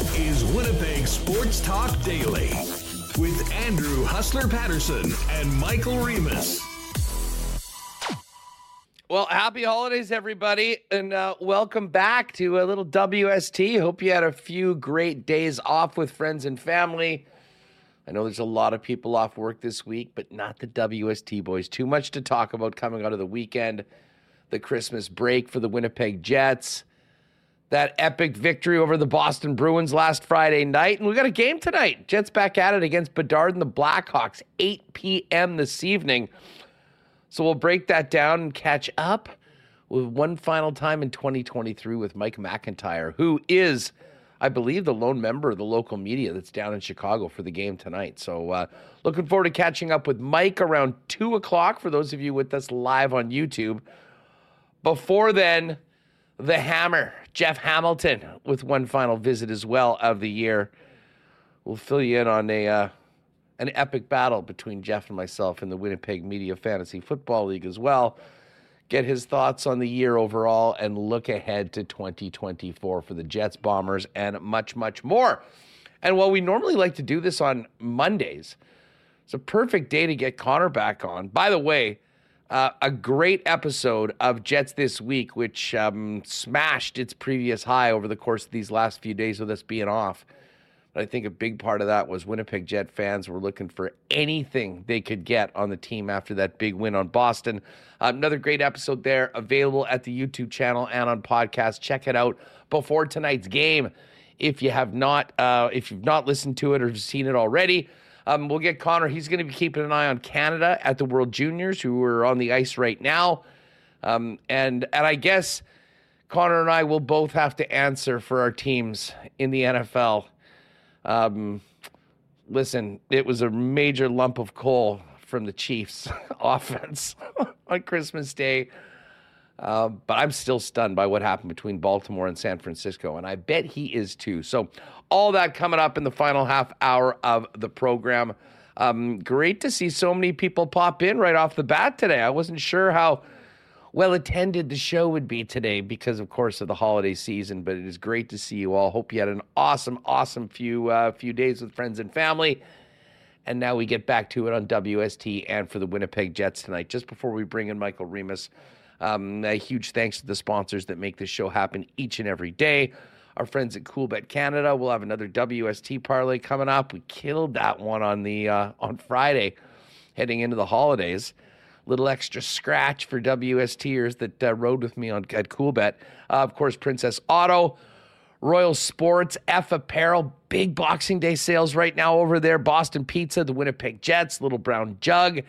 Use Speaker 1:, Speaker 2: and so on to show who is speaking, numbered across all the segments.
Speaker 1: Is Winnipeg Sports Talk Daily with Andrew Hustler Paterson and Michael Remis.
Speaker 2: Well, happy holidays, everybody, and uh, welcome back to a little WST. Hope you had a few great days off with friends and family. I know there's a lot of people off work this week, but not the WST boys. Too much to talk about coming out of the weekend, the Christmas break for the Winnipeg Jets, that epic victory over the Boston Bruins last Friday night, and we got a game tonight. Jets back at it against Bedard and the Blackhawks, 8 p.m. this evening. So we'll break that down and catch up with one final time in 2023 with Mike McIntyre, who is, I believe, the lone member of the local media that's down in Chicago for the game tonight. So uh, looking forward to catching up with Mike around 2 o'clock for those of you with us live on YouTube. Before then, the Hammer, Jeff Hamilton, with one final visit as well of the year. We'll fill you in on a. Uh, an epic battle between Jeff and myself in the Winnipeg Media Fantasy Football League as well. Get his thoughts on the year overall and look ahead to 2024 for the Jets, Bombers, and much, much more. And while we normally like to do this on Mondays, it's a perfect day to get Connor back on. By the way, uh, a great episode of Jets This Week, which um, smashed its previous high over the course of these last few days with us being off. But I think a big part of that was Winnipeg Jet fans were looking for anything they could get on the team after that big win on Boston. Uh, another great episode there, available at the YouTube channel and on podcast. Check it out before tonight's game. If you have not, uh, if you've not listened to it or seen it already, um, we'll get Connor. He's going to be keeping an eye on Canada at the World Juniors, who are on the ice right now, um, and and I guess Connor and I will both have to answer for our teams in the NFL um, listen, it was a major lump of coal from the Chiefs offense on Christmas Day. Uh, but I'm still stunned by what happened between Baltimore and San Francisco, and I bet he is too. So, all that coming up in the final half hour of the program. Um, great to see so many people pop in right off the bat today. I wasn't sure how well attended the show would be today because, of course, of the holiday season. But it is great to see you all. Hope you had an awesome, awesome few uh, few days with friends and family. And now we get back to it on WST and for the Winnipeg Jets tonight. Just before we bring in Michael Remis, um, a huge thanks to the sponsors that make this show happen each and every day. Our friends at Coolbet Canada. We'll have another WST parlay coming up. We killed that one on the uh, on Friday, heading into the holidays little extra scratch for WSTers that uh, rode with me on at Coolbet. Uh, of course, Princess Auto, Royal Sports, F Apparel, big Boxing Day sales right now over there. Boston Pizza, the Winnipeg Jets, Little Brown Jug,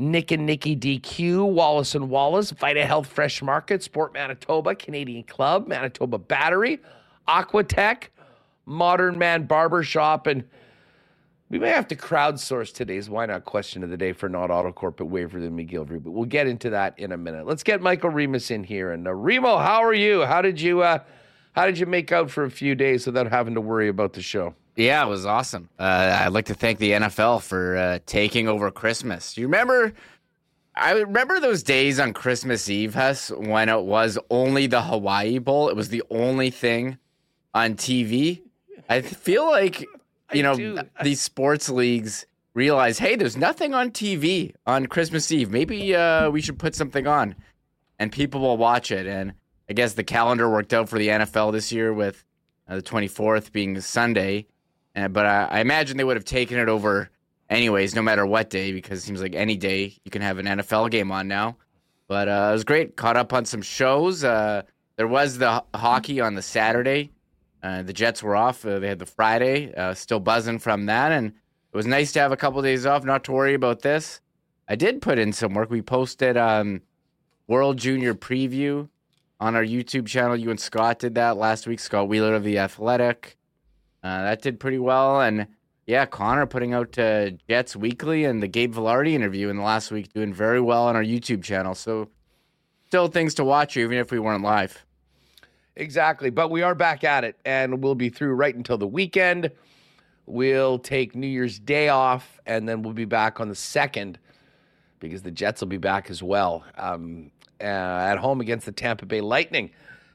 Speaker 2: Nick and Nikki DQ, Wallace and Wallace, Vita Health Fresh Market, Sport Manitoba, Canadian Club, Manitoba Battery, Aquatech, Modern Man Barber Shop, and we may have to crowdsource today's why not question of the day for not auto Autocorp but Waverly McGillivray, but we'll get into that in a minute. Let's get Michael Remis in here. And uh, Remo, how are you? How did you uh, how did you make out for a few days without having to worry about the show?
Speaker 3: Yeah, it was awesome. Uh, I'd like to thank the NFL for uh, taking over Christmas. You remember? I remember those days on Christmas Eve, Hess, when it was only the Hawaii Bowl. It was the only thing on TV. I feel like you know, these sports leagues realize, hey, there's nothing on TV on Christmas Eve. Maybe uh, we should put something on, and people will watch it. And I guess the calendar worked out for the NFL this year with uh, the 24th being Sunday. Uh, but I, I imagine they would have taken it over anyways, no matter what day, because it seems like any day you can have an NFL game on now. But uh, it was great. Caught up on some shows. Uh, there was the hockey on the Saturday. Uh, the Jets were off. Uh, they had the Friday, uh, still buzzing from that, and it was nice to have a couple days off, not to worry about this. I did put in some work. We posted um, World Junior preview on our YouTube channel. You and Scott did that last week. Scott Wheeler of the Athletic. Uh, that did pretty well, and yeah, Connor putting out uh, Jets Weekly and the Gabe Vilardi interview in the last week, doing very well on our YouTube channel. So, still things to watch, even if we weren't live.
Speaker 2: Exactly. But we are back at it, and we'll be through right until the weekend. We'll take New Year's Day off, and then we'll be back on the second because the Jets will be back as well um, uh, at home against the Tampa Bay Lightning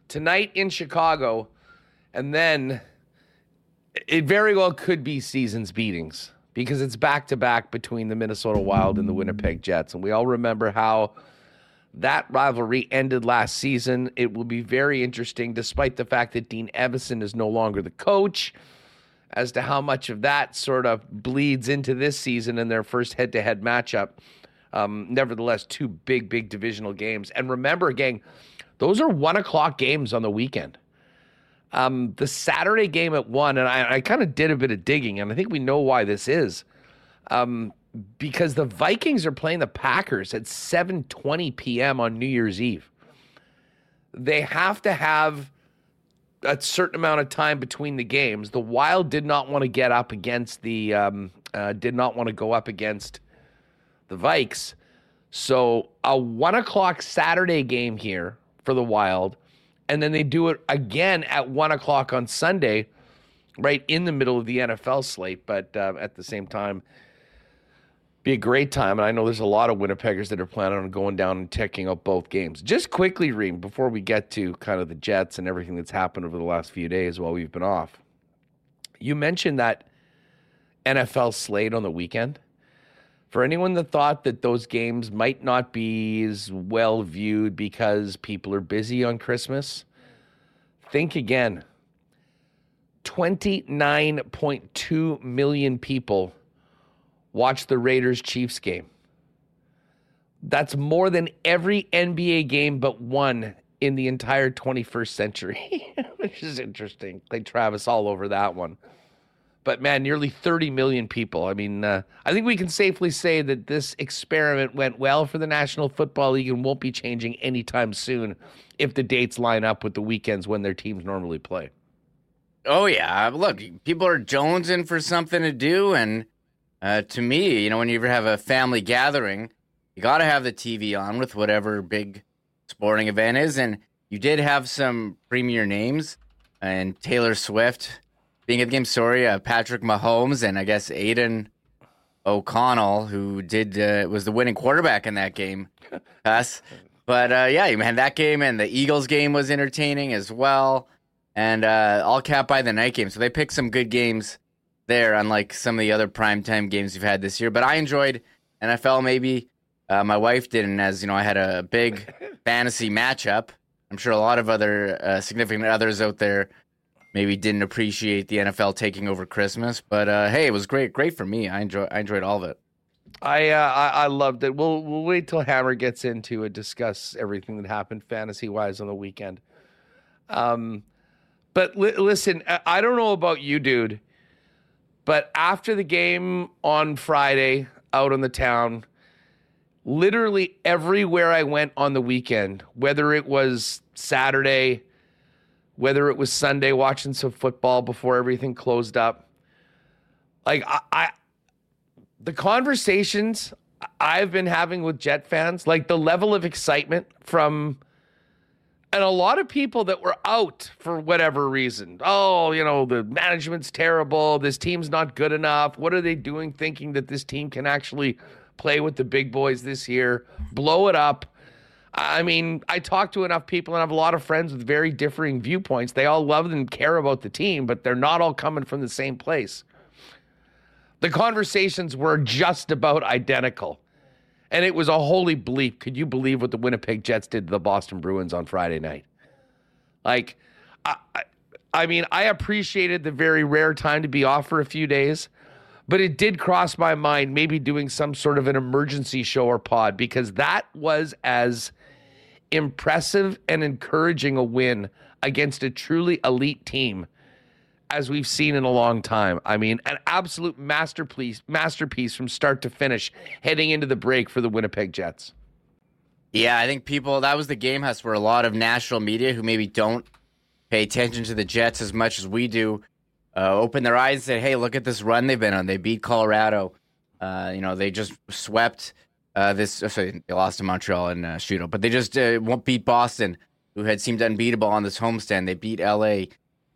Speaker 2: tonight in Chicago, and then it very well could be seasons beatings because it's back to back between the Minnesota Wild and the Winnipeg Jets. And we all remember how that rivalry ended last season. It will be very interesting, despite the fact that Dean Evason is no longer the coach, as to how much of that sort of bleeds into this season in their first head to head matchup. Um, nevertheless, two big, big divisional games. And remember, gang, those are one o'clock games on the weekend. Um, the Saturday game at one, and I, I kind of did a bit of digging, and I think we know why this is. Um, because the Vikings are playing the Packers at 7:20 p.m. on New Year's Eve. They have to have a certain amount of time between the games. The Wild did not want to get up against the um, uh, did not want to go up against the Vikes. So a one o'clock Saturday game here for the Wild and then they do it again at one o'clock on Sunday, right in the middle of the NFL slate. But uh, at the same time, be a great time. And I know there's a lot of Winnipeggers that are planning on going down and checking out both games. Just quickly, Reem, before we get to kind of the Jets and everything that's happened over the last few days while we've been off, you mentioned that NFL slate on the weekend. For anyone that thought that those games might not be as well viewed because people are busy on Christmas, think again. 29.2 million people watched the Raiders Chiefs game. That's more than every NBA game but one in the entire 21st century, which is interesting. Like Travis all over that one but man, nearly 30 million people. I mean, uh, I think we can safely say that this experiment went well for the National Football League and won't be changing anytime soon if the dates line up with the weekends when their teams normally play.
Speaker 3: Oh yeah, look, people are jonesing for something to do, and uh, to me, you know, when you ever have a family gathering, you got to have the TV on with whatever big sporting event is, and you did have some premier names, and Taylor Swift being at the game. Sorry, uh, Patrick Mahomes and I guess Aidan O'Connell, who did uh, was the winning quarterback in that game. Us, but uh, yeah, you man, that game and the Eagles game was entertaining as well, and uh, all capped by the night game. So they picked some good games there, unlike some of the other primetime games you've had this year. But I enjoyed NFL. Maybe uh, my wife didn't, as you know, I had a big fantasy matchup. I'm sure a lot of other uh, significant others out there maybe didn't appreciate the NFL taking over Christmas. But uh, hey, it was great, great for me. I enjoy, I enjoyed all of it.
Speaker 2: I, uh, I, I loved it. We'll we'll wait till Hammer gets into it, discuss everything that happened fantasy wise on the weekend. Um, but li- listen, I don't know about you, dude, but after the game on Friday out on the town, literally everywhere I went on the weekend, whether it was Saturday whether it was Sunday watching some football before everything closed up. Like I, I the conversations I've been having with Jet fans, like the level of excitement from and a lot of people that were out for whatever reason. Oh, you know, the management's terrible. This team's not good enough. What are they doing thinking that this team can actually play with the big boys this year? Blow it up. I mean, I talk to enough people and I have a lot of friends with very differing viewpoints. They all love and care about the team, but they're not all coming from the same place. The conversations were just about identical. And it was a holy bleep. Could you believe what the Winnipeg Jets did to the Boston Bruins on Friday night? Like, I, I, I mean, I appreciated the very rare time to be off for a few days, but it did cross my mind maybe doing some sort of an emergency show or pod because that was as impressive and encouraging a win against a truly elite team as we've seen in a long time. I mean, an absolute masterpiece masterpiece from start to finish heading into the break for the Winnipeg Jets.
Speaker 3: Yeah, I think people that was the game house where a lot of national media who maybe don't pay attention to the Jets as much as we do uh, open their eyes and say, "Hey, look at this run they've been on. They beat Colorado. Uh, you know, they just swept uh, this uh, sorry, they lost to Montreal and uh, shootout, but they just uh, won't beat Boston, who had seemed unbeatable on this homestand. They beat LA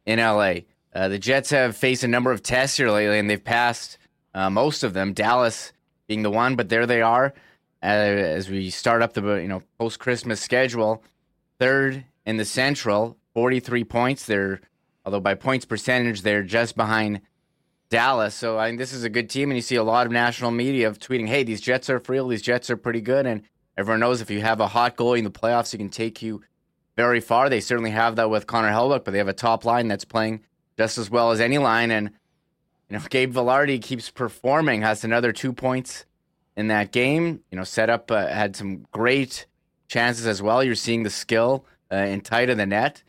Speaker 3: in LA. Uh, the Jets have faced a number of tests here lately, and they've passed uh, most of them. Dallas being the one, but there they are uh, as we start up the you know post Christmas schedule. Third in the Central, forty three points. They're although by points percentage, they're just behind Dallas. So I think this is a good team, and you see a lot of national media of tweeting, "Hey, these Jets are for real. These Jets are pretty good." And everyone knows if you have a hot goalie in the playoffs, it can take you very far. They certainly have that with Connor Hellebuyck, but they have a top line that's playing just as well as any line. And you know, Gabe Vilardi keeps performing. Has another two points in that game. You know, set up uh, had some great chances as well. You're seeing the skill uh, in tight of the net,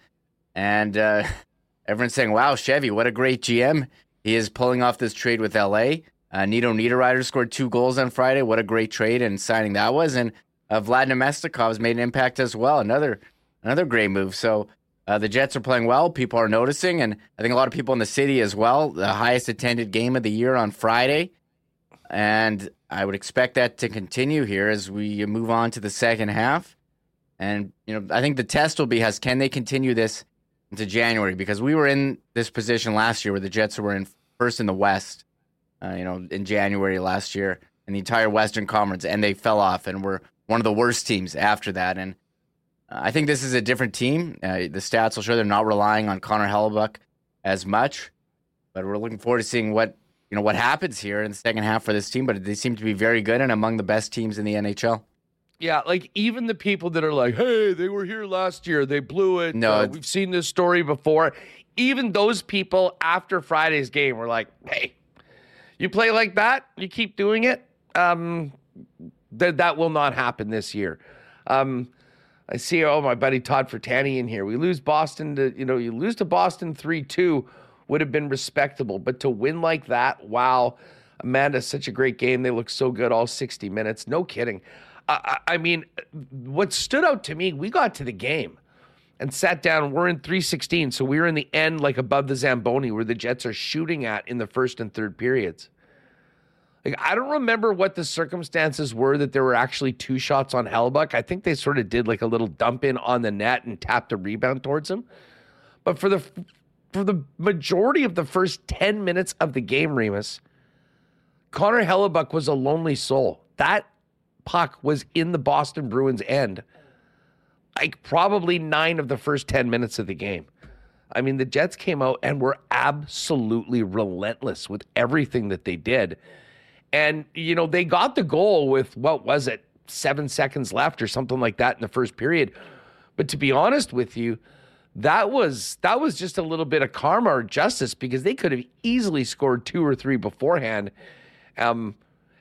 Speaker 3: and uh, everyone's saying, "Wow, Chevy, what a great GM!" He is pulling off this trade with LA. Uh, Nino Niederreiter scored two goals on Friday. What a great trade and signing that was. And uh, Vlad has made an impact as well. Another another great move. So uh, the Jets are playing well. People are noticing, and I think a lot of people in the city as well. The highest attended game of the year on Friday, and I would expect that to continue here as we move on to the second half. And you know, I think the test will be has can they continue this into January because we were in this position last year where the Jets were in first in the West, uh, you know, in January last year in the entire Western Conference, and they fell off and were one of the worst teams after that. And uh, I think this is a different team. Uh, the stats will show they're not relying on Connor Hellebuyck as much, but we're looking forward to seeing what you know what happens here in the second half for this team. But they seem to be very good and among the best teams in the NHL.
Speaker 2: Yeah, like even the people that are like, "Hey, they were here last year, they blew it."
Speaker 3: No,
Speaker 2: uh, we've seen this story before. Even those people after Friday's game were like, "Hey, you play like that, you keep doing it. Um, that that will not happen this year." Um, I see, oh, my buddy Todd Fertani in here. We lose Boston to, you know, you lose to Boston 3 2 would have been respectable. But to win like that, wow. Amanda, such a great game. They look so good all 60 minutes. No kidding. I, I mean, what stood out to me, we got to the game and sat down. We're in 316, so we were in the end, like above the Zamboni, where the Jets are shooting at in the first and third periods. Like I don't remember what the circumstances were that there were actually two shots on Hellebuyck. I think they sort of did like a little dump in on the net and tapped a rebound towards him. But for the for the majority of the first 10 minutes of the game, Remis, Connor Hellebuyck was a lonely soul. That puck was in the Boston Bruins end. Like probably nine of the first 10 minutes of the game. I mean, the Jets came out and were absolutely relentless with everything that they did. And, you know, they got the goal with what was it, seven seconds left or something like that in the first period. But to be honest with you, that was that was just a little bit of karma or justice because they could have easily scored two or three beforehand. Um,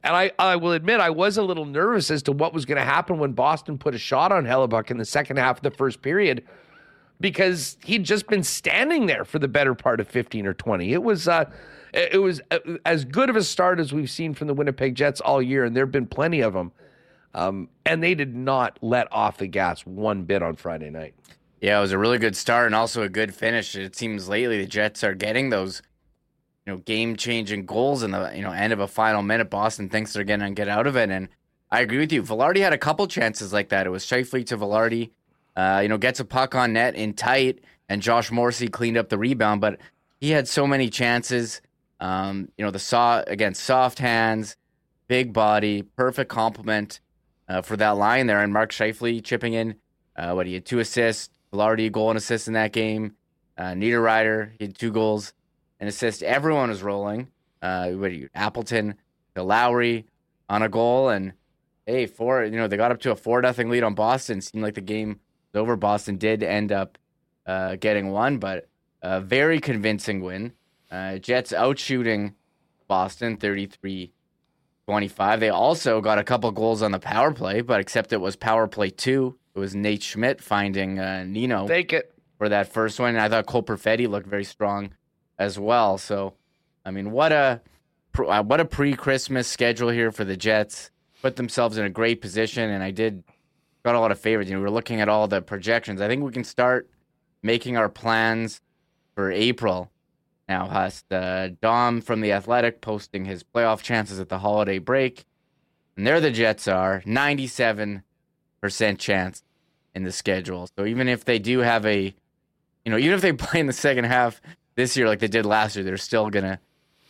Speaker 2: and I, I will admit I was a little nervous as to what was going to happen when Boston put a shot on Hellebuyck in the second half of the first period because he'd just been standing there for the better part of 15 or 20. It was uh, it was uh, as good of a start as we've seen from the Winnipeg Jets all year, and there have been plenty of them. Um, and they did not let off the gas one bit on Friday night.
Speaker 3: Yeah, it was a really good start and also a good finish. It seems lately the Jets are getting those, you know, game-changing goals in the you know end of a final minute. Boston thinks they're going to get out of it, and I agree with you. Vilardi had a couple chances like that. It was Scheifele to Vilardi, uh, you know, gets a puck on net in tight, and Josh Morrissey cleaned up the rebound, but he had so many chances. Um, you know, the saw again, soft hands, big body, perfect complement uh, for that line there. And Mark Scheifele chipping in. Uh, what he had two assists, Vilardi goal and assist in that game. Uh, Niederreiter he had two goals and assist. Everyone was rolling. Uh, what you, Appleton, the Lowry on a goal, and hey, four. You know they got up to a four nothing lead on Boston. Seemed like the game was over. Boston did end up uh, getting one, but a very convincing win. Uh, Jets outshooting Boston 33 25. They also got a couple goals on the power play, but except it was power play two. It was Nate Schmidt finding uh, Nino
Speaker 2: Take it.
Speaker 3: for that first one. And I thought Cole Perfetti looked very strong as well. So, I mean, what a uh, what a pre-Christmas schedule here for the Jets. Put themselves in a great position, and I did got a lot of favorites. You know, we are looking at all the projections. I think we can start making our plans for April now, Hust, uh, Dom from The Athletic posting his playoff chances at the holiday break. And there the Jets are 97% chance in the schedule. So even if they do have a, you know, even if they play in the second half this year like they did last year, they're still to,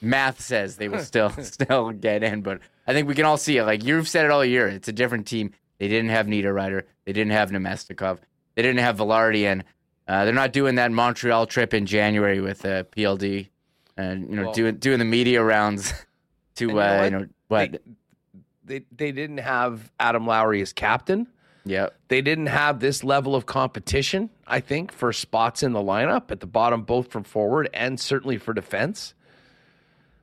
Speaker 3: math says they will still still get in. But I think we can all see it. Like you've said it all year. It's a different team. They didn't have Niederreiter. They didn't have Namestnikov. They didn't have Vilardi. And Uh, they're not doing that Montreal trip in January with uh, PLD, and you know
Speaker 2: Well-
Speaker 3: doing doing the media rounds to
Speaker 2: you know
Speaker 3: uh,
Speaker 2: what?
Speaker 3: you know what?
Speaker 2: They, they they didn't have Adam Lowry as captain.
Speaker 3: yeah,
Speaker 2: They didn't have this level of competition, I think, for spots in the lineup at the bottom, both from forward and certainly for defense.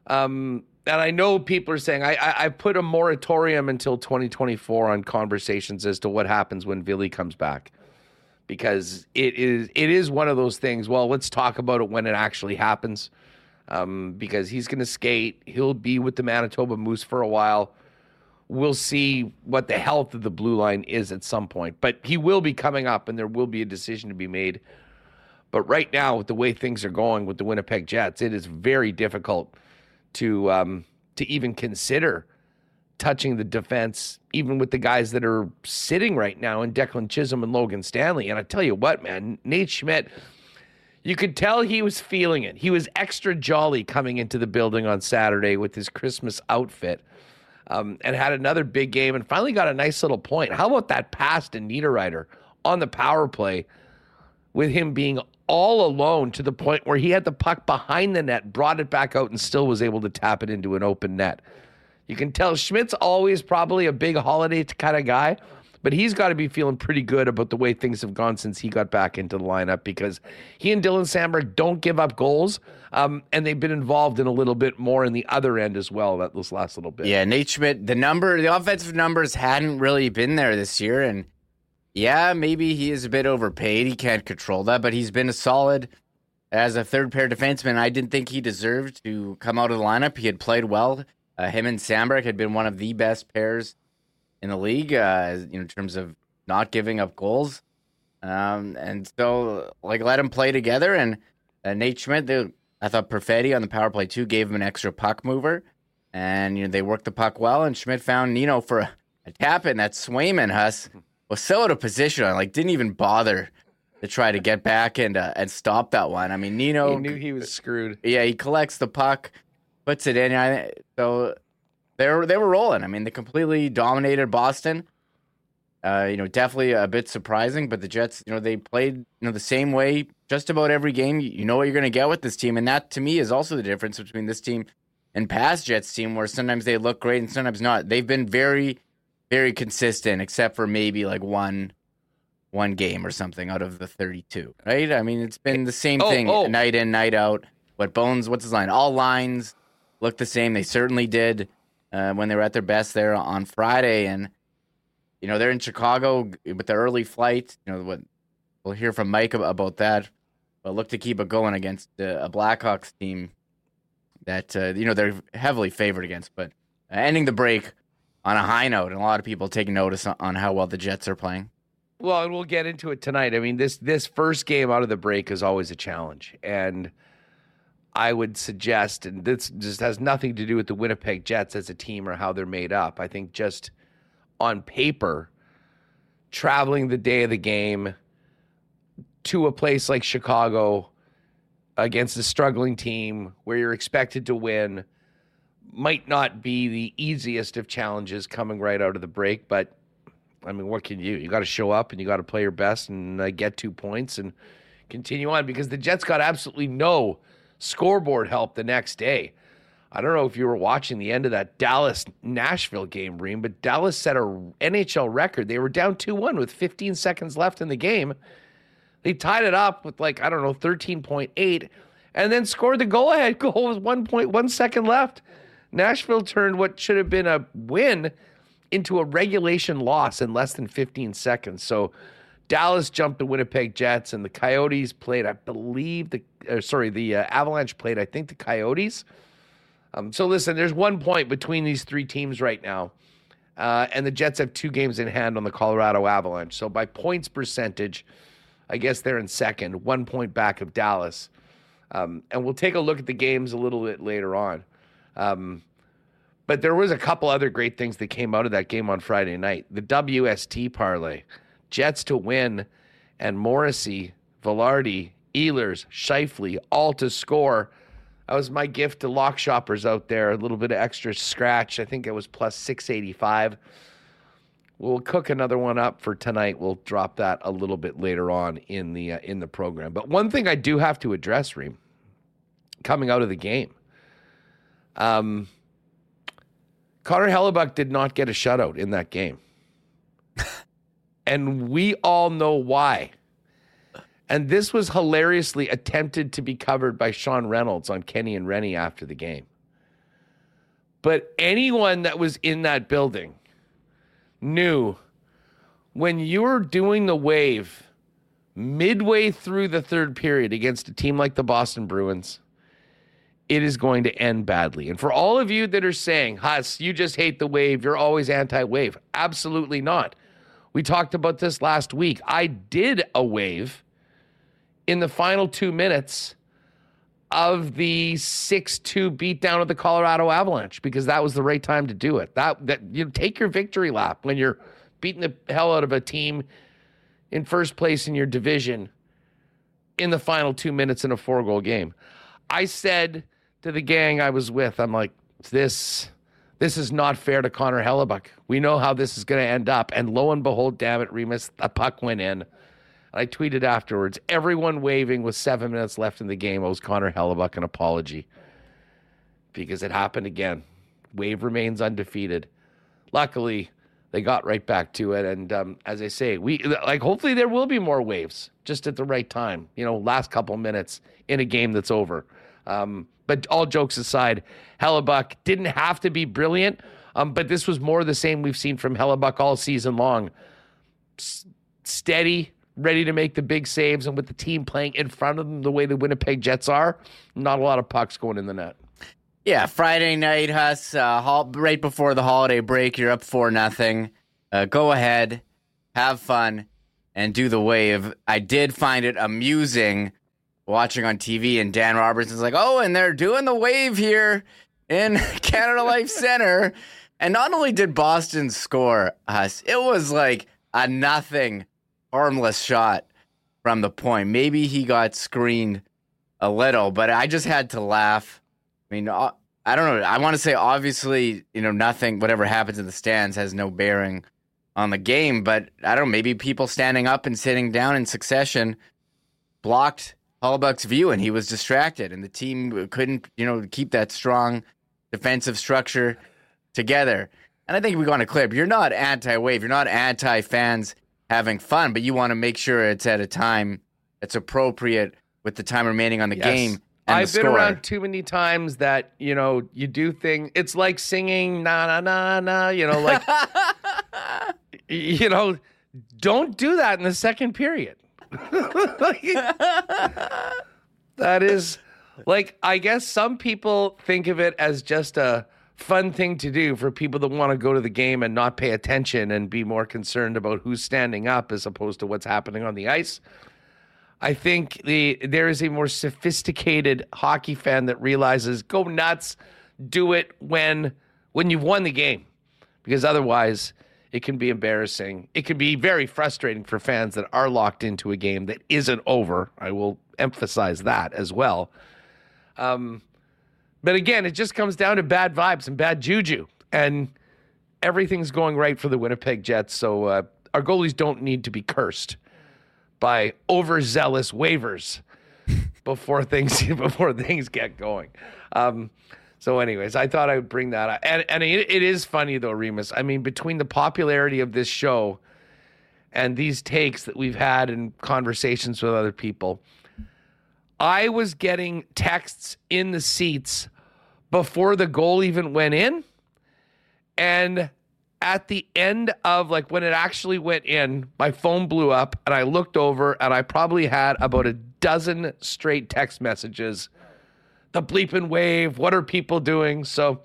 Speaker 2: Um, and I know people are saying I, I, I put a moratorium until 2024 on conversations as to what happens when Vili comes back, because it is it is one of those things. Well, let's talk about it when it actually happens, um, because he's going to skate. He'll be with the Manitoba Moose for a while we'll see what the health of the blue line is at some point. But he will be coming up, and there will be a decision to be made. But right now, with the way things are going with the Winnipeg Jets, it is very difficult to um, to even consider touching the defense, even with the guys that are sitting right now in Declan Chisholm and Logan Stanley. And I tell you what, man, Nate Schmidt. You could tell he was feeling it. He was extra jolly coming into the building on Saturday with his Christmas outfit um, and had another big game and finally got a nice little point. How about that pass to Niederreiter on the power play with him being all alone to the point where he had the puck behind the net, brought it back out, and still was able to tap it into an open net. You can tell Schmidt's always probably a big holiday kind of guy, but he's got to be feeling pretty good about the way things have gone since he got back into the lineup because he and Dylan Samberg don't give up goals, um, and they've been involved in a little bit more in the other end as well. That this last little bit.
Speaker 3: yeah. Nate Schmidt, the number, the offensive numbers hadn't really been there this year, and yeah, maybe he is a bit overpaid. He can't control that, but he's been a solid as a third pair defenseman. I didn't think he deserved to come out of the lineup. He had played well. Uh, him and Samberg had been one of the best pairs in the league, uh, you know, in terms of not giving up goals. Um, and so, like, let them play together. And uh, Nate Schmidt, they, I thought Perfetti on the power play too gave him an extra puck mover, and you know they worked the puck well. And Schmidt found Nino for a, a tap in that Swayman Huss was so out of position, like didn't even bother to try to get back and uh, and stop that one. I mean, Nino
Speaker 2: He knew he was screwed.
Speaker 3: yeah, he collects the puck, puts it in. I, so they were they were rolling. I mean, they completely dominated Boston. Uh, you know, definitely a bit surprising, but the Jets, you know, they played you know the same way just about every game. You, know what you're going to get with this team, and that to me is also the difference between this team and past Jets team, where sometimes they look great and sometimes not. They've been very, very consistent, except for maybe like one one game or something out of the 32, right? I mean, it's been the same
Speaker 2: Oh,
Speaker 3: thing
Speaker 2: oh.
Speaker 3: night in, night out. What Bones, what's his line? All lines look the same. They certainly did uh, when they were at their best there on Friday. And, you know, they're in Chicago with the early flight. You know, what we'll hear from Mike about that. But look to keep it going against uh, a Blackhawks team that, uh, you know, they're heavily favored against. But ending the break on a high note, and a lot of people taking notice on how well the Jets are playing.
Speaker 2: Well, and we'll get into it tonight. I mean, this this first game out of the break is always a challenge, and I would suggest, and this just has nothing to do with the Winnipeg Jets as a team or how they're made up. I think just on paper, traveling the day of the game to a place like Chicago against a struggling team where you're expected to win might not be the easiest of challenges coming right out of the break, but I mean, what can you? You got to show up and you got to play your best and uh, get two points and continue on because the Jets got absolutely no scoreboard help the next day. I don't know if you were watching the end of that Dallas Nashville game, Reem, but Dallas set a NHL record. They were down 2 1 with 15 seconds left in the game. They tied it up with like, I don't know, 13.8 and then scored the goal ahead goal with 1.1 second left. Nashville turned what should have been a win into a regulation loss in less than 15 seconds. So Dallas jumped the Winnipeg Jets, and the Coyotes played, I believe, the sorry, the uh, Avalanche played, I think, the Coyotes. Um, so listen, there's one point between these three teams right now, uh, and the Jets have two games in hand on the Colorado Avalanche. So by points percentage, I guess they're in second, one point back of Dallas. Um, and we'll take a look at the games a little bit later on. Um, but there was a couple other great things that came out of that game on Friday night. The WST parlay, Jets to win, and Morrissey, Vilardi, Ehlers, Scheifele, all to score. That was my gift to lock shoppers out there. A little bit of extra scratch. I think it was plus 685. We'll cook another one up for tonight. We'll drop that a little bit later on in the uh, in the program. But one thing I do have to address, Reem, coming out of the game, um, Connor Hellebuyck did not get a shutout in that game, and we all know why. And this was hilariously attempted to be covered by Sean Reynolds on Kenny and Rennie after the game. But anyone that was in that building knew when you're doing the wave midway through the third period against a team like the Boston Bruins, it is going to end badly. And for all of you that are saying, Huss, you just hate the wave, you're always anti wave, absolutely not. We talked about this last week. I did a wave in the final two minutes of the 6-2 beatdown of the Colorado Avalanche because that was the right time to do it. That that you know, take your victory lap when you're beating the hell out of a team in first place in your division in the final 2 minutes in a four-goal game. I said to the gang I was with, I'm like, this this is not fair to Connor Hellebuyck. We know how this is going to end up. And lo and behold, damn it, Remis, the puck went in. I tweeted afterwards, everyone waving with seven minutes left in the game owes Connor Hellebuyck an apology because it happened again. Wave remains undefeated. Luckily, they got right back to it. And um, as I say, we like hopefully there will be more waves just at the right time. You know, last couple minutes in a game that's over. Um, but all jokes aside, Hellebuyck didn't have to be brilliant. Um, but this was more the same we've seen from Hellebuyck all season long. S- steady, ready to make the big saves, and with the team playing in front of them the way the Winnipeg Jets are, not a lot of pucks going in the net.
Speaker 3: Yeah, Friday night, Huss. Uh, right before the holiday break, you're up for nothing. Uh, go ahead, have fun, and do the wave. I did find it amusing watching on TV, and Dan Robertson's like, "Oh, and they're doing the wave here in Canada Life Center." And not only did Boston score us, it was like a nothing harmless shot from the point. Maybe he got screened a little, but I just had to laugh. I mean, uh, I don't know. I want to say obviously, you know, nothing, whatever happens in the stands has no bearing on the game, but I don't know. Maybe people standing up and sitting down in succession blocked Hellebuyck's view and he was distracted, and the team couldn't, you know, keep that strong defensive structure together. And I think we got a clip. You're not anti wave. You're not anti fans having fun, but you want to make sure it's at a time that's appropriate with the time remaining on the yes. game.
Speaker 2: I've
Speaker 3: been
Speaker 2: around too many times that you know you do things. It's like singing na na na na. You know, like you know, don't do that in the second period. that is like I guess some people think of it as just a fun thing to do for people that want to go to the game and not pay attention and be more concerned about who's standing up as opposed to what's happening on the ice. I think the there is a more sophisticated hockey fan that realizes go nuts, do it when when you've won the game. Because otherwise it can be embarrassing. It can be very frustrating for fans that are locked into a game that isn't over. I will emphasize that as well. Um, but again, it just comes down to bad vibes and bad juju. And everything's going right for the Winnipeg Jets. So uh, our goalies don't need to be cursed by overzealous waivers before things before things get going. Um, so, anyways, I thought I would bring that up. And, and it, it is funny, though, Remis. I mean, between the popularity of this show and these takes that we've had in conversations with other people, I was getting texts in the seats before the goal even went in. And at the end of like when it actually went in, my phone blew up and I looked over and I probably had about a dozen straight text messages. The bleeping wave, what are people doing? So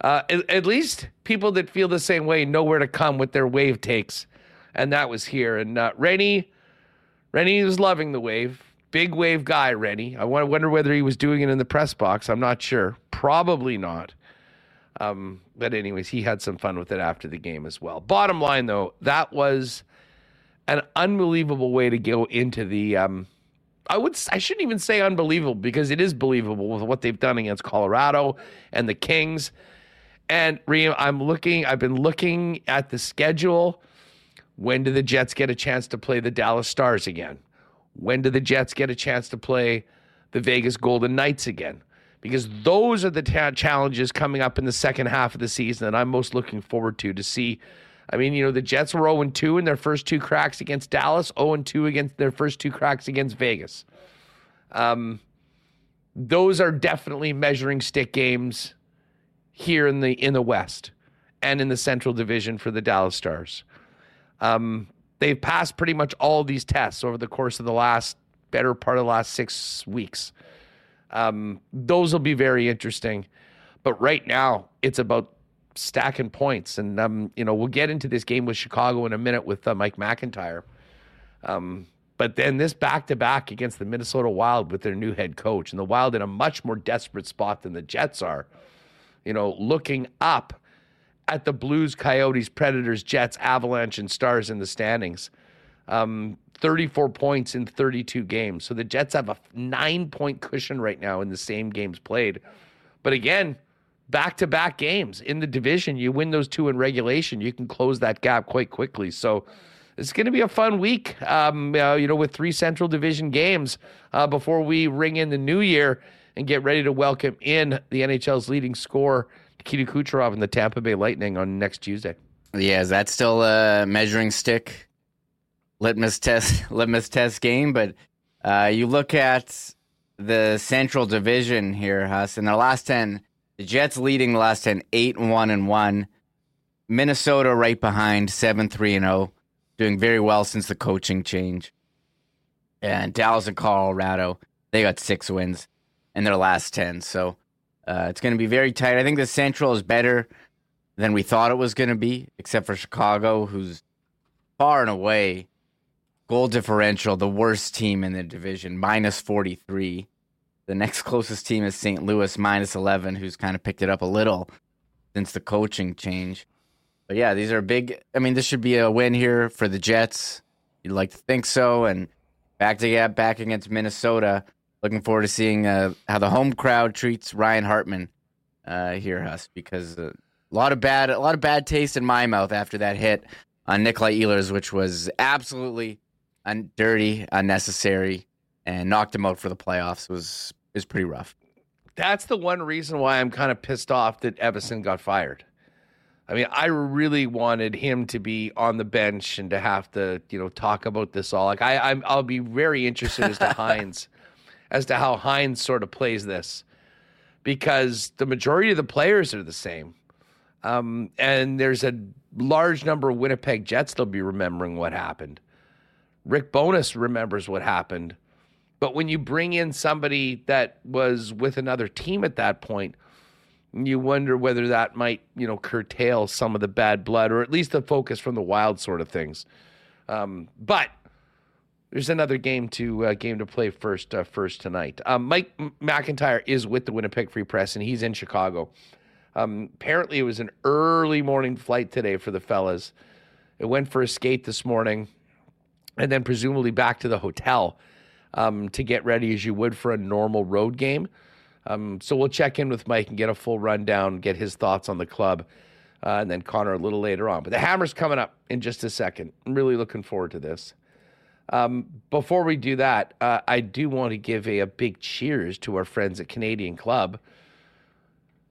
Speaker 2: uh, at, at, least people that feel the same way know where to come with their wave takes. And that was here. And uh, Rennie, Rennie was loving the wave big wave guy, Rennie. I wonder whether he was doing it in the press box. I'm not sure. Probably not. Um, but anyways, he had some fun with it after the game as well. Bottom line, though, that was an unbelievable way to go into the. Um, I would. I shouldn't even say unbelievable because it is believable with what they've done against Colorado and the Kings. And Reem, I'm looking, I've been looking at the schedule. When do the Jets get a chance to play the Dallas Stars again? When do the Jets get a chance to play the Vegas Golden Knights again? Because those are the ta- challenges coming up in the second half of the season that I'm most looking forward to to see. I mean, you know, the Jets were 0 2 in their first two cracks against Dallas, 0 2 against their first two cracks against Vegas. Um, those are definitely measuring stick games here in the in the West and in the Central Division for the Dallas Stars. Um, they've passed pretty much all these tests over the course of the last better part of the last six weeks. Um, those will be very interesting. But right now, it's about stacking points. And, um, you know, we'll get into this game with Chicago in a minute with uh, Mike McIntyre. Um, but then this back to back against the Minnesota Wild with their new head coach, and the Wild in a much more desperate spot than the Jets are. You know, looking up at the Blues, Coyotes, Predators, Jets, Avalanche, and Stars in the standings. Um, 34 points in 32 games. So the Jets have a nine point cushion right now in the same games played. But again, back to back games in the division, you win those two in regulation, you can close that gap quite quickly. So it's going to be a fun week, um, uh, you know, with three Central Division games uh, before we ring in the new year and get ready to welcome in the NHL's leading scorer, Nikita Kucherov, and the Tampa Bay Lightning on next Tuesday.
Speaker 3: Yeah, is that still a measuring stick litmus test litmus test game? But uh, you look at the Central Division here, Huss. In the last ten, the Jets leading the last 10, 8 and one and one. Minnesota right behind, seven three and zero, doing very well since the coaching change. And Dallas and Colorado, they got six wins in their last ten. So uh, it's going to be very tight. I think the Central is better than we thought it was going to be, except for Chicago, who's far and away goal differential, the worst team in the division, minus 43. The next closest team is St. Louis, minus 11, who's kind of picked it up a little since the coaching change. But yeah, these are big. I mean, this should be a win here for the Jets. You'd like to think so. And back to get back against Minnesota. Looking forward to seeing uh, how the home crowd treats Ryan Hartman uh, here, Huss, because uh, a lot of bad, a lot of bad taste in my mouth after that hit on Nikolai Ehlers, which was absolutely un- dirty, unnecessary, and knocked him out for the playoffs. It was is pretty rough.
Speaker 2: That's the one reason why I'm kind of pissed off that Evason got fired. I mean, I really wanted him to be on the bench and to have to, you know, talk about this all. Like, I, I'm, I'll be very interested as to Hynes, as to how Hynes sort of plays this, because the majority of the players are the same, um, and there's a large number of Winnipeg Jets that'll be remembering what happened. Rick Bowness remembers what happened. But when you bring in somebody that was with another team at that point, you wonder whether that might, you know, curtail some of the bad blood or at least the focus from the wild sort of things. Um, but there's another game to uh, game to play first uh, first tonight. Um, Mike McIntyre is with the Winnipeg Free Press and he's in Chicago. Um, apparently, it was an early morning flight today for the fellas. It went for a skate this morning and then presumably back to the hotel um, to get ready as you would for a normal road game. Um, so we'll check in with Mike and get a full rundown, get his thoughts on the club, uh, and then Connor a little later on. But the Hammer's coming up in just a second. I'm really looking forward to this. Um, before we do that, uh, I do want to give a, a big cheers to our friends at Canadian Club.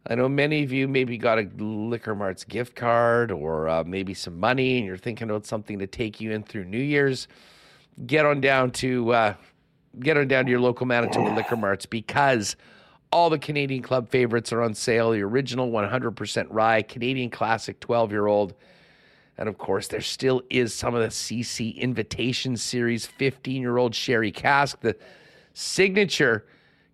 Speaker 2: I know many of you maybe got a Liquor Marts gift card or uh, maybe some money, and you're thinking about something to take you in through New Year's. Get on down to uh, get on down to your local Manitoba Liquor Marts because all the Canadian Club favorites are on sale. The original 100% rye, Canadian Classic 12 year old, and of course there still is some of the CC Invitation Series 15 year old sherry cask, the signature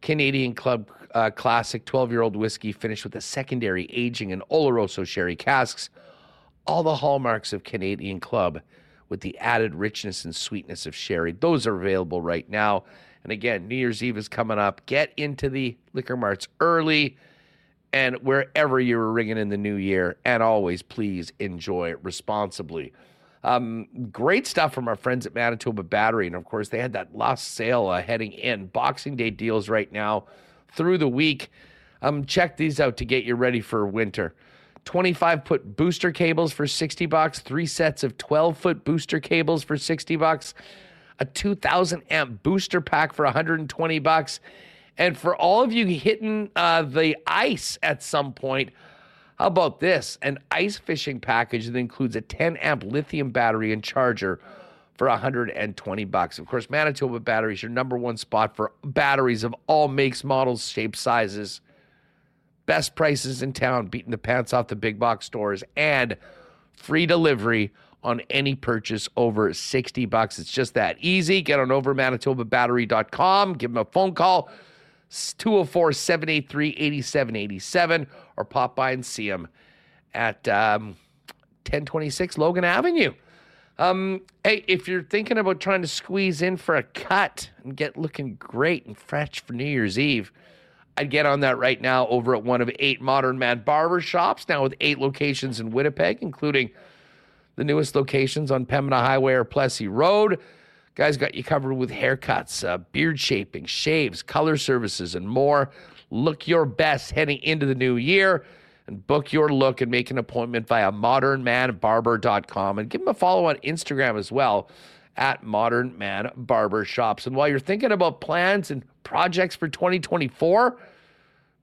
Speaker 2: Canadian Club uh, classic 12 year old whiskey finished with a secondary aging in Oloroso sherry casks. All the hallmarks of Canadian Club with the added richness and sweetness of sherry. Those are available right now. And again, New Year's Eve is coming up. Get into the liquor marts early and wherever you're ringing in the new year. And always, please enjoy responsibly. Um, great stuff from our friends at Manitoba Battery. And of course, they had that last sale uh, heading in. Boxing Day deals right now through the week. Um, check these out to get you ready for winter. 25 foot booster cables for 60 bucks, three sets of 12 foot booster cables for 60 bucks, a 2000 amp booster pack for 120 bucks. And for all of you hitting uh, the ice at some point, how about this? An ice fishing package that includes a 10 amp lithium battery and charger for 120 bucks. Of course, Manitoba Batteries your number one spot for batteries of all makes, models, shapes, sizes. Best prices in town, beating the pants off the big box stores and free delivery on any purchase over 60 bucks. It's just that easy. Get on over manitobabattery.com, give them a phone call 204-783-8787 or pop by and see them at um, 1026 Logan Avenue. Um, hey, if you're thinking about trying to squeeze in for a cut and get looking great and fresh for New Year's Eve, I'd get on that right now over at one of eight Modern Man barber shops, now with eight locations in Winnipeg, including the newest locations on Pembina Highway or Plessis Road. Guys got you covered with haircuts, uh, beard shaping, shaves, color services, and more. Look your best heading into the new year and book your look and make an appointment via modernmanbarber.com and give them a follow on Instagram as well at Modern Man Barber Shops. And while you're thinking about plans and projects for 2024,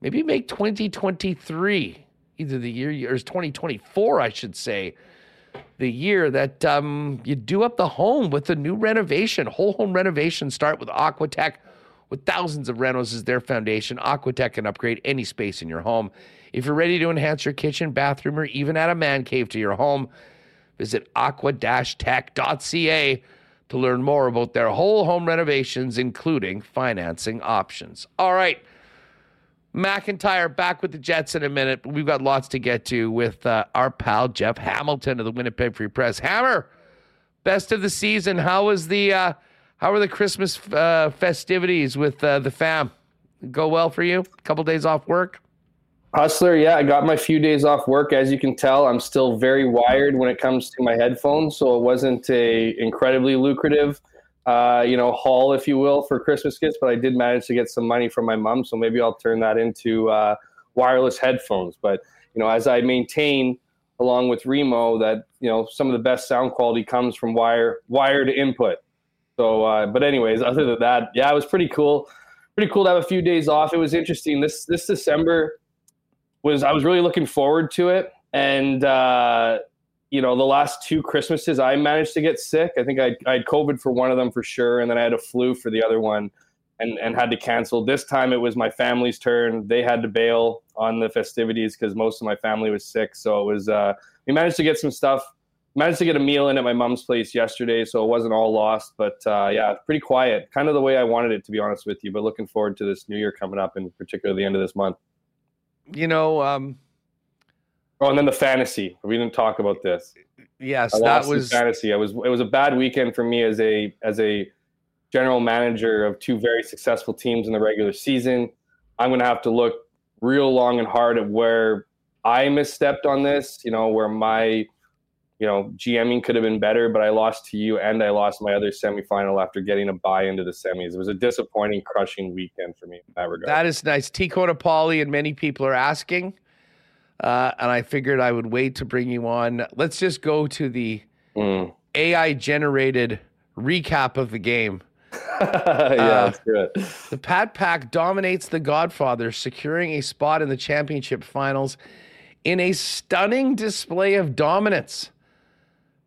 Speaker 2: maybe make 2023 either the year or 2024, I should say, the year that um, you do up the home with a new renovation. Whole home renovation start with Aquatech. With thousands of renos as their foundation, Aquatech can upgrade any space in your home. If you're ready to enhance your kitchen, bathroom, or even add a man cave to your home, visit aqua-tech.ca to learn more about their whole home renovations, including financing options. All right. McIntyre back with the Jets in a minute. We've got lots to get to with uh, our pal Jeff Hamilton of the Winnipeg Free Press. Hammer, best of the season. How was the uh, how were the Christmas uh, festivities with uh, the fam? Go well for you? A couple days off work.
Speaker 4: Hustler, yeah, I got my few days off work. As you can tell, I'm still very wired when it comes to my headphones, so it wasn't a incredibly lucrative uh, you know, haul, if you will, for Christmas gifts. But I did manage to get some money from my mom, so maybe I'll turn that into uh, wireless headphones. But you know, as I maintain along with Remo, that you know, some of the best sound quality comes from wire wired input. So, uh, but anyways, other than that, yeah, it was pretty cool. Pretty cool to have a few days off. It was interesting. This this December was I was really looking forward to it, and uh, you know, the last two Christmases, I managed to get sick. I think I, I had COVID for one of them for sure, and then I had a flu for the other one, and and had to cancel. This time it was my family's turn. They had to bail on the festivities because most of my family was sick. So it was. Uh, we managed to get some stuff. Managed to get a meal in at my mom's place yesterday, so it wasn't all lost. But uh, yeah, pretty quiet, kind of the way I wanted it to be honest with you. But looking forward to this new year coming up, and particularly the end of this month.
Speaker 2: You know, um,
Speaker 4: Oh, and then the fantasy. We didn't talk about this.
Speaker 2: Yes, that was
Speaker 4: fantasy. I was. It was a bad weekend for me as a as a general manager of two very successful teams in the regular season. I'm going to have to look real long and hard at where I misstepped on this. You know, where my you know GMing could have been better, but I lost to you and I lost my other semifinal after getting a buy into the semis. It was a disappointing, crushing weekend for me in that regard.
Speaker 2: That is nice. Tico. Pauly and many people are asking uh, and I figured I would wait to bring you on. Let's just go to the mm. AI generated recap of the game.
Speaker 4: yeah, uh, that's good.
Speaker 2: The Pat Pack dominates the Godfather, securing a spot in the championship finals in a stunning display of dominance.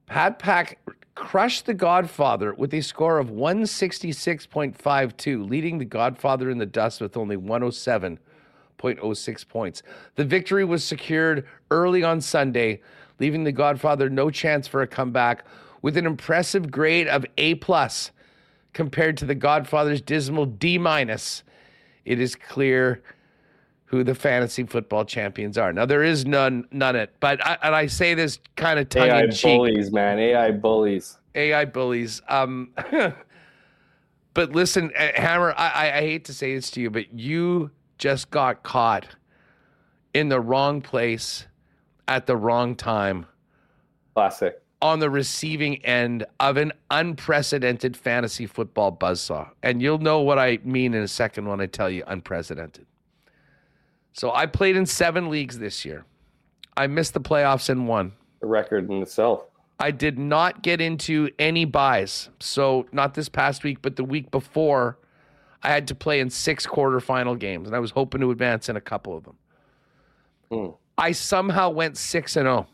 Speaker 2: Pat Pack crushed the Godfather with a score of 166.52, leading the Godfather in the dust with only 107.06 points. The victory was secured early on Sunday, leaving the Godfather no chance for a comeback with an impressive grade of A plus compared to the Godfather's dismal D minus. It is clear who the fantasy football champions are. Now there is none none it, but I, and I say this kind of tongue
Speaker 4: AI
Speaker 2: in cheek.
Speaker 4: AI bullies, man. AI bullies.
Speaker 2: AI bullies. Um, but listen, uh, Hammer, I, I hate to say this to you, but you just got caught in the wrong place at the wrong time.
Speaker 4: Classic.
Speaker 2: On the receiving end of an unprecedented fantasy football buzzsaw. And you'll know what I mean in a second when I tell you unprecedented. So I played in seven leagues this year. I missed the playoffs in one.
Speaker 4: The record in itself.
Speaker 2: I did not get into any buys. So not this past week, but the week before, I had to play in six quarterfinal games, and I was hoping to advance in a couple of them.
Speaker 4: Hmm.
Speaker 2: I somehow went six and zero.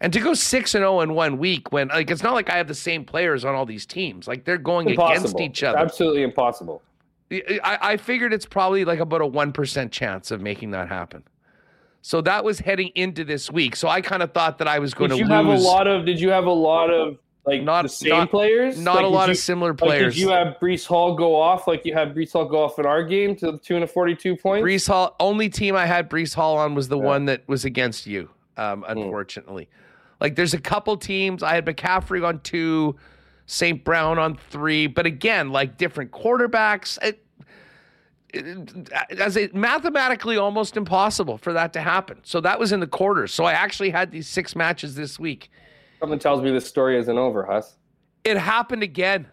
Speaker 2: And to go six and zero in one week, when like it's not like I have the same players on all these teams, like they're going
Speaker 4: Impossible.
Speaker 2: against each other.
Speaker 4: Absolutely impossible.
Speaker 2: I, I figured it's probably like about a one percent chance of making that happen. So that was heading into this week. So I kind of thought that I was going
Speaker 4: Did
Speaker 2: to
Speaker 4: you
Speaker 2: lose.
Speaker 4: have a lot of? Did you have a lot of like
Speaker 2: Not-
Speaker 4: the same
Speaker 2: not-
Speaker 4: players?
Speaker 2: not
Speaker 4: Like,
Speaker 2: a lot
Speaker 4: you-
Speaker 2: of similar players.
Speaker 4: Like, did you have Breece Hall go off like you had Breece Hall go off in our game to the tune of forty-two points?
Speaker 2: Breece Hall. Only team I had Breece Hall on was the
Speaker 4: Yeah.
Speaker 2: one that was against you. Um, unfortunately, like there's a couple teams I had McCaffrey on two, St. Brown on three, but again, like different quarterbacks. It, it, as it mathematically almost impossible for that to happen. So that was in the quarters. So I actually had these six matches this week.
Speaker 4: Something tells me this story isn't over, Huss.
Speaker 2: It happened again.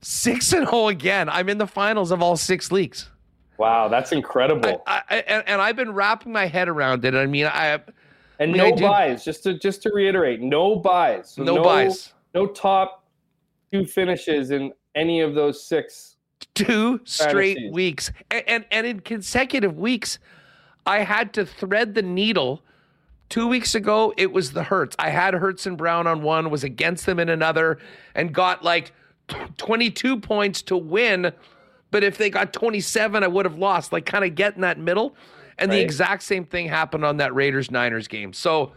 Speaker 2: Six and zero again. I'm in the finals of all six leagues.
Speaker 4: Wow, that's incredible.
Speaker 2: I, I, and, and I've been wrapping my head around it. I mean, I
Speaker 4: have
Speaker 2: and
Speaker 4: no
Speaker 2: I
Speaker 4: buys. Just to just to reiterate, no buys. So
Speaker 2: no, buys.
Speaker 4: No top two finishes in any of those six.
Speaker 2: Two straight
Speaker 4: Fantasies.
Speaker 2: weeks, and, and and in consecutive weeks, I had to thread the needle. Two weeks ago, it was the Hurts. I had Hurts and Brown on one, was against them in another, and got like 22 points to win. But if they got 27, I would have lost. Like kind of get in that middle. And the exact same thing happened on that Raiders Niners game. So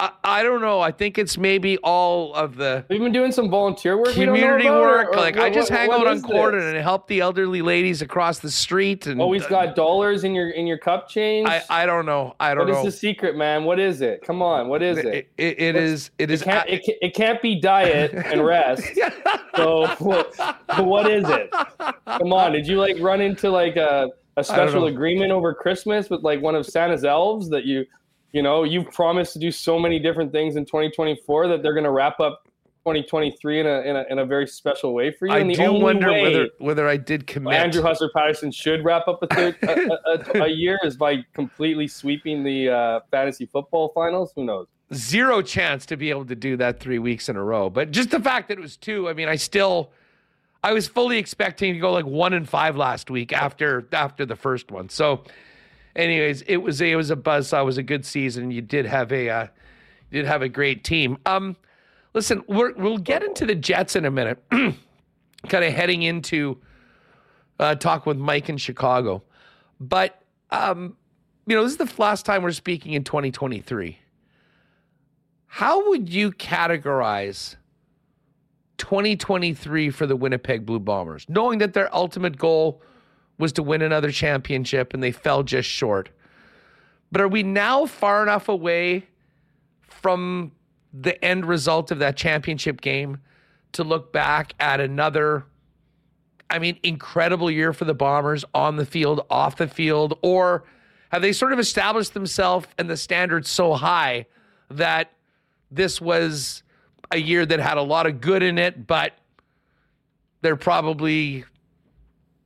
Speaker 2: I, I don't know. I think it's maybe all of the
Speaker 4: We've been doing some volunteer work? we don't know
Speaker 2: community
Speaker 4: or-
Speaker 2: work.
Speaker 4: or
Speaker 2: like I just
Speaker 4: what-
Speaker 2: hang
Speaker 4: what
Speaker 2: out on
Speaker 4: is
Speaker 2: Corden and help the elderly ladies across the street. And
Speaker 4: Always uh, got dollars in your in your cup change.
Speaker 2: I, I don't know. I don't know.
Speaker 4: What is the secret, man? What is it? Come on, what is it?
Speaker 2: It, it, it is. It
Speaker 4: It
Speaker 2: is.
Speaker 4: can't, it, it can't be diet and rest. So what, what is it? Come on, did you like run into like a, a special agreement over Christmas with like one of Santa's elves that you, you know, you've promised to do so many different things in 2024 that they're going to wrap up 2023 in a, in a in a very special way for you.
Speaker 2: I
Speaker 4: the
Speaker 2: do wonder whether whether I did commit.
Speaker 4: Andrew Hustler Paterson should wrap up a, third, a, a, a year is by completely sweeping the uh, fantasy football finals. Who knows?
Speaker 2: zero chance to be able to do that three weeks in a row. But just the fact that it was two, I mean, I still, I was fully expecting to go like one and five last week after after the first one. So, anyways, it was a, it was a buzzsaw. It was a good season. You did have a uh, you did have a great team. Um, listen, we're, we'll get into the Jets in a minute. kind of heading into uh, talk with Mike in Chicago, but um, you know, this is the last time we're speaking in 2023. How would you categorize 2023 for the Winnipeg Blue Bombers, knowing that their ultimate goal was to win another championship and they fell just short? But are we now far enough away from the end result of that championship game to look back at another, I mean, incredible year for the Bombers on the field, off the field? Or have they sort of established themselves and the standards so high that this was a year that had a lot of good in it, but they're probably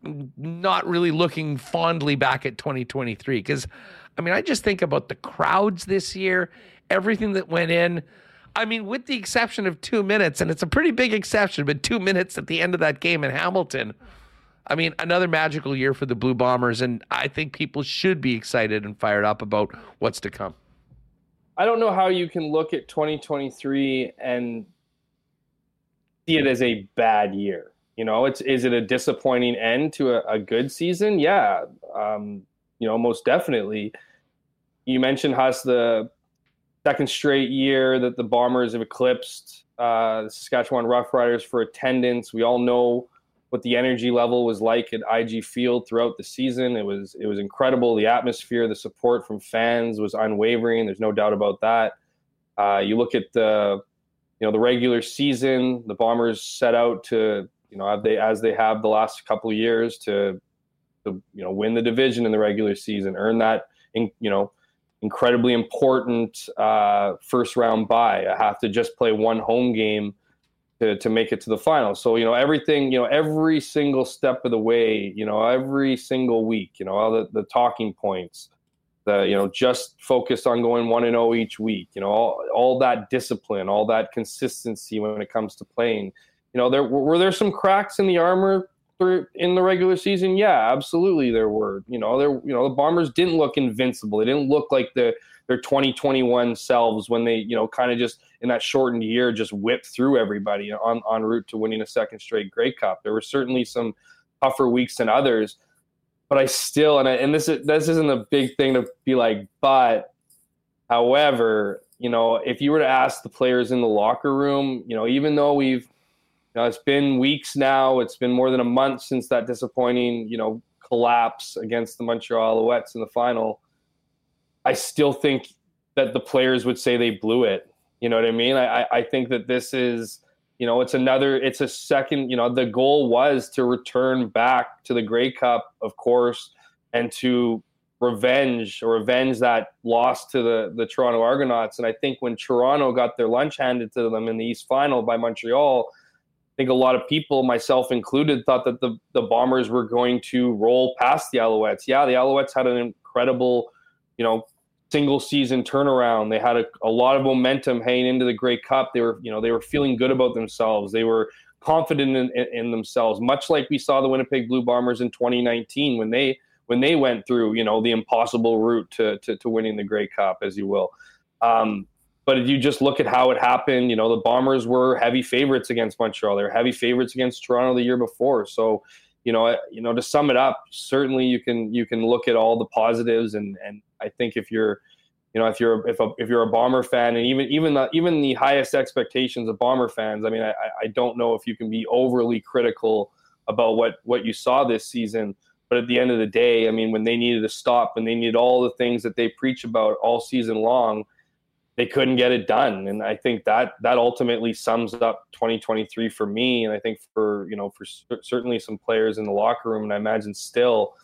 Speaker 2: not really looking fondly back at 2023. Because, I mean, I just think about the crowds this year, everything that went in. I mean, with the exception of two minutes, and it's a pretty big exception, but two minutes at the end of that game in Hamilton. I mean, another magical year for the Blue Bombers, and I think people should be excited and fired up about what's to come.
Speaker 4: I don't know how you can look at 2023 and see it as a bad year. You know, it's is it a disappointing end to a, a good season? Yeah, um, you know, most definitely. You mentioned Huss the second straight year that the Bombers have eclipsed uh, the Saskatchewan Roughriders for attendance. We all know what the energy level was like at IG Field throughout the season. It was it was incredible. The atmosphere, the support from fans was unwavering. There's no doubt about that. Uh, you look at the you know the regular season, the Bombers set out to you know they as they have the last couple of years to to you know win the division in the regular season, earn that in, you know incredibly important uh, first round bye. I have to just play one home game to, to make it to the final. So, you know, everything, you know, every single step of the way, you know, every single week, you know, all the, the talking points, the you know just focused on going one and oh each week. You know all, all that discipline, all that consistency when it comes to playing. You know there were there some cracks in the armor through in the regular season. Yeah, absolutely there were. You know there you know the Bombers didn't look invincible. They didn't look like the their 2021 selves when they you know kind of just in that shortened year just whipped through everybody on on route to winning a second straight Grey Cup. There were certainly some tougher weeks than others but I still and I, and this is this isn't a big thing to be like, but however, you know, if you were to ask the players in the locker room, you know, even though we've know, it's been weeks now, it's been more than a month since that disappointing, you know, collapse against the Montreal Alouettes in the final. I still think that the players would say they blew it. You know what I mean? I, I think that this is you know, it's another, it's a second, you know, the goal was to return back to the Grey Cup, of course, and to revenge or avenge that loss to the, the Toronto Argonauts. And I think when Toronto got their lunch handed to them in the East Final by Montreal, think a lot of people, myself included, thought that the, the Bombers were going to roll past the Alouettes. Yeah, the Alouettes had an incredible, you know, single season turnaround. They had a, a lot of momentum heading into the Grey Cup. They were, you know, they were feeling good about themselves. They were confident in, in, in, themselves, much like we saw the Winnipeg Blue Bombers in 2019 when they when they went through, you know, the impossible route to to, to winning the Grey Cup, as you will. Um, but if you just look at how it happened, you know, the Bombers were heavy favorites against Montreal. They were heavy favorites against Toronto the year before. So, you know, you know, to sum it up, certainly you can you can look at all the positives and and I think if you're, you know, if you're if a, if you're a bomber fan, and even even the even the highest expectations of bomber fans, I mean, I, I don't know if you can be overly critical about what what you saw this season. But at the end of the day, I mean, when they needed to stop and they needed all the things that they preach about all season long, they couldn't get it done. And I think that that ultimately sums up 2023 for me. And I think for you know for certainly some players in the locker room, and I imagine still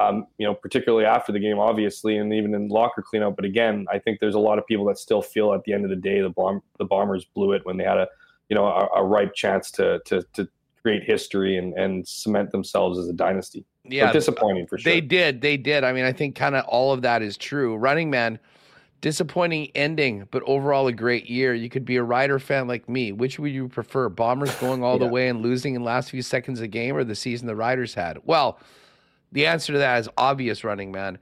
Speaker 4: um, you know, particularly after the game, obviously, and even in locker cleanup. But again, I think there's a lot of people that still feel at the end of the day the bomb the Bombers blew it when they had a you know a, a ripe chance to to to create history and and cement themselves as a dynasty. Yeah, but disappointing for sure.
Speaker 2: They did, they did. I mean, I think kind of all of that is true. Running Man. Disappointing ending, but overall a great year. You could be a Rider fan like me. Which would you prefer? Bombers going all yeah. the way and losing in the last few seconds of the game, or the season the Riders had? Well, the answer to that is obvious, running man.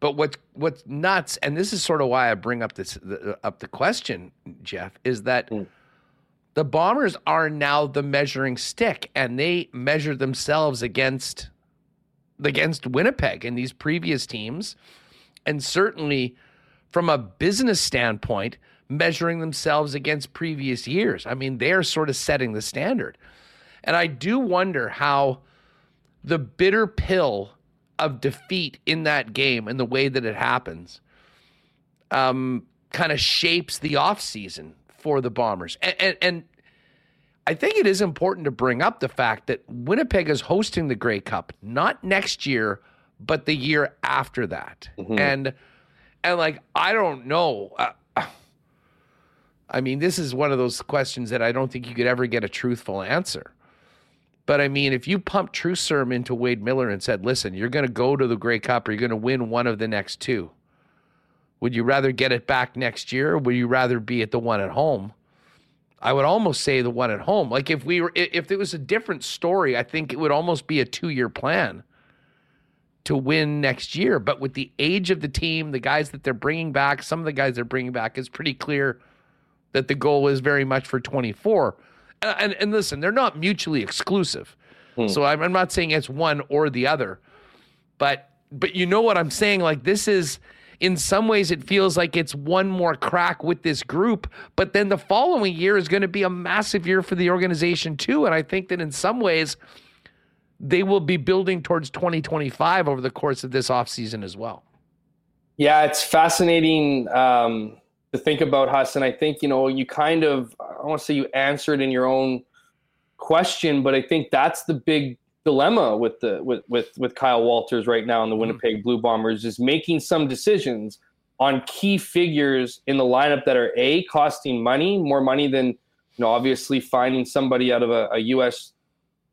Speaker 2: But what's what's nuts, and this is sort of why I bring up this the, up the question, Jeff, is that mm. the Bombers are now the measuring stick, and they measure themselves against against Winnipeg and these previous teams, and certainly from a business standpoint, measuring themselves against previous years. I mean, they're sort of setting the standard, and I do wonder how the bitter pill of defeat in that game and the way that it happens um, kind of shapes the offseason for the Bombers. And, and, and, I think it is important to bring up the fact that Winnipeg is hosting the Grey Cup, not next year, but the year after that. Mm-hmm. And, and like, I don't know. Uh, I mean, this is one of those questions that I don't think you could ever get a truthful answer. But I mean, if you pumped True Serum into Wade Miller and said, listen, you're going to go to the Grey Cup or you're going to win one of the next two, would you rather get it back next year or would you rather be at the one at home? I would almost say the one at home. Like if we were, if it was a different story, I think it would almost be a two year plan to win next year. But with the age of the team, the guys that they're bringing back, some of the guys they're bringing back, it's pretty clear that the goal is very much for 24 and, and listen, they're not mutually exclusive. Hmm. So I'm, I'm not saying it's one or the other, but but you know what I'm saying? Like this is in some ways it feels like it's one more crack with this group, but then the following year is going to be a massive year for the organization too. And I think that in some ways they will be building towards 2025 over the course of this offseason as well.
Speaker 4: Yeah, it's fascinating. Um, to think about Huss. And I think, you know, you kind of, I want to say you answered in your own question, but I think that's the big dilemma with the with with with Kyle Walters right now in the mm-hmm. Winnipeg Blue Bombers is making some decisions on key figures in the lineup that are a costing money, more money than you know, obviously finding somebody out of a, a U.S.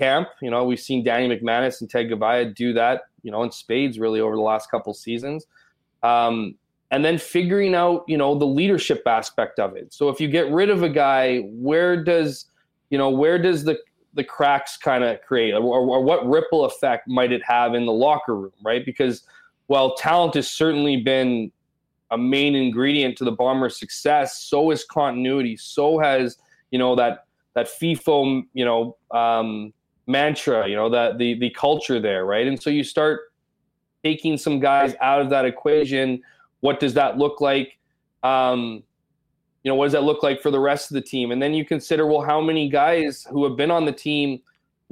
Speaker 4: camp. You know, we've seen Danny McManus and Ted Goveia do that, you know, in spades really over the last couple seasons. Um, and then figuring out, you know, the leadership aspect of it. So if you get rid of a guy, where does, you know, where does the the cracks kind of create, or, or what ripple effect might it have in the locker room, right? Because while talent has certainly been a main ingredient to the Bombers' success, so is continuity. So has you know that that FIDO, you know, um, mantra, you know, that the the culture there, right? And so you start taking some guys out of that equation. What does that look like? Um, you know, what does that look like for the rest of the team? And then you consider, well, how many guys who have been on the team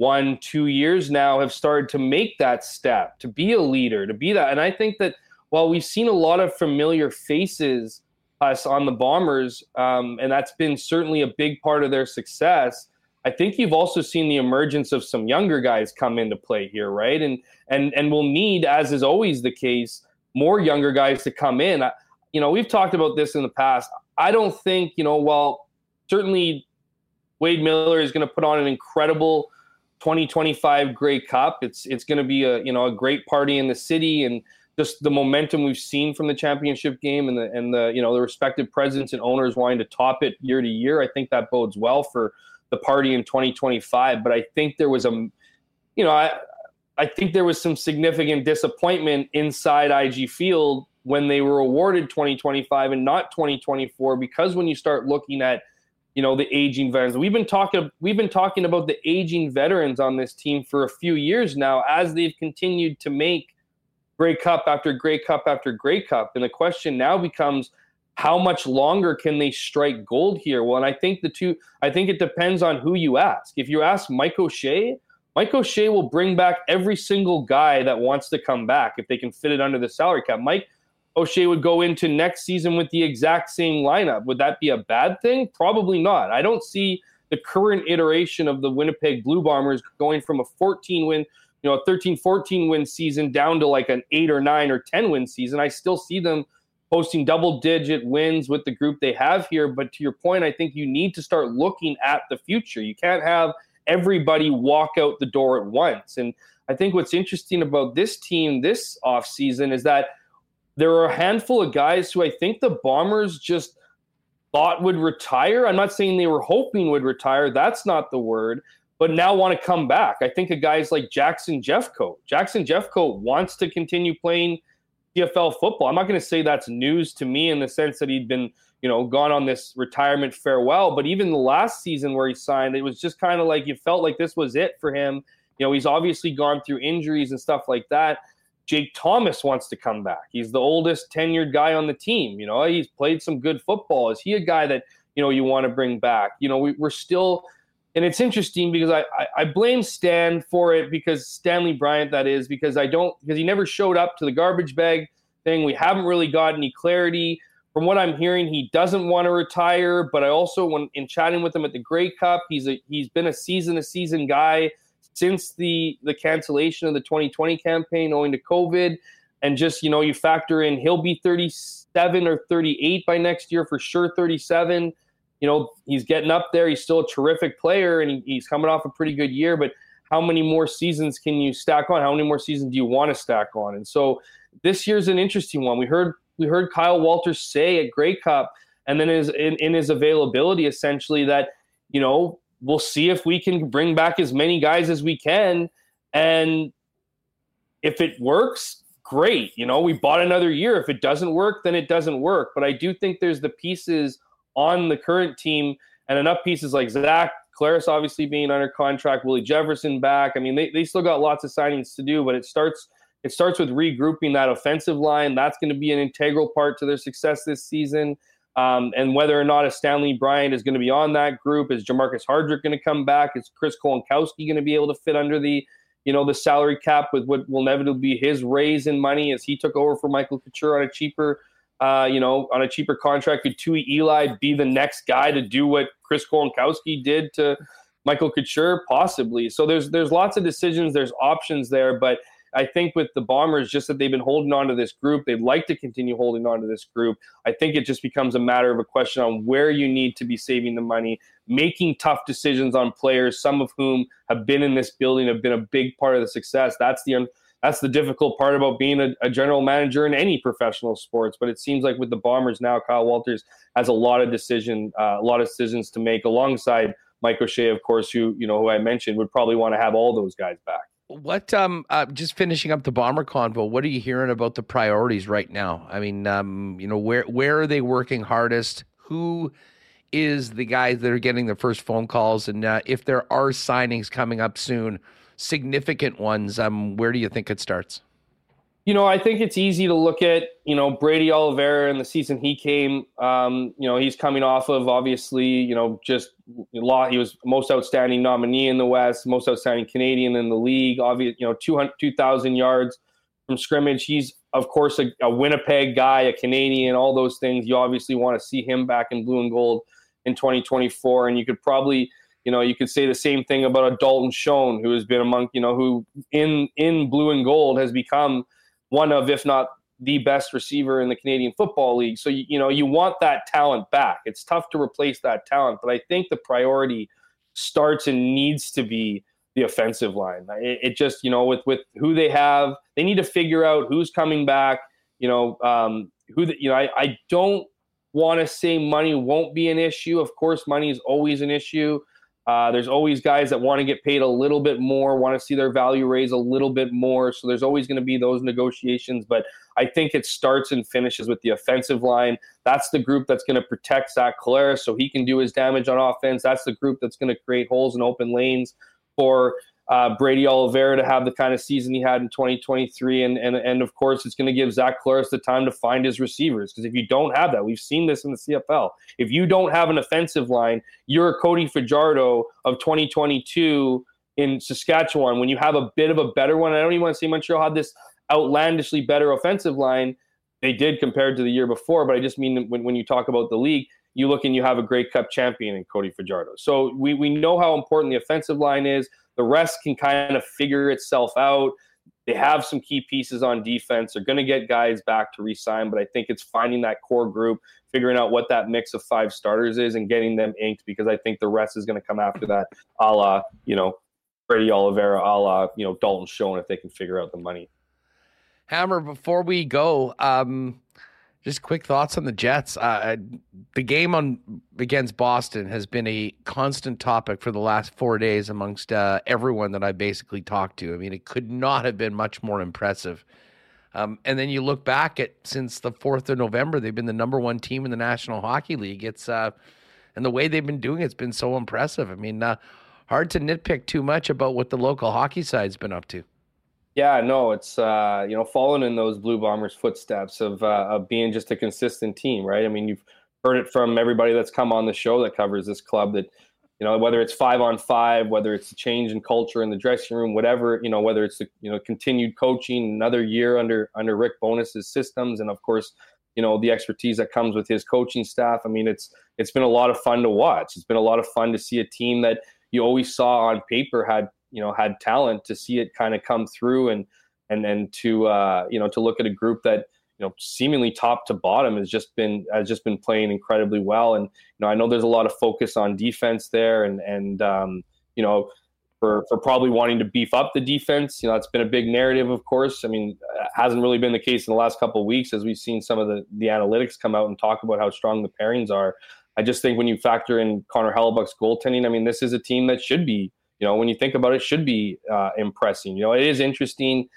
Speaker 4: one, two years now have started to make that step to be a leader, to be that. And I think that while we've seen a lot of familiar faces us on the Bombers, um, and that's been certainly a big part of their success. I think you've also seen the emergence of some younger guys come into play here, right? And and and we'll need, as is always the case, more younger guys to come in. I, you know, we've talked about this in the past. I don't think you know. Well, certainly, Wade Miller is going to put on an incredible 2025 Grey Cup. It's it's going to be a you know a great party in the city and just the momentum we've seen from the championship game and the and the you know the respective presidents and owners wanting to top it year to year. I think that bodes well for the party in 2025. But I think there was a, you know, I I think there was some significant disappointment inside IG Field when they were awarded 2025 and not 2024 because when you start looking at you know the aging veterans we've been talking we've been talking about the aging veterans on this team for a few years now as they've continued to make Grey Cup after Grey Cup after Grey Cup. And the question now becomes how much longer can they strike gold here? Well, and I think the two, I think it depends on who you ask. If you ask Mike O'Shea, Mike O'Shea will bring back every single guy that wants to come back if they can fit it under the salary cap. Mike O'Shea would go into next season with the exact same lineup. Would that be a bad thing? Probably not. I don't see the current iteration of the Winnipeg Blue Bombers going from a 14 win you know, a 13 14 win season down to like an eight or nine or 10 win season. I still see them posting double digit wins with the group they have here. But to your point, I think you need to start looking at the future. You can't have everybody walk out the door at once. And I think what's interesting about this team this offseason is that there are a handful of guys who I think the Bombers just thought would retire. I'm not saying they were hoping would retire. That's not the word but now want to come back. I think of guys like Jackson Jeffcoat. Jackson Jeffcoat wants to continue playing CFL football. I'm not going to say that's news to me in the sense that he'd been, you know, gone on this retirement farewell. But even the last season where he signed, it was just kind of like you felt like this was it for him. You know, he's obviously gone through injuries and stuff like that. Jake Thomas wants to come back. He's the oldest tenured guy on the team. You know, he's played some good football. Is he a guy that, you know, you want to bring back? You know, we, we're still – and it's interesting because I, I, I blame Stan for it because Stanley Bryant that is because I don't because he never showed up to the garbage bag thing. We haven't really got any clarity. From what I'm hearing, he doesn't want to retire. But I also, when in chatting with him at the Grey Cup, he's a he's been a season to season guy since the the cancellation of the 2020 campaign owing to COVID. And just you know, you factor in he'll be 37 or 38 by next year for sure, 37 you know, he's getting up there. He's still a terrific player and he, he's coming off a pretty good year. But how many more seasons can you stack on? How many more seasons do you want to stack on? And so this year's an interesting one. We heard we heard Kyle Walters say at Grey Cup and then his in, in his availability essentially that, you know, we'll see if we can bring back as many guys as we can. And if it works, great. You know, we bought another year. If it doesn't work, then it doesn't work. But I do think there's the pieces – on the current team and enough pieces like Zach Collaros obviously being under contract, Willie Jefferson back. I mean, they, they still got lots of signings to do, but it starts it starts with regrouping that offensive line. That's going to be an integral part to their success this season. Um, and whether or not a Stanley Bryant is going to be on that group, is Jermarcus Hardrick going to come back? Is Chris Kolankowski going to be able to fit under the you know the salary cap with what will inevitably be his raise in money as he took over for Michael Couture on a cheaper uh, you know, on a cheaper contract, could Tui Eli be the next guy to do what Chris Kolankowski did to Michael Couture? Possibly. So there's there's lots of decisions, there's options there, but I think with the Bombers, just that they've been holding on to this group, they'd like to continue holding on to this group. I think it just becomes a matter of a question on where you need to be saving the money, making tough decisions on players, some of whom have been in this building, have been a big part of the success. That's the that's the difficult part about being a, a, general manager in any professional sports. But it seems like with the Bombers now, Kyle Walters has a lot of decision, uh, a lot of decisions to make alongside Mike O'Shea, of course, who you know who I mentioned would probably want to have all those guys back.
Speaker 2: What um uh, just finishing up the bomber convo? What are you hearing about the priorities right now? I mean, um, you know, where where are they working hardest? Who is the guys that are getting the first phone calls? And uh, if there are signings coming up soon, significant ones, um, where do you think it starts?
Speaker 4: You know, I think it's easy to look at, you know, Brady Oliveira and the season he came. Um, you know, he's coming off of obviously, you know, just law. He was most outstanding nominee in the West, most outstanding Canadian in the league. Obviously, you know, 200, 2,000 yards from scrimmage. He's, of course, a, a Winnipeg guy, a Canadian, all those things. You obviously want to see him back in blue and gold in 2024. And you could probably, you know, you could say the same thing about a Dalton Schoen, who has been among, you know, who in in blue and gold has become one of, if not the best receiver in the Canadian Football League. So you, you know, you want that talent back. It's tough to replace that talent, but I think the priority starts and needs to be the offensive line. It, it, just, you know, with with who they have, they need to figure out who's coming back. You know, um, who the, you know, I, I don't want to say money won't be an issue. Of course, money is always an issue. Uh, there's always guys that want to get paid a little bit more, want to see their value raise a little bit more. So there's always going to be those negotiations. But I think it starts and finishes with the offensive line. That's the group that's going to protect Zach Collaros so he can do his damage on offense. That's the group that's going to create holes and open lanes for uh, Brady Oliveira to have the kind of season he had in 2023. And, and, and of course, it's going to give Zach Collaros the time to find his receivers. Because if you don't have that, we've seen this in the CFL. If you don't have an offensive line, you're a Cody Fajardo of 2022 in Saskatchewan. When you have a bit of a better one, I don't even want to say Montreal had this outlandishly better offensive line. They did compared to the year before, but I just mean when, when you talk about the league, you look and you have a Grey Cup champion in Cody Fajardo. So we, we know how important the offensive line is. The rest can kind of figure itself out. They have some key pieces on defense. They're going to get guys back to resign, but I think it's finding that core group, figuring out what that mix of five starters is, and getting them inked because I think the rest is going to come after that, a la, you know, Brady Oliveira, a la, you know, Dalton Schoen if they can figure out the money.
Speaker 2: Hammer, before we go, um, just quick thoughts on the Jets. Uh, the game on against Boston has been a constant topic for the last four days amongst uh, everyone that I basically talked to. I mean, it could not have been much more impressive. Um, and then you look back at since the fourth of November, they've been the number one team in the National Hockey League. It's uh, and the way they've been doing it's been so impressive. I mean, uh, hard to nitpick too much about what the local hockey side's been up to.
Speaker 4: Yeah, no, it's uh, you know following in those Blue Bombers' footsteps of uh, of being just a consistent team, right? I mean, you've heard it from everybody that's come on the show that covers this club that you know whether it's five on five, whether it's a change in culture in the dressing room, whatever you know, whether it's you know continued coaching, another year under under Rick Bowness's systems, and of course you know the expertise that comes with his coaching staff. I mean, it's it's been a lot of fun to watch. It's been a lot of fun to see a team that you always saw on paper had you know had talent to see it kind of come through and and and to uh, you know to look at a group that you know seemingly top to bottom has just been has just been playing incredibly well. And you know I know there's a lot of focus on defense there and and um, you know for for probably wanting to beef up the defense. You know that's been a big narrative of course. I mean hasn't really been the case in the last couple of weeks as we've seen some of the the analytics come out and talk about how strong the pairings are. I just think when you factor in Connor Hellebuyck's goaltending I mean this is a team that should be you know, when you think about it, should be uh, impressing. You know, it is interesting.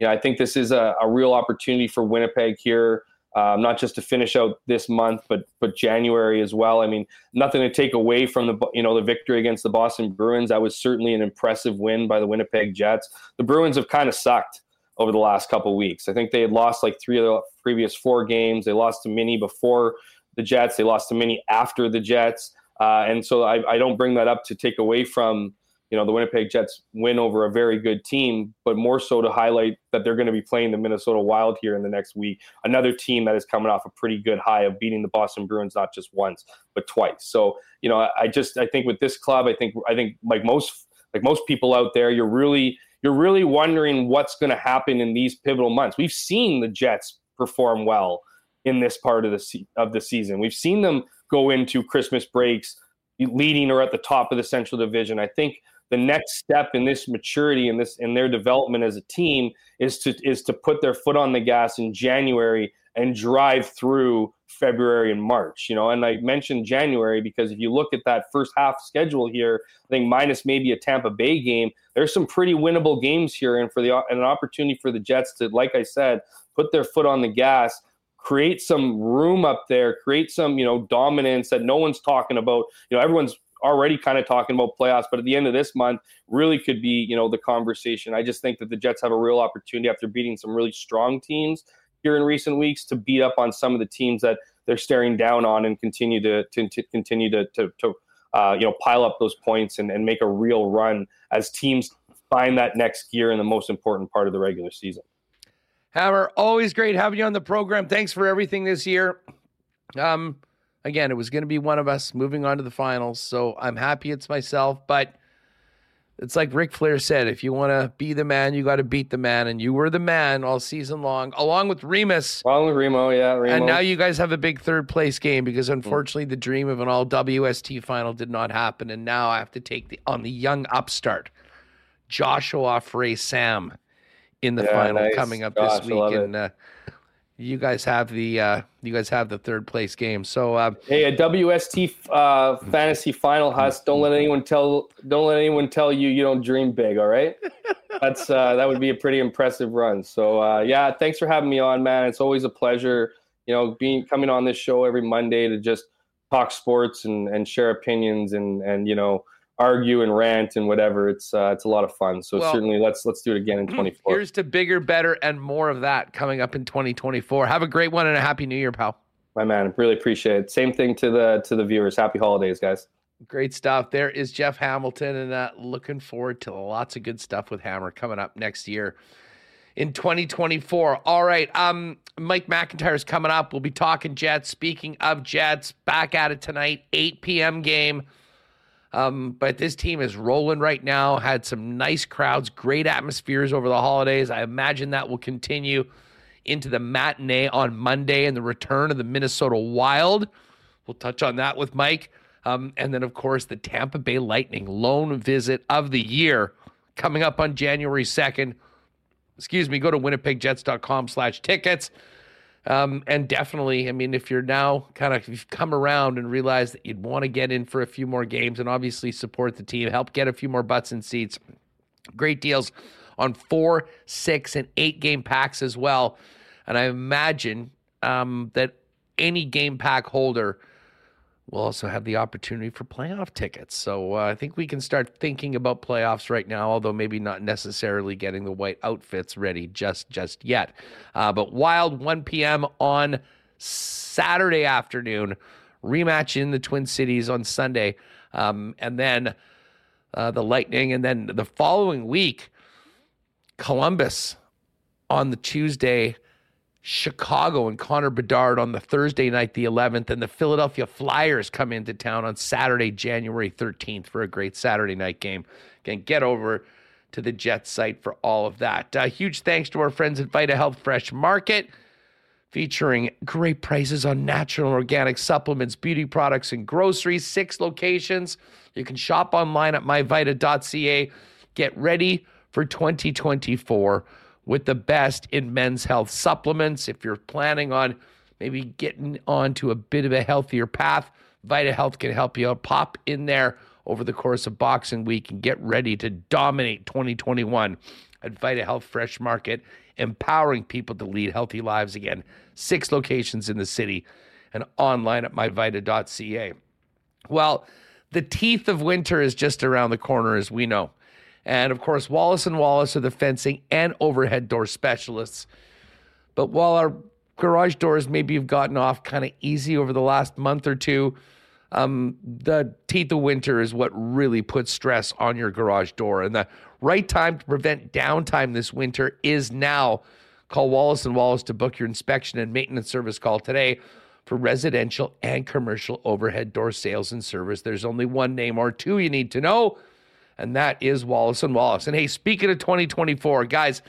Speaker 4: You know, I think this is a, a real opportunity for Winnipeg here, um, not just to finish out this month, but but January as well. I mean, nothing to take away from the you know the victory against the Boston Bruins. That was certainly an impressive win by the Winnipeg Jets. The Bruins have kind of sucked over the last couple weeks. I think they had lost like three of the previous four games. They lost to Mini before the Jets. They lost to Mini after the Jets. Uh, and so I, I, don't bring that up to take away from you know the Winnipeg Jets win over a very good team, but more so to highlight that they're going to be playing the Minnesota Wild here in the next week, another team that is coming off a pretty good high of beating the Boston Bruins not just once but twice. So you know I just I think with this club, I think I think like most like most people out there, you're really you're really wondering what's going to happen in these pivotal months. We've seen the Jets perform well in this part of the se- of the season. We've seen them go into Christmas breaks leading or at the top of the Central Division. I think the next step in this maturity and this in their development as a team is to is to put their foot on the gas in January and drive through February and March. You know, and I mentioned January because if you look at that first half schedule here, I think minus maybe a Tampa Bay game, there's some pretty winnable games here, and for the and an opportunity for the Jets to, like I said, put their foot on the gas create some room up there, create some, you know, dominance that no one's talking about. You know, everyone's already kind of talking about playoffs, but at the end of this month, really could be, you know, the conversation. I just think that the Jets have a real opportunity after beating some really strong teams here in recent weeks to beat up on some of the teams that they're staring down on and continue to, to, to continue to, to, to uh, you know, pile up those points and, and make a real run as teams find that next gear in the most important part of the regular season.
Speaker 2: Hammer, always great having you on the program. Thanks for everything this year. Um, again, it was going to be one of us moving on to the finals, so I'm happy it's myself. But it's like Ric Flair said: if you want to be the man, you got to beat the man, and you were the man all season long, along with Remis.
Speaker 4: Along with Remo, yeah. Remo.
Speaker 2: And now you guys have a big third place game because unfortunately the dream of an all WST final did not happen, and now I have to take the on the young upstart, Joshua Frey Sam in the
Speaker 4: Yeah,
Speaker 2: final
Speaker 4: nice.
Speaker 2: coming up
Speaker 4: Gosh,
Speaker 2: this week, and uh, you guys have the uh, you guys have the third place game. So uh,
Speaker 4: Hey, a WST uh, fantasy final, Huss. Don't let anyone tell. Don't let anyone tell you you don't dream big. All right. That's uh, that would be a pretty impressive run. So uh, yeah, thanks for having me on, man. It's always a pleasure. You know, being coming on this show every Monday to just talk sports and, and share opinions and and you know argue and rant and whatever. It's uh, it's a lot of fun. So
Speaker 2: Well-
Speaker 4: certainly let's let's do it again in 24.
Speaker 2: here's to bigger, better, and more of that coming up in 2024. Have a great one and a happy New Year, pal.
Speaker 4: My man, really appreciate it. Same thing to the to the viewers. Happy holidays, guys.
Speaker 2: Great stuff. There is Jeff Hamilton, and uh, looking forward to lots of good stuff with Hammer coming up next year in 2024. All right, um, Mike McIntyre's coming up. We'll be talking Jets. Speaking of Jets, back at it tonight, 8 p.m. game. Um, but this team is rolling right now. Had some nice crowds, great atmospheres over the holidays. I imagine that will continue into the matinee on Monday and the return of the Minnesota Wild. We'll touch on that with Mike. Um, and then, of course, the Tampa Bay Lightning lone visit of the year coming up on January 2nd. Excuse me, go to winnipegjets.com slash tickets. Um, and definitely, I mean, if you're now kind of you've come around and realize that you'd want to get in for a few more games and obviously support the team, help get a few more butts in seats. Great deals on four, six, and eight game packs as well. And I imagine um, that any game pack holder will also have the opportunity for playoff tickets. So uh, I think we can start thinking about playoffs right now, although maybe not necessarily getting the white outfits ready just just yet. Uh, but Wild 1 p.m. on Saturday afternoon, rematch in the Twin Cities on Sunday, um, and then uh, the Lightning, and then the following week, Columbus on the Tuesday. Chicago and Connor Bedard on the Thursday night, the 11th, and the Philadelphia Flyers come into town on Saturday, January 13th for a great Saturday night game. Again, get over to the Jets site for all of that. Uh, huge thanks to our friends at Vita Health Fresh Market, featuring great prices on natural and organic supplements, beauty products, and groceries. Six locations. You can shop online at myvita.ca. Get ready for 2024 with the best in men's health supplements. If you're planning on maybe getting onto a bit of a healthier path, Vita Health can help you out. Pop in there over the course of Boxing Week and get ready to dominate 2021 at Vita Health Fresh Market, empowering people to lead healthy lives again. Six locations in the city and online at myvita.ca. Well, the teeth of winter is just around the corner, as we know. And of course, Wallace and Wallace are the fencing and overhead door specialists. But while our garage doors maybe have gotten off kind of easy over the last month or two, um, the teeth of winter is what really puts stress on your garage door. And the right time to prevent downtime this winter is now. Call Wallace and Wallace to book your inspection and maintenance service call today for residential and commercial overhead door sales and service. There's only one name or two you need to know, and that is Wallace and Wallace. And hey, speaking of 2024, guys,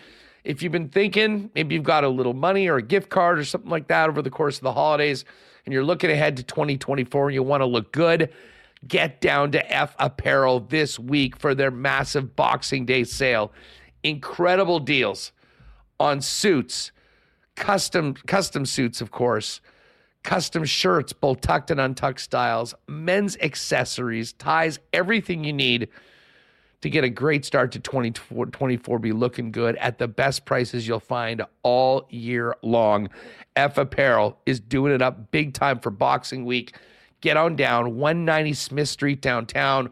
Speaker 2: if you've been thinking maybe you've got a little money or a gift card or something like that over the course of the holidays, and you're looking ahead to 2024 and you want to look good, Get down to F Apparel this week for their massive Boxing Day sale. Incredible deals on suits, custom custom suits, of course, custom shirts, both tucked and untucked styles, men's accessories, ties, everything you need to get a great start to 2024 be looking good at the best prices you'll find all year long. F Apparel is doing it up big time for Boxing Week. Get on down 190 Smith Street downtown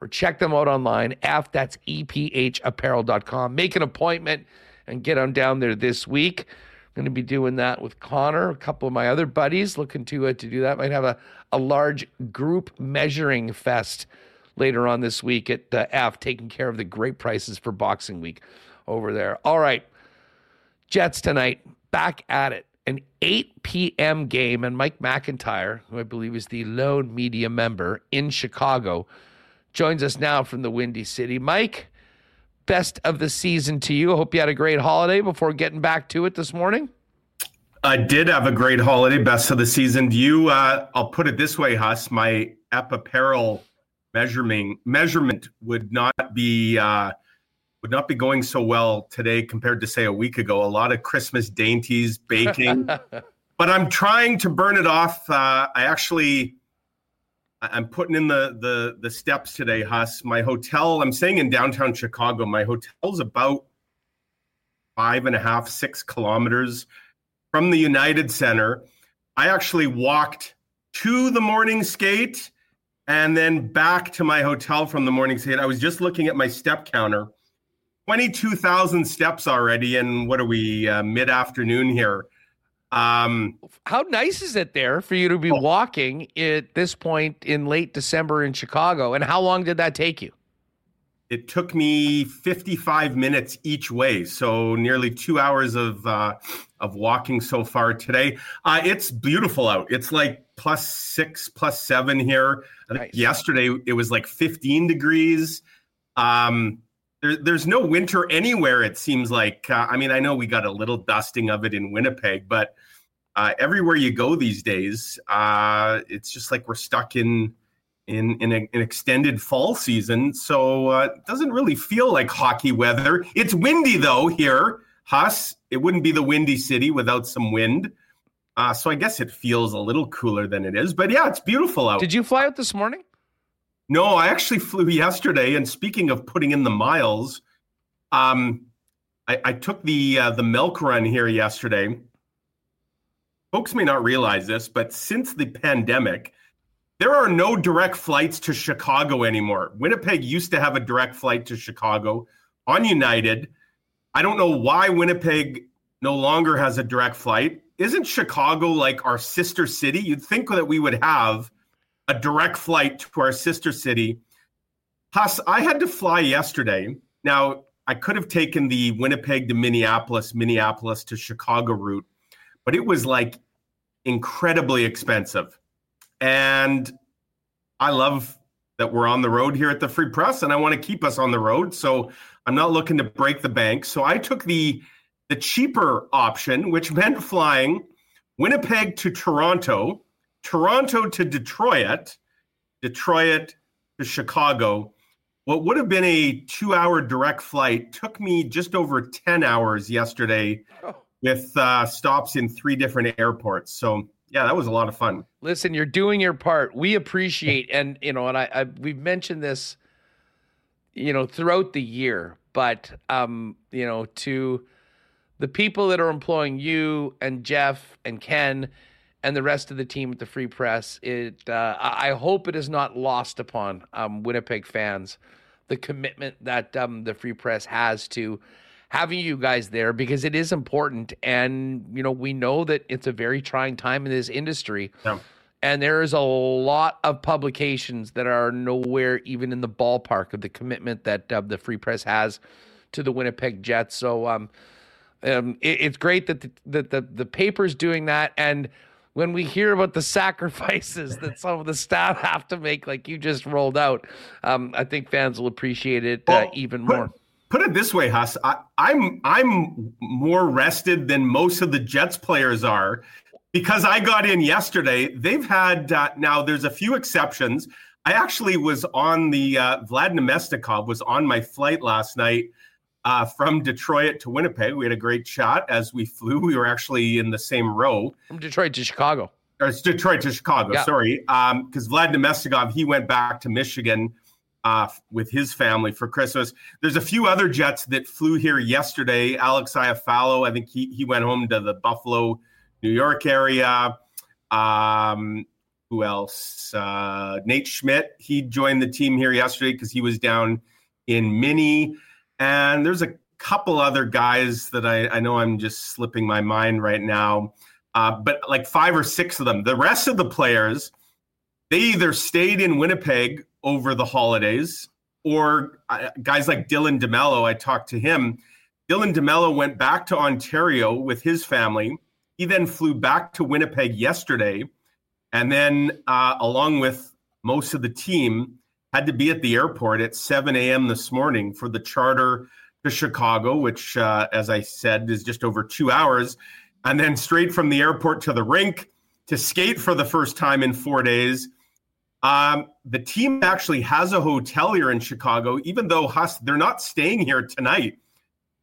Speaker 2: or check them out online. F, that's EPHapparel.com. Make an appointment and get on down there this week. I'm going to be doing that with Connor, a couple of my other buddies looking to uh, to do that. Might have a, a large group measuring fest later on this week at uh, F, taking care of the great prices for Boxing Week over there. All right, Jets tonight, back at it. An 8 p.m. game, and Mike McIntyre, who I believe is the lone media member in Chicago, joins us now from the Windy City. Mike, best of the season to you. I hope you had a great holiday before getting back to it this morning.
Speaker 5: I did have a great holiday, best of the season. Do you? Uh, I'll put it this way, Huss. My app apparel measurement measurement would not be uh, would not be going so well today compared to say a week ago. A lot of Christmas dainties, baking, but I'm trying to burn it off. Uh, I actually I'm putting in the the the steps today, Huss. My hotel. I'm staying in downtown Chicago. My hotel's about five and a half, six kilometers from the United Center. I actually walked to the morning skate and then back to my hotel from the morning skate. I was just looking at my step counter. 22,000 steps already. And what are we, uh, mid afternoon here?
Speaker 2: Um, How nice is it there for you to be oh, walking at this point in late December in Chicago? And how long did that take you?
Speaker 5: It took me 55 minutes each way, so nearly two hours of uh, of walking so far today. Uh, it's beautiful out. It's like plus six, plus seven here. I think nice. yesterday it was like 15 degrees. Um, there, there's no winter anywhere. It seems like. Uh, I mean, I know we got a little dusting of it in Winnipeg, but uh, everywhere you go these days, uh, it's just like we're stuck in in in a, an extended fall season. So uh, it doesn't really feel like hockey weather. It's windy though here, Huss. It wouldn't be the windy city without some wind. Uh, so I guess it feels a little cooler than it is. But yeah, it's beautiful out.
Speaker 2: Did you fly out this morning?
Speaker 5: No, I actually flew yesterday. And speaking of putting in the miles, um, I, I took the uh, the milk run here yesterday. Folks may not realize this, but since the pandemic, there are no direct flights to Chicago anymore. Winnipeg used to have a direct flight to Chicago on United. I don't know why Winnipeg no longer has a direct flight. Isn't Chicago like our sister city? You'd think that we would have a direct flight to our sister city. I had to fly yesterday. Now, I could have taken the Winnipeg to Minneapolis, Minneapolis to Chicago route, but it was like incredibly expensive. And I love that we're on the road here at the Free Press, and I want to keep us on the road. So I'm not looking to break the bank. So I took the the cheaper option, which meant flying Winnipeg to Toronto, Toronto to Detroit, Detroit to Chicago. What would have been a two hour direct flight took me just over 10 hours yesterday oh. with uh, stops in three different airports. So yeah, that was a lot of fun.
Speaker 2: Listen, you're doing your part. We appreciate, and you know, and I, I we've mentioned this, you know, throughout the year, but um, you know, to the people that are employing you and Jeff and Ken and the rest of the team at the Free Press, it uh, I hope it is not lost upon um, Winnipeg fans the commitment that um, the Free Press has to having you guys there because it is important. And, you know, we know that it's a very trying time in this industry. Yeah. And there is a lot of publications that are nowhere even in the ballpark of the commitment that uh, the Free Press has to the Winnipeg Jets. So um, um, it, it's great that the, that the, the paper's doing that. And when we hear about the sacrifices that some of the staff have to make, like you just rolled out, um, I think fans will appreciate it uh, well, even more
Speaker 5: put it this way, Huss. I, I'm I'm more rested than most of the Jets players are because I got in yesterday. They've had uh, now. There's a few exceptions. I actually was on the uh, Vlad Namestnikov was on my flight last night uh, from Detroit to Winnipeg. We had a great chat as we flew. We were actually in the same row.
Speaker 2: From Detroit to Chicago.
Speaker 5: Or it's Detroit to Chicago,
Speaker 2: Yeah.
Speaker 5: sorry. Because Vlad Namestnikov, he went back to Michigan uh, with his family for Christmas. There's a few other Jets that flew here yesterday. Alex Iafallo, I think he, he went home to the Buffalo, New York area. Um, who else? Uh, Nate Schmidt, he joined the team here yesterday because he was down in Mini. And there's a couple other guys that I, I know I'm just slipping my mind right now, uh, but like five or six of them. The rest of the players, they either stayed in Winnipeg over the holidays or uh, guys like Dylan DeMello, I talked to him. Dylan DeMello went back to Ontario with his family. He then flew back to Winnipeg yesterday, and then, uh, along with most of the team, had to be at the airport at 7 a.m. this morning for the charter to Chicago, which, uh, as I said, is just over two hours, and then straight from the airport to the rink to skate for the first time in four days. Um, the team actually has a hotel here in Chicago, even though they're not staying here tonight.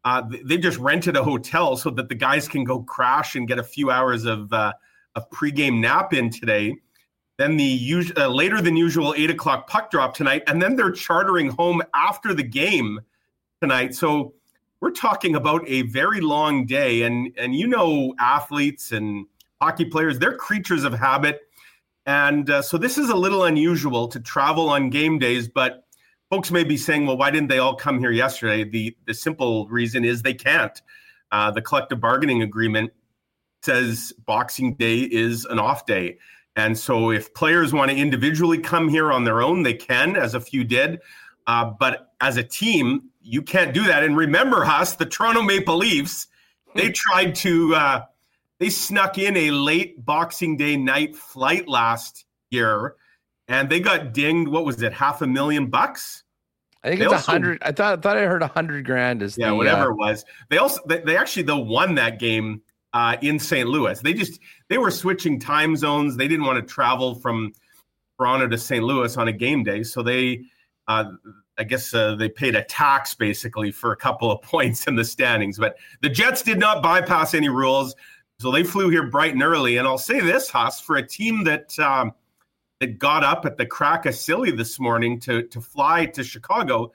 Speaker 5: Uh, th- they just rented a hotel so that the guys can go crash and get a few hours of uh, of pregame nap in today. Then the us- uh, later than usual eight o'clock puck drop tonight, and then they're chartering home after the game tonight. So we're talking about a very long day, and and you know athletes and hockey players, they're creatures of habit, and uh, so this is a little unusual to travel on game days, but folks may be saying, well, why didn't they all come here yesterday? The the simple reason is they can't. Uh, the collective bargaining agreement says Boxing Day is an off day. And so if players want to individually come here on their own, they can, as a few did. Uh, but as a team, you can't do that. And remember, Huss, the Toronto Maple Leafs, they tried to, uh, they snuck in a late Boxing Day night flight last year and they got dinged. What was it? Half a million bucks?
Speaker 2: I think
Speaker 5: They
Speaker 2: it's a hundred. I thought I thought I heard a hundred grand is
Speaker 5: Yeah,
Speaker 2: the,
Speaker 5: whatever
Speaker 2: uh,
Speaker 5: it was. They also they, they actually though won that game uh, in St. Louis. They just they were switching time zones. They didn't want to travel from Toronto to St. Louis on a game day, so they uh, I guess uh, they paid a tax basically for a couple of points in the standings. But the Jets did not bypass any rules, so they flew here bright and early. And I'll say this, Huss, for a team that um, that got up at the crack of silly this morning to to fly to Chicago,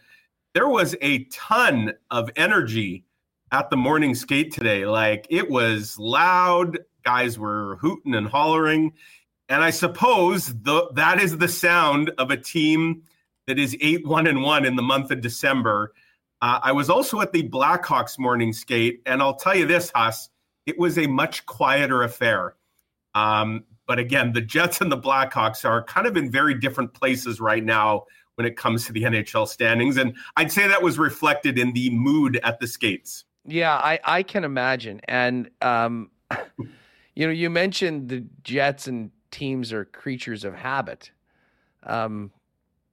Speaker 5: there was a ton of energy at the morning skate today. Like it was loud, guys were hooting and hollering. And I suppose the, that is the sound of a team that is 8 1 and 1 in the month of December. Uh, I was also at the Blackhawks morning skate, and I'll tell you this, Huss, it was a much quieter affair. Um, but again, the Jets and the Blackhawks are kind of in very different places right now when it comes to the NHL standings. And I'd say that was reflected in the mood at the skates.
Speaker 2: Yeah, I I can imagine. And um, you know, you mentioned the Jets and teams are creatures of habit. Um,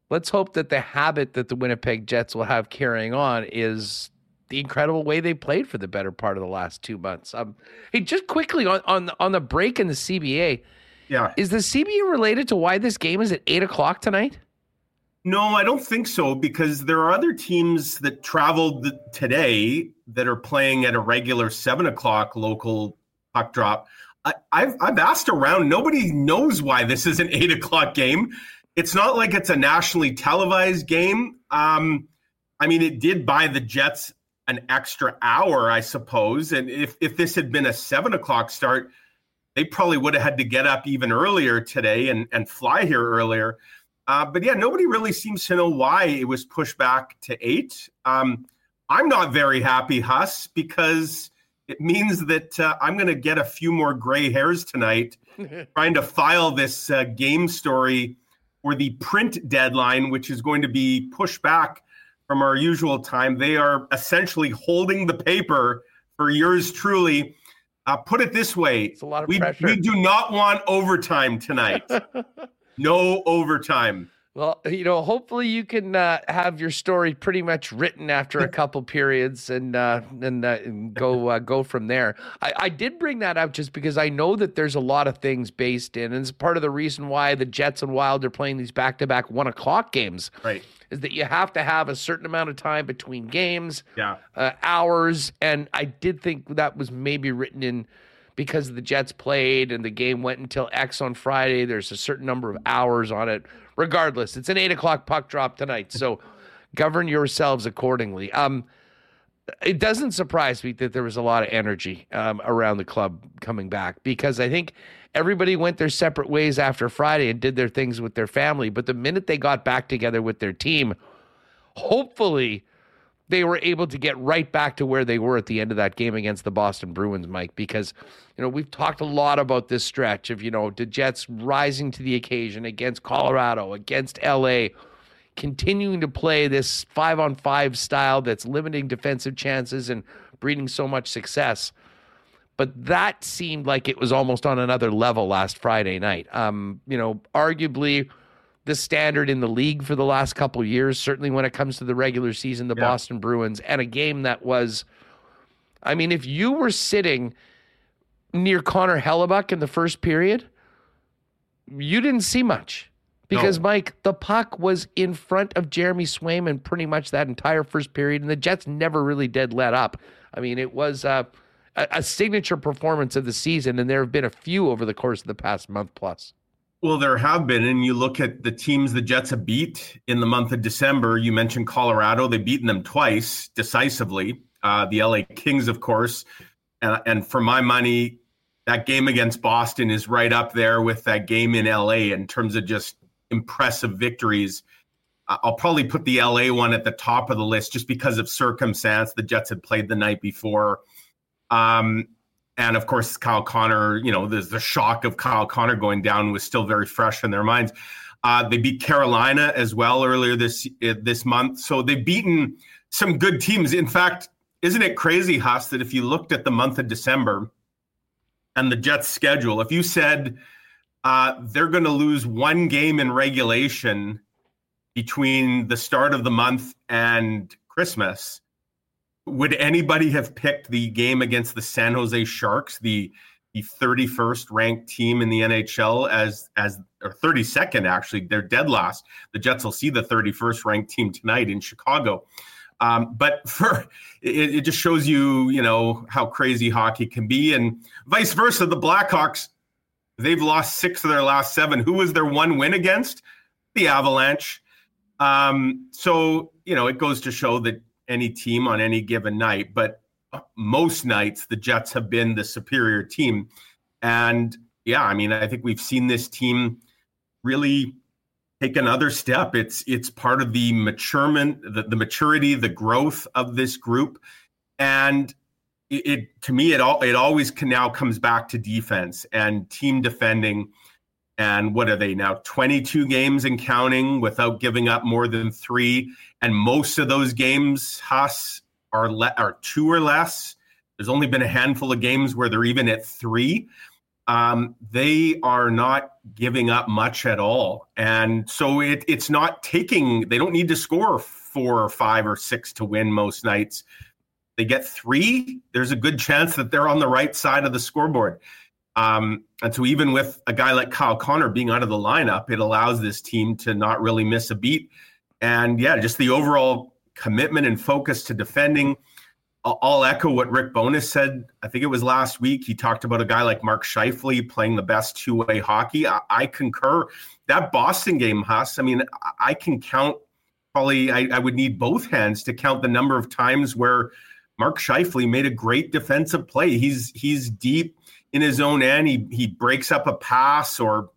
Speaker 2: let's hope that the habit that the Winnipeg Jets will have carrying on is the incredible way they played for the better part of the last two months. Um, hey, just quickly on on on the break in the CBA,
Speaker 5: Yeah.
Speaker 2: is the CBA related to why this game is at eight o'clock tonight?
Speaker 5: No, I don't think so because there are other teams that traveled today that are playing at a regular seven o'clock local puck drop. I, I've I've asked around. Nobody knows why this is an eight o'clock game. It's not like it's a nationally televised game. Um, I mean, it did buy the Jets an extra hour, I suppose. And if if this had been a seven o'clock start, they probably would have had to get up even earlier today and and fly here earlier. Uh, but yeah, nobody really seems to know why it was pushed back to eight. Um, I'm not very happy, Huss, because it means that uh, I'm going to get a few more gray hairs tonight trying to file this uh, game story for the print deadline, which is going to be pushed back from our usual time. They are essentially holding the paper for yours truly. Uh, put it this way
Speaker 2: It's a lot of
Speaker 5: we,
Speaker 2: pressure.
Speaker 5: we do not want overtime tonight. No overtime.
Speaker 2: Well, you know, hopefully you can uh, have your story pretty much written after a couple periods and uh, and, uh, and go uh, go from there. I, I did bring that up just because I know that there's a lot of things based in, and it's part of the reason why the Jets and Wild are playing these back to back one o'clock games.
Speaker 5: Right.
Speaker 2: Is that you have to have a certain amount of time between games,
Speaker 5: Yeah.
Speaker 2: uh, hours, and I did think that was maybe written in because the Jets played and the game went until X on Friday. There's a certain number of hours on it. Regardless, it's an eight o'clock puck drop tonight, so govern yourselves accordingly. Um, it doesn't surprise me that there was a lot of energy um, around the club coming back because I think everybody went their separate ways after Friday and did their things with their family. But the minute they got back together with their team, hopefully they were able to get right back to where they were at the end of that game against the Boston Bruins, Mike, because, you know, we've talked a lot about this stretch of, you know, the Jets rising to the occasion against Colorado, against LA, continuing to play this five on five style that's limiting defensive chances and breeding so much success. But that seemed like it was almost on another level last Friday night. Um, you know, arguably the standard in the league for the last couple of years, certainly when it comes to the regular season, the
Speaker 5: Yeah.
Speaker 2: Boston Bruins, and a game that was, I mean, if you were sitting near Connor Hellebuyck in the first period, you didn't see much because,
Speaker 5: No.
Speaker 2: Mike, the puck was in front of Jeremy Swayman pretty much that entire first period, and the Jets never really did let up. I mean, it was uh, a, a signature performance of the season, and there have been a few over the course of the past month plus.
Speaker 5: Well, there have been, and you look at the teams the Jets have beat in the month of December. You mentioned Colorado; they've beaten them twice decisively. Uh, the LA Kings, of course, uh, and for my money, that game against Boston is right up there with that game in LA in terms of just impressive victories. I'll probably put the LA one at the top of the list just because of circumstance. The Jets had played the night before. Um, and of course, Kyle Connor, you know, there's the shock of Kyle Connor going down was still very fresh in their minds. Uh, they beat Carolina as well earlier this uh, this month, so they've beaten some good teams. In fact, isn't it crazy, Huss, that if you looked at the month of December and the Jets' schedule, if you said uh, they're going to lose one game in regulation between the start of the month and Christmas, would anybody have picked the game against the San Jose Sharks, the the 31st ranked team in the NHL as as or 32nd actually, they're dead last. The Jets will see the 31st ranked team tonight in Chicago. Um, but for it, it just shows you, you know, how crazy hockey can be, and vice versa. The Blackhawks, they've lost six of their last seven. Who was their one win against? The Avalanche. Um, so you know, it goes to show that any team on any given night, but uh, most nights the Jets have been the superior team. And yeah, I mean, I think we've seen this team really take another step. It's it's part of the maturement, the, the maturity, the growth of this group. And it, it to me, it all it always can now comes back to defense and team defending. And what are they now? 22 games and counting without giving up more than three. And most of those games, Huss, are le- are two or less. There's only been a handful of games where they're even at three. Um, they are not giving up much at all, and so it, it's not taking. They don't need to score four or five or six to win most nights. They get three. There's a good chance that they're on the right side of the scoreboard. Um, and so even with a guy like Kyle Connor being out of the lineup, it allows this team to not really miss a beat. And yeah, just the overall commitment and focus to defending. I'll, echo what Rick Bowness said. I think it was last week. He talked about a guy like Mark Scheifele playing the best two-way hockey. I, I concur. That Boston game, Huss. I mean, I, I can count. Probably, I, I would need both hands to count the number of times where Mark Scheifele made a great defensive play. He's he's deep in his own end. He he breaks up a pass or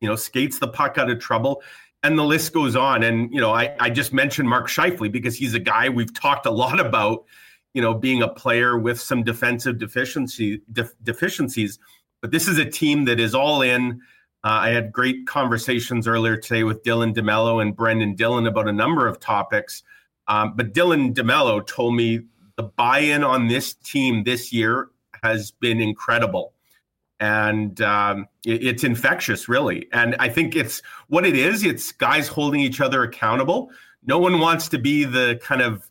Speaker 5: you know skates the puck out of trouble and the list goes on. And you know, I, I just mentioned Mark Scheifele because he's a guy we've talked a lot about, you know, being a player with some defensive deficiency def, deficiencies. But this is a team that is all in. Uh, I had great conversations earlier today with Dylan DeMello and Brendan Dillon about a number of topics. Um, but Dylan DeMello told me the buy-in on this team this year has been incredible. And um, it's infectious, really. And I think it's what it is. It's guys holding each other accountable. No one wants to be the kind of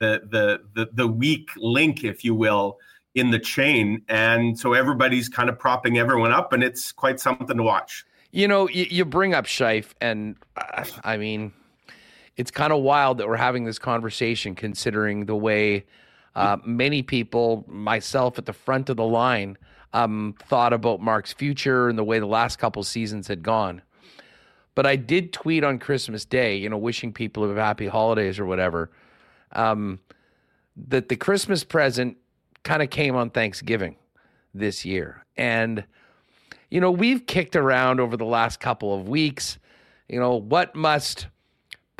Speaker 5: the the the, the weak link, if you will, in the chain. And so everybody's kind of propping everyone up, and it's quite something to watch.
Speaker 2: You know, you, you bring up Scheif, and uh, I mean, it's kind of wild that we're having this conversation considering the way uh, many people, myself at the front of the line, um, thought about Mark's future and the way the last couple seasons had gone. But I did tweet on Christmas Day, you know, wishing people a happy holidays or whatever, um, that the Christmas present kind of came on Thanksgiving this year. And, you know, we've kicked around over the last couple of weeks, you know, what must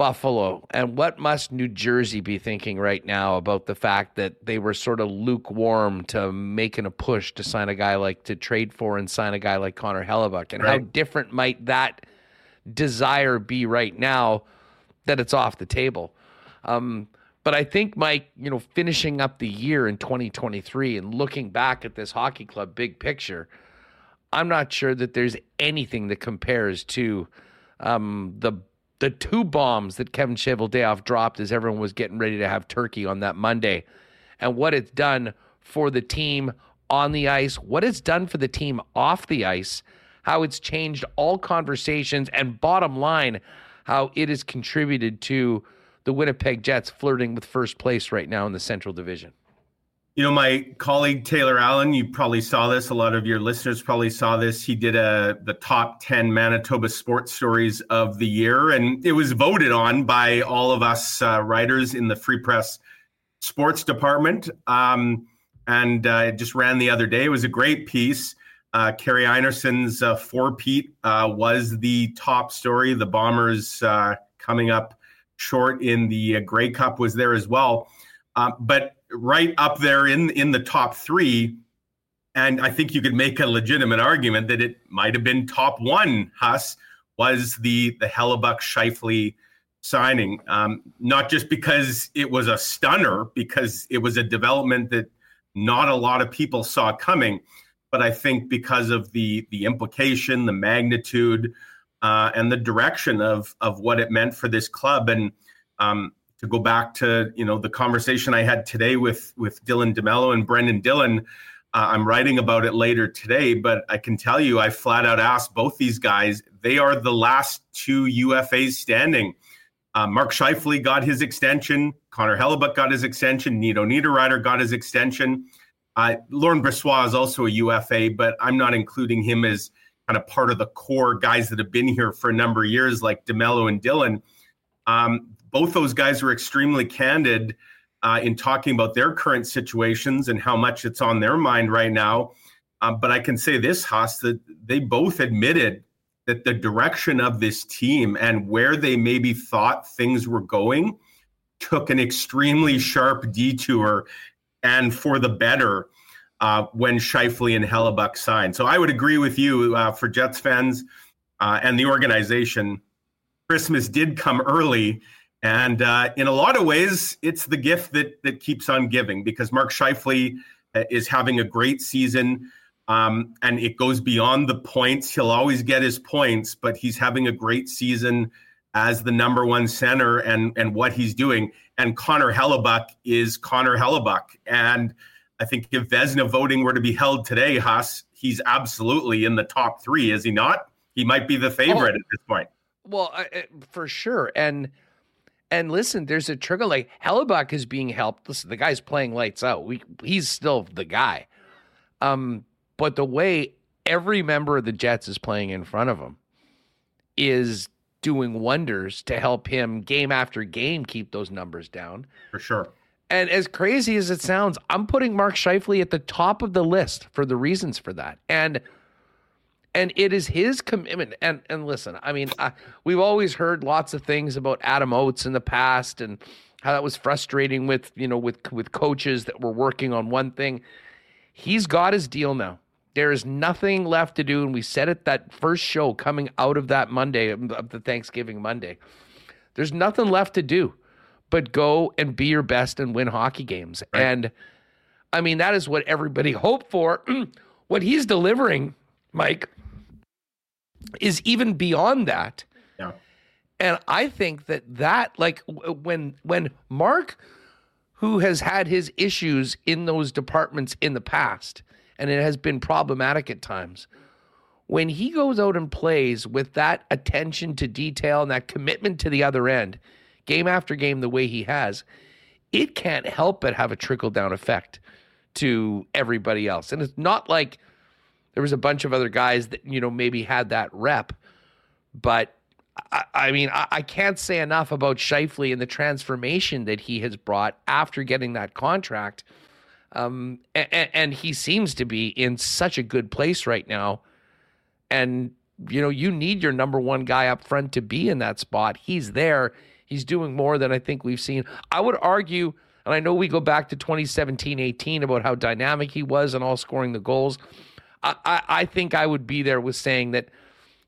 Speaker 2: Buffalo and what must New Jersey be thinking right now about the fact that they were sort of lukewarm to making a push to sign a guy like to trade for and sign a guy like Connor Hellebuyck? And right. how different might that desire be right now that it's off the table? Um, but I think, Mike, you know, finishing up the year in 2023 and looking back at this hockey club big picture, I'm not sure that there's anything that compares to um, the the two bombs that Kevin Cheveldayoff dropped as everyone was getting ready to have turkey on that Monday, and what it's done for the team on the ice, what it's done for the team off the ice, how it's changed all conversations, and bottom line, how it has contributed to the Winnipeg Jets flirting with first place right now in the Central Division.
Speaker 5: You know, my colleague Taylor Allen, you probably saw this. A lot of your listeners probably saw this. He did a the top 10 Manitoba sports stories of the year, and it was voted on by all of us uh, writers in the Free Press sports department. Um, and uh, it just ran the other day. It was a great piece. Uh, Kerri Einarson's uh, Four Pete uh, was the top story. The Bombers uh, coming up short in the uh, Grey Cup was there as well. Uh, but right up there in in the top three, and I think you could make a legitimate argument that it might have been top one. Huss was the the Hellebuyck Scheifele signing, um, not just because it was a stunner, because it was a development that not a lot of people saw coming, but I think because of the the implication, the magnitude uh, and the direction of of what it meant for this club. And um, to go back to you know the conversation I had today with with Dylan DeMello and Brendan Dillon. Uh, I'm writing about it later today, but I can tell you, I flat out asked both these guys. They are the last two UFAs standing. Uh, Mark Scheifele got his extension. Connor Hellebuyck got his extension. Nino Niederreiter got his extension. Uh, Laurent Brossoit is also a UFA, but I'm not including him as kind of part of the core guys that have been here for a number of years, like DeMello and Dillon. Um, both those guys were extremely candid uh, in talking about their current situations and how much it's on their mind right now. Um, but I can say this, Huss, that they both admitted that the direction of this team and where they maybe thought things were going took an extremely sharp detour and for the better uh, when Scheifele and Hellebuyck signed. So I would agree with you uh, for Jets fans uh, and the organization. Christmas did come early. And uh, in a lot of ways, it's the gift that that keeps on giving because Mark Scheifele uh, is having a great season. Um, and it goes beyond the points. He'll always get his points, but he's having a great season as the number one center and and what he's doing. And Connor Hellebuyck is Connor Hellebuyck, And I think if Vezina voting were to be held today, Huss, he's absolutely in the top three, is he not? He might be the favorite oh, at this point.
Speaker 2: Well, uh, for sure. And and listen, there's a trigger like Hellebuyck is being helped. Listen, the guy's playing lights out. We he's still the guy. Um, but the way every member of the Jets is playing in front of him is doing wonders to help him game after game keep those numbers down.
Speaker 5: For sure.
Speaker 2: And as crazy as it sounds, I'm putting Mark Scheifele at the top of the list for the reasons for that. And and it is his commitment. And and listen, I mean, I, we've always heard lots of things about Adam Oates in the past and how that was frustrating with you know with with coaches that were working on one thing. He's got his deal now. There is nothing left to do, and we said it that first show coming out of that Monday um, of the Thanksgiving Monday. There's nothing left to do but go and be your best and win hockey games. Right. And I mean, that is what everybody hoped for. what he's delivering, Mike, is even beyond that.
Speaker 5: Yeah.
Speaker 2: And I think that that like when when Mark who has had his issues in those departments in the past and it has been problematic at times when he goes out and plays with that attention to detail and that commitment to the other end game after game the way he has it can't help but have a trickle down effect to everybody else and it's not like there was a bunch of other guys that you know maybe had that rep but I, I mean, I, I, can't say enough about Scheifele and the transformation that he has brought after getting that contract. Um, and, and he seems to be in such a good place right now. And, you know, you need your number one guy up front to be in that spot. He's there. He's doing more than I think we've seen. I would argue, and I know we go back to 2017 18 about how dynamic he was and all scoring the goals. I, I, think I would be there with saying that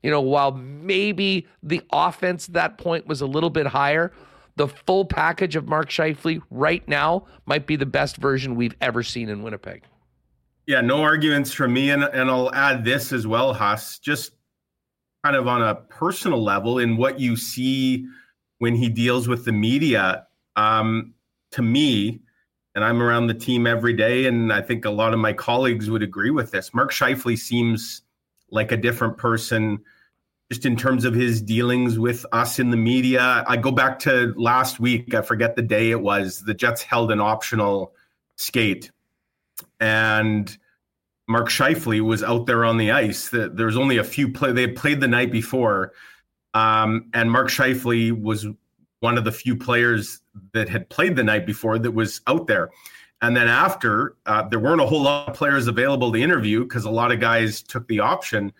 Speaker 2: you know, while maybe the offense at that point was a little bit higher, the full package of Mark Scheifele right now might be the best version we've ever seen in Winnipeg.
Speaker 5: Yeah, no arguments from me. And, and I'll add this as well, Huss, just kind of on a personal level in what you see when he deals with the media. Um, to me, and I'm around the team every day, and I think a lot of my colleagues would agree with this. Mark Scheifele seems like a different person just in terms of his dealings with us in the media. I go back to last week, I forget the day it was. The Jets held an optional skate, and Mark Scheifele was out there on the ice. There was only a few play. They had played the night before, um, and Mark Scheifele was one of the few players that had played the night before that was out there. And then after, uh, there weren't a whole lot of players available to interview because a lot of guys took the option.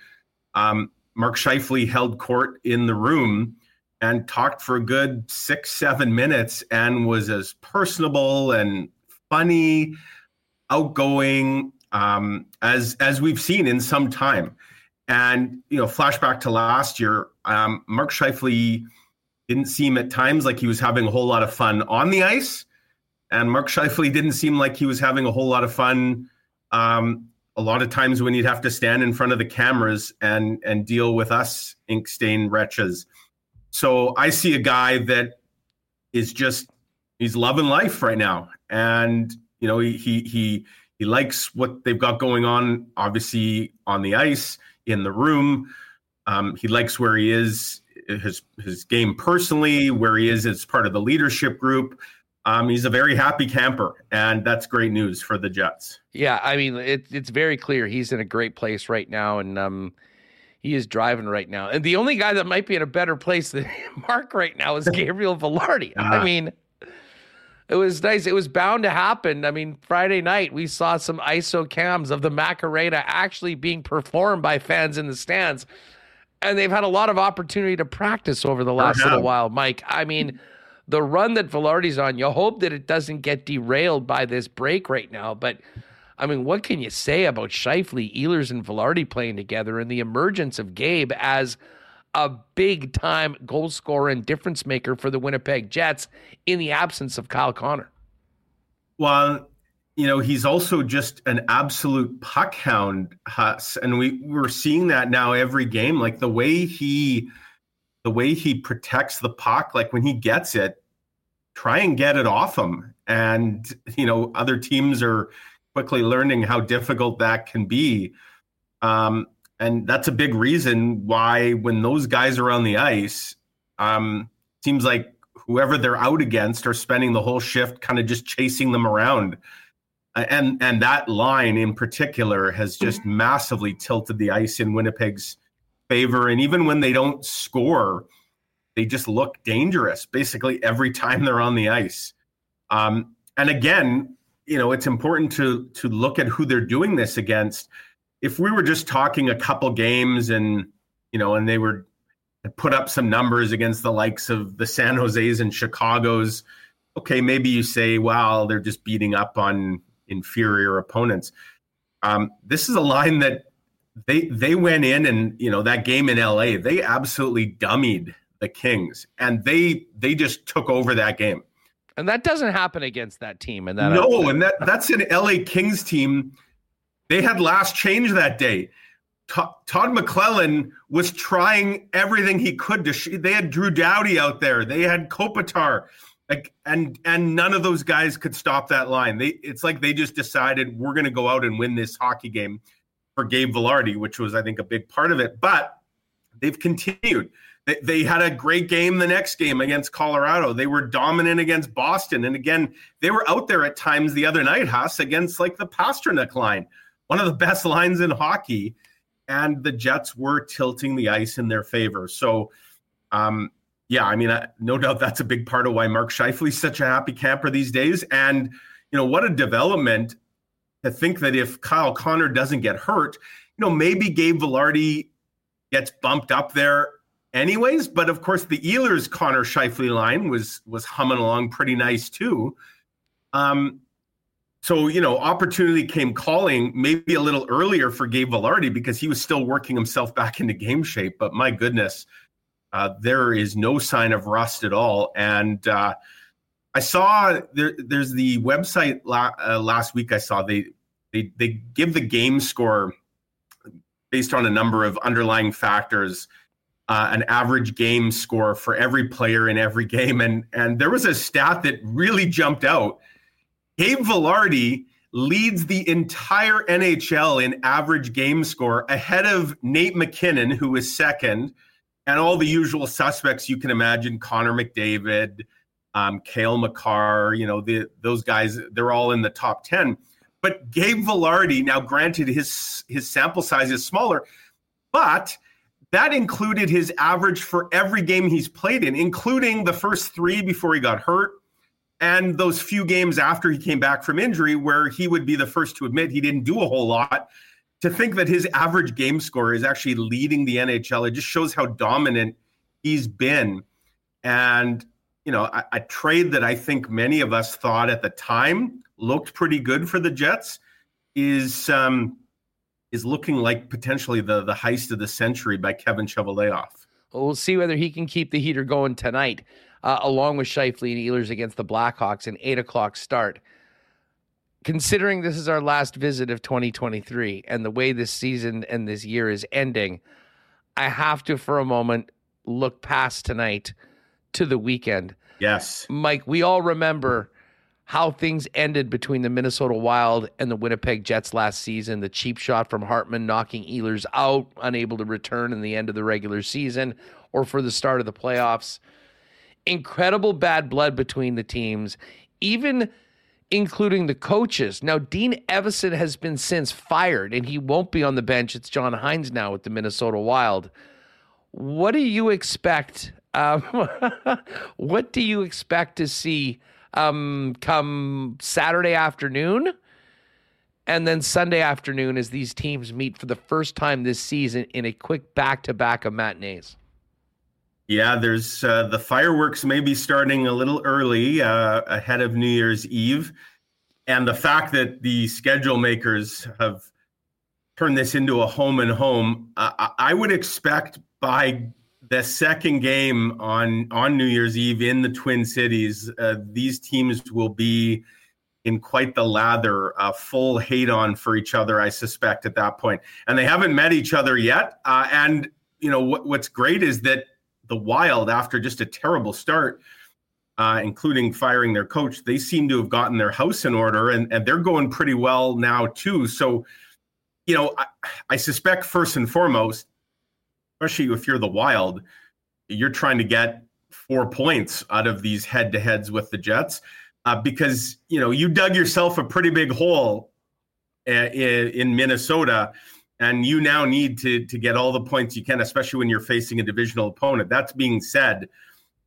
Speaker 5: Um, Mark Scheifele held court in the room and talked for a good six, seven minutes and was as personable and funny, outgoing um, as as we've seen in some time. And you know, flashback to last year, um, Mark Scheifele didn't seem at times like he was having a whole lot of fun on the ice, and Mark Scheifele didn't seem like he was having a whole lot of fun um, a lot of times when he'd have to stand in front of the cameras and and deal with us ink stain wretches. So I see a guy that is just he's loving life right now, and you know he he he he likes what they've got going on. Obviously on the ice, in the room, um, he likes where he is, his his game personally, where he is as part of the leadership group. Um, he's a very happy camper, and that's great news for the Jets.
Speaker 2: Yeah, I mean, it, it's very clear he's in a great place right now, and um, he is driving right now. And the only guy that might be in a better place than Mark right now is Gabriel Vilardi. uh I ah. mean, it was nice. It was bound to happen. I mean, Friday night we saw some ISO cams of the Macarena actually being performed by fans in the stands, and they've had a lot of opportunity to practice over the last little uh-huh. while. Mike, I mean the run that Vilardi's on, you hope that it doesn't get derailed by this break right now. But I mean, what can you say about Scheifele, Ehlers, and Vilardi playing together and the emergence of Gabe as a big time goal scorer and difference maker for the Winnipeg Jets in the absence of Kyle Connor?
Speaker 5: Well, you know, he's also just an absolute puck hound, Huss. And we, we're seeing that now every game. Like the way he the way he protects the puck, like when he gets it, try and get it off him. And, you know, other teams are quickly learning how difficult that can be. Um, and that's a big reason why when those guys are on the ice, um, seems like whoever they're out against are spending the whole shift kind of just chasing them around. And and that line in particular has just massively tilted the ice in Winnipeg's favor. And even when they don't score, they just look dangerous basically every time they're on the ice. Um, and again, you know, it's important to to look at who they're doing this against. If we were just talking a couple games and you know, and they were put up some numbers against the likes of the San Jose's and Chicago's, okay, maybe you say, well, they're just beating up on inferior opponents. Um, this is a line that they they went in and you know that game in LA, they absolutely dummied the Kings, and they they just took over that game.
Speaker 2: And that doesn't happen against that team. And that
Speaker 5: no, and that that's an LA Kings team. They had last change that day. Todd McLellan was trying everything he could to. Sh- they had Drew Doughty out there. They had Kopitar, like, and and none of those guys could stop that line. They it's like they just decided we're going to go out and win this hockey game for Gabe Vilardi, which was I think a big part of it. But they've continued. They, they had a great game the next game against Colorado. They were dominant against Boston, and again they were out there at times the other night, Huss, against like the Pastrnak line, one of the best lines in hockey and the Jets were tilting the ice in their favor. So, um, yeah, I mean, I, no doubt that's a big part of why Mark Scheifele's such a happy camper these days. And you know, what a development to think that if Kyle Connor doesn't get hurt, you know, maybe Gabe Vilardi gets bumped up there anyways. But of course, the Ehlers Connor Scheifele line was was humming along pretty nice too. Um, so, you know, opportunity came calling maybe a little earlier for Gabe Vilardi because he was still working himself back into game shape. But my goodness, uh, there is no sign of rust at all. And uh, I saw there, there's the website la- uh, last week. I saw they, they they give the game score based on a number of underlying factors. Uh, an average game score for every player in every game, and and there was a stat that really jumped out Gabe Vilardi leads the entire NHL in average game score ahead of Nate MacKinnon, who is second, and all the usual suspects you can imagine Connor McDavid, um, Cale Makar, you know, the, those guys, they're all in the top 10. But Gabe Vilardi, now granted his his sample size is smaller, but that included his average for every game he's played in, including the first three before he got hurt, and those few games after he came back from injury where he would be the first to admit he didn't do a whole lot to think that his average game score is actually leading the NHL it just shows how dominant he's been and you know a, a trade that I think many of us thought at the time looked pretty good for the Jets is um, is looking like potentially the the heist of the century by Kevin Cheveldayoff.
Speaker 2: Well, we'll see whether he can keep the heater going tonight uh, along with Scheifele and Ehlers against the Blackhawks, an eight o'clock start. Considering this is our last visit of 2023 and the way this season and this year is ending, I have to, for a moment, look past tonight to the weekend.
Speaker 5: Yes.
Speaker 2: Mike, we all remember how things ended between the Minnesota Wild and the Winnipeg Jets last season. The cheap shot from Hartman knocking Ehlers out, unable to return in the end of the regular season or for the start of the playoffs incredible bad blood between the teams, even including the coaches. Now, Dean Evason has been since fired and he won't be on the bench. It's John Hynes now with the Minnesota Wild. What do you expect? Um, what do you expect to see um, come Saturday afternoon? And then Sunday afternoon, as these teams meet for the first time this season in a quick back to back of matinees.
Speaker 5: Yeah, there's uh, the fireworks may be starting a little early uh, ahead of New Year's Eve. And the fact that the schedule makers have turned this into a home and home, uh, I would expect by the second game on, on New Year's Eve in the Twin Cities, uh, these teams will be in quite the lather, uh, full hate on for each other, I suspect, at that point. And they haven't met each other yet. Uh, and, you know, what, what's great is that the Wild, after just a terrible start, uh, including firing their coach, they seem to have gotten their house in order and, and they're going pretty well now, too. So, you know, I, I suspect first and foremost, especially if you're the Wild, you're trying to get four points out of these head to heads with the Jets uh, because, you know, you dug yourself a pretty big hole uh, in, in Minnesota and you now need to to get all the points you can, especially when you're facing a divisional opponent. That's being said,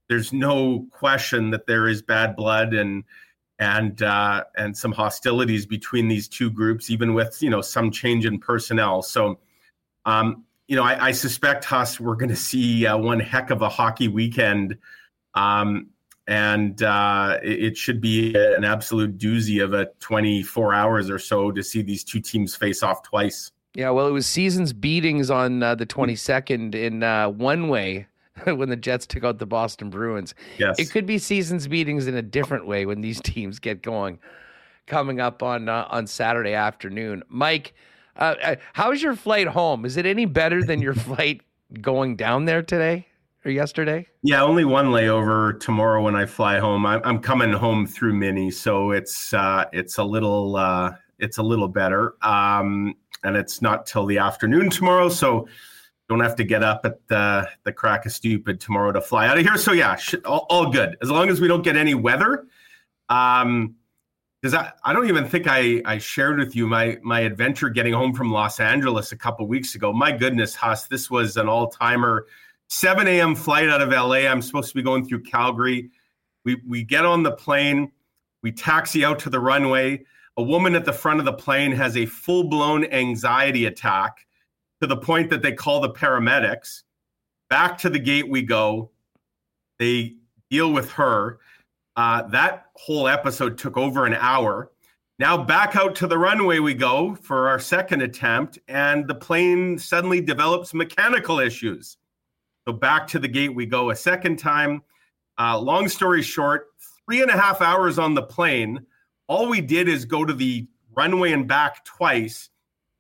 Speaker 5: there's no question that there is bad blood and and uh, and some hostilities between these two groups, even with you know some change in personnel. So, um, you know, I, I suspect Huss we're going to see uh, one heck of a hockey weekend. Um, and uh, it, it, should be an absolute doozy of a 24 hours or so to see these two teams face off twice.
Speaker 2: Yeah, well, it was seasons beatings on uh, the 22nd in uh, one way when the Jets took out the Boston Bruins.
Speaker 5: Yes.
Speaker 2: It could be seasons beatings in a different way when these teams get going coming up on uh, on Saturday afternoon. Mike, Uh, uh, how's your flight home? Is it any better than your flight going down there today or yesterday?
Speaker 5: Yeah, only one layover tomorrow when I fly home. I'm, I'm coming home through Mini, so it's uh, it's a little uh, it's a little better, um, and it's not till the afternoon tomorrow. So don't have to get up at the, the crack of stupid tomorrow to fly out of here. So yeah, sh- all, all, good as long as we don't get any weather. Um, because I, I don't even think I, I shared with you my my adventure getting home from Los Angeles a couple weeks ago. My goodness, Huss, this was an all timer. 7 a.m. flight out of LA. I'm supposed to be going through Calgary. We we get on the plane, we taxi out to the runway. A woman at the front of the plane has a full blown anxiety attack to the point that they call the paramedics. Back to the gate we go. They deal with her. Uh, that whole episode took over an hour. Now back out to the runway we go for our second attempt, and the plane suddenly develops mechanical issues. So back to the gate we go a second time. Uh, long story short, three and a half hours on the plane. All we did is go to the runway and back twice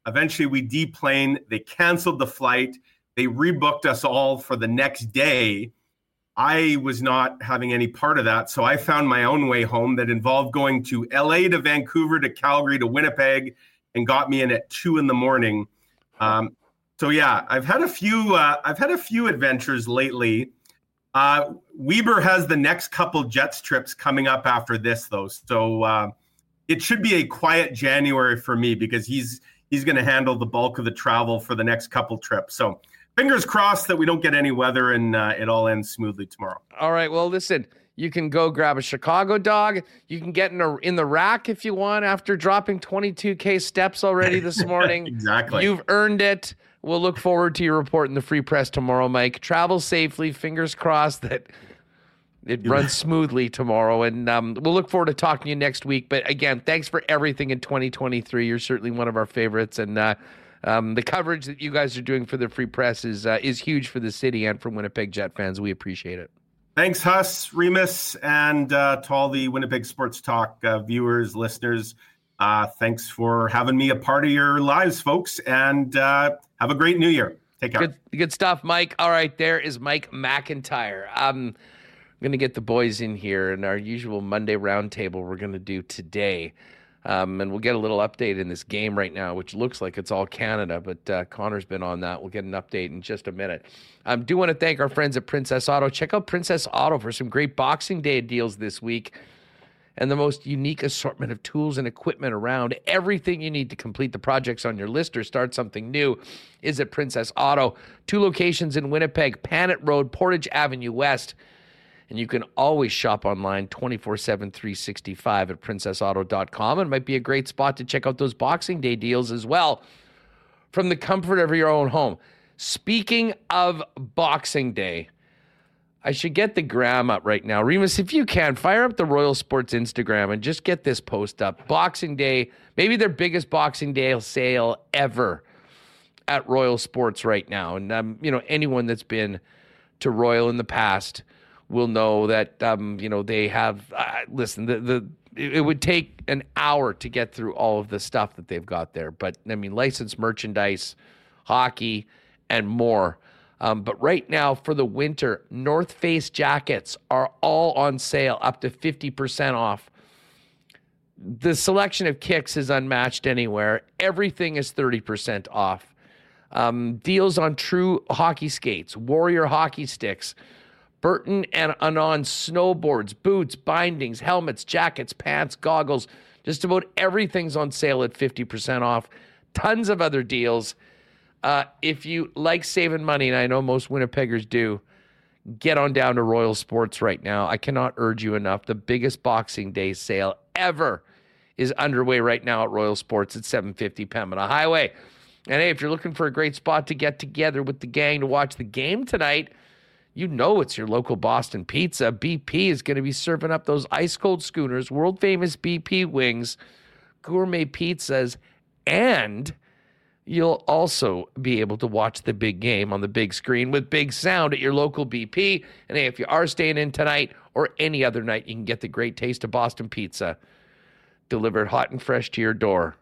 Speaker 5: Eventually, we deplaned. They canceled the flight. They rebooked us all for the next day. I was not having any part of that. So I found my own way home that involved going to LA to Vancouver to Calgary to Winnipeg and got me in at two in the morning. Um, so yeah, I've had a few. Uh, I've had a few adventures lately. Uh, Weber has the next couple Jets trips coming up after this, though. So uh, it should be a quiet January for me because he's he's going to handle the bulk of the travel for the next couple trips. So fingers crossed that we don't get any weather and uh, it all ends smoothly tomorrow.
Speaker 2: All right. Well, listen, you can go grab a Chicago dog. You can get in a, in the rack if you want after dropping 22k steps already this morning.
Speaker 5: exactly.
Speaker 2: You've earned it. We'll look forward to your report in the free press tomorrow, Mike. Travel safely. Fingers crossed that it runs smoothly tomorrow. And um, we'll look forward to talking to you next week. But again, thanks for everything in 2023. You're certainly one of our favorites. And uh, um, the coverage that you guys are doing for the free press is, uh, is huge for the city and for Winnipeg Jet fans. We appreciate it.
Speaker 5: Thanks, Huss, Remis, and uh, to all the Winnipeg Sports Talk uh, viewers, listeners. Uh, thanks for having me a part of your lives, folks. And uh, have a great new year. Take care.
Speaker 2: Good, good stuff, Mike. All right, there is Mike McIntyre. Um, I'm going to get the boys in here and our usual Monday roundtable we're going to do today. Um, and we'll get a little update in this game right now, which looks like it's all Canada, but uh, Connor's been on that. We'll get an update in just a minute. I um, do want to thank our friends at Princess Auto. Check out Princess Auto for some great Boxing Day deals this week and the most unique assortment of tools and equipment around. Everything you need to complete the projects on your list or start something new is at Princess Auto. Two locations in Winnipeg, Panet Road, Portage Avenue West. And you can always shop online 24 7, 365 at princessauto.com. And it might be a great spot to check out those Boxing Day deals as well from the comfort of your own home. Speaking of Boxing Day, I should get the gram up right now. Remis, if you can, fire up the Royal Sports Instagram and just get this post up. Boxing Day, maybe their biggest Boxing Day sale ever at Royal Sports right now. And, um, you know, anyone that's been to Royal in the past will know that um, you know they have. Uh, listen, the the it would take an hour to get through all of the stuff that they've got there. But I mean, licensed merchandise, hockey, and more. Um, but right now, for the winter, North Face jackets are all on sale, up to 50% off. The selection of kicks is unmatched anywhere. Everything is 30% off. Um, deals on true hockey skates, Warrior hockey sticks, Burton and Anon snowboards, boots, bindings, helmets, jackets, pants, goggles. Just about everything's on sale at 50% off. Tons of other deals. Uh, if you like saving money, and I know most Winnipeggers do, get on down to Royal Sports right now. I cannot urge you enough. The biggest Boxing Day sale ever is underway right now at Royal Sports at 750 Pembina Highway. And hey, if you're looking for a great spot to get together with the gang to watch the game tonight, you know it's your local Boston Pizza. BP is going to be serving up those ice cold schooners, world famous BP wings, gourmet pizzas, and you'll also be able to watch the big game on the big screen with big sound at your local BP. And hey, if you are staying in tonight or any other night, you can get the great taste of Boston pizza delivered hot and fresh to your door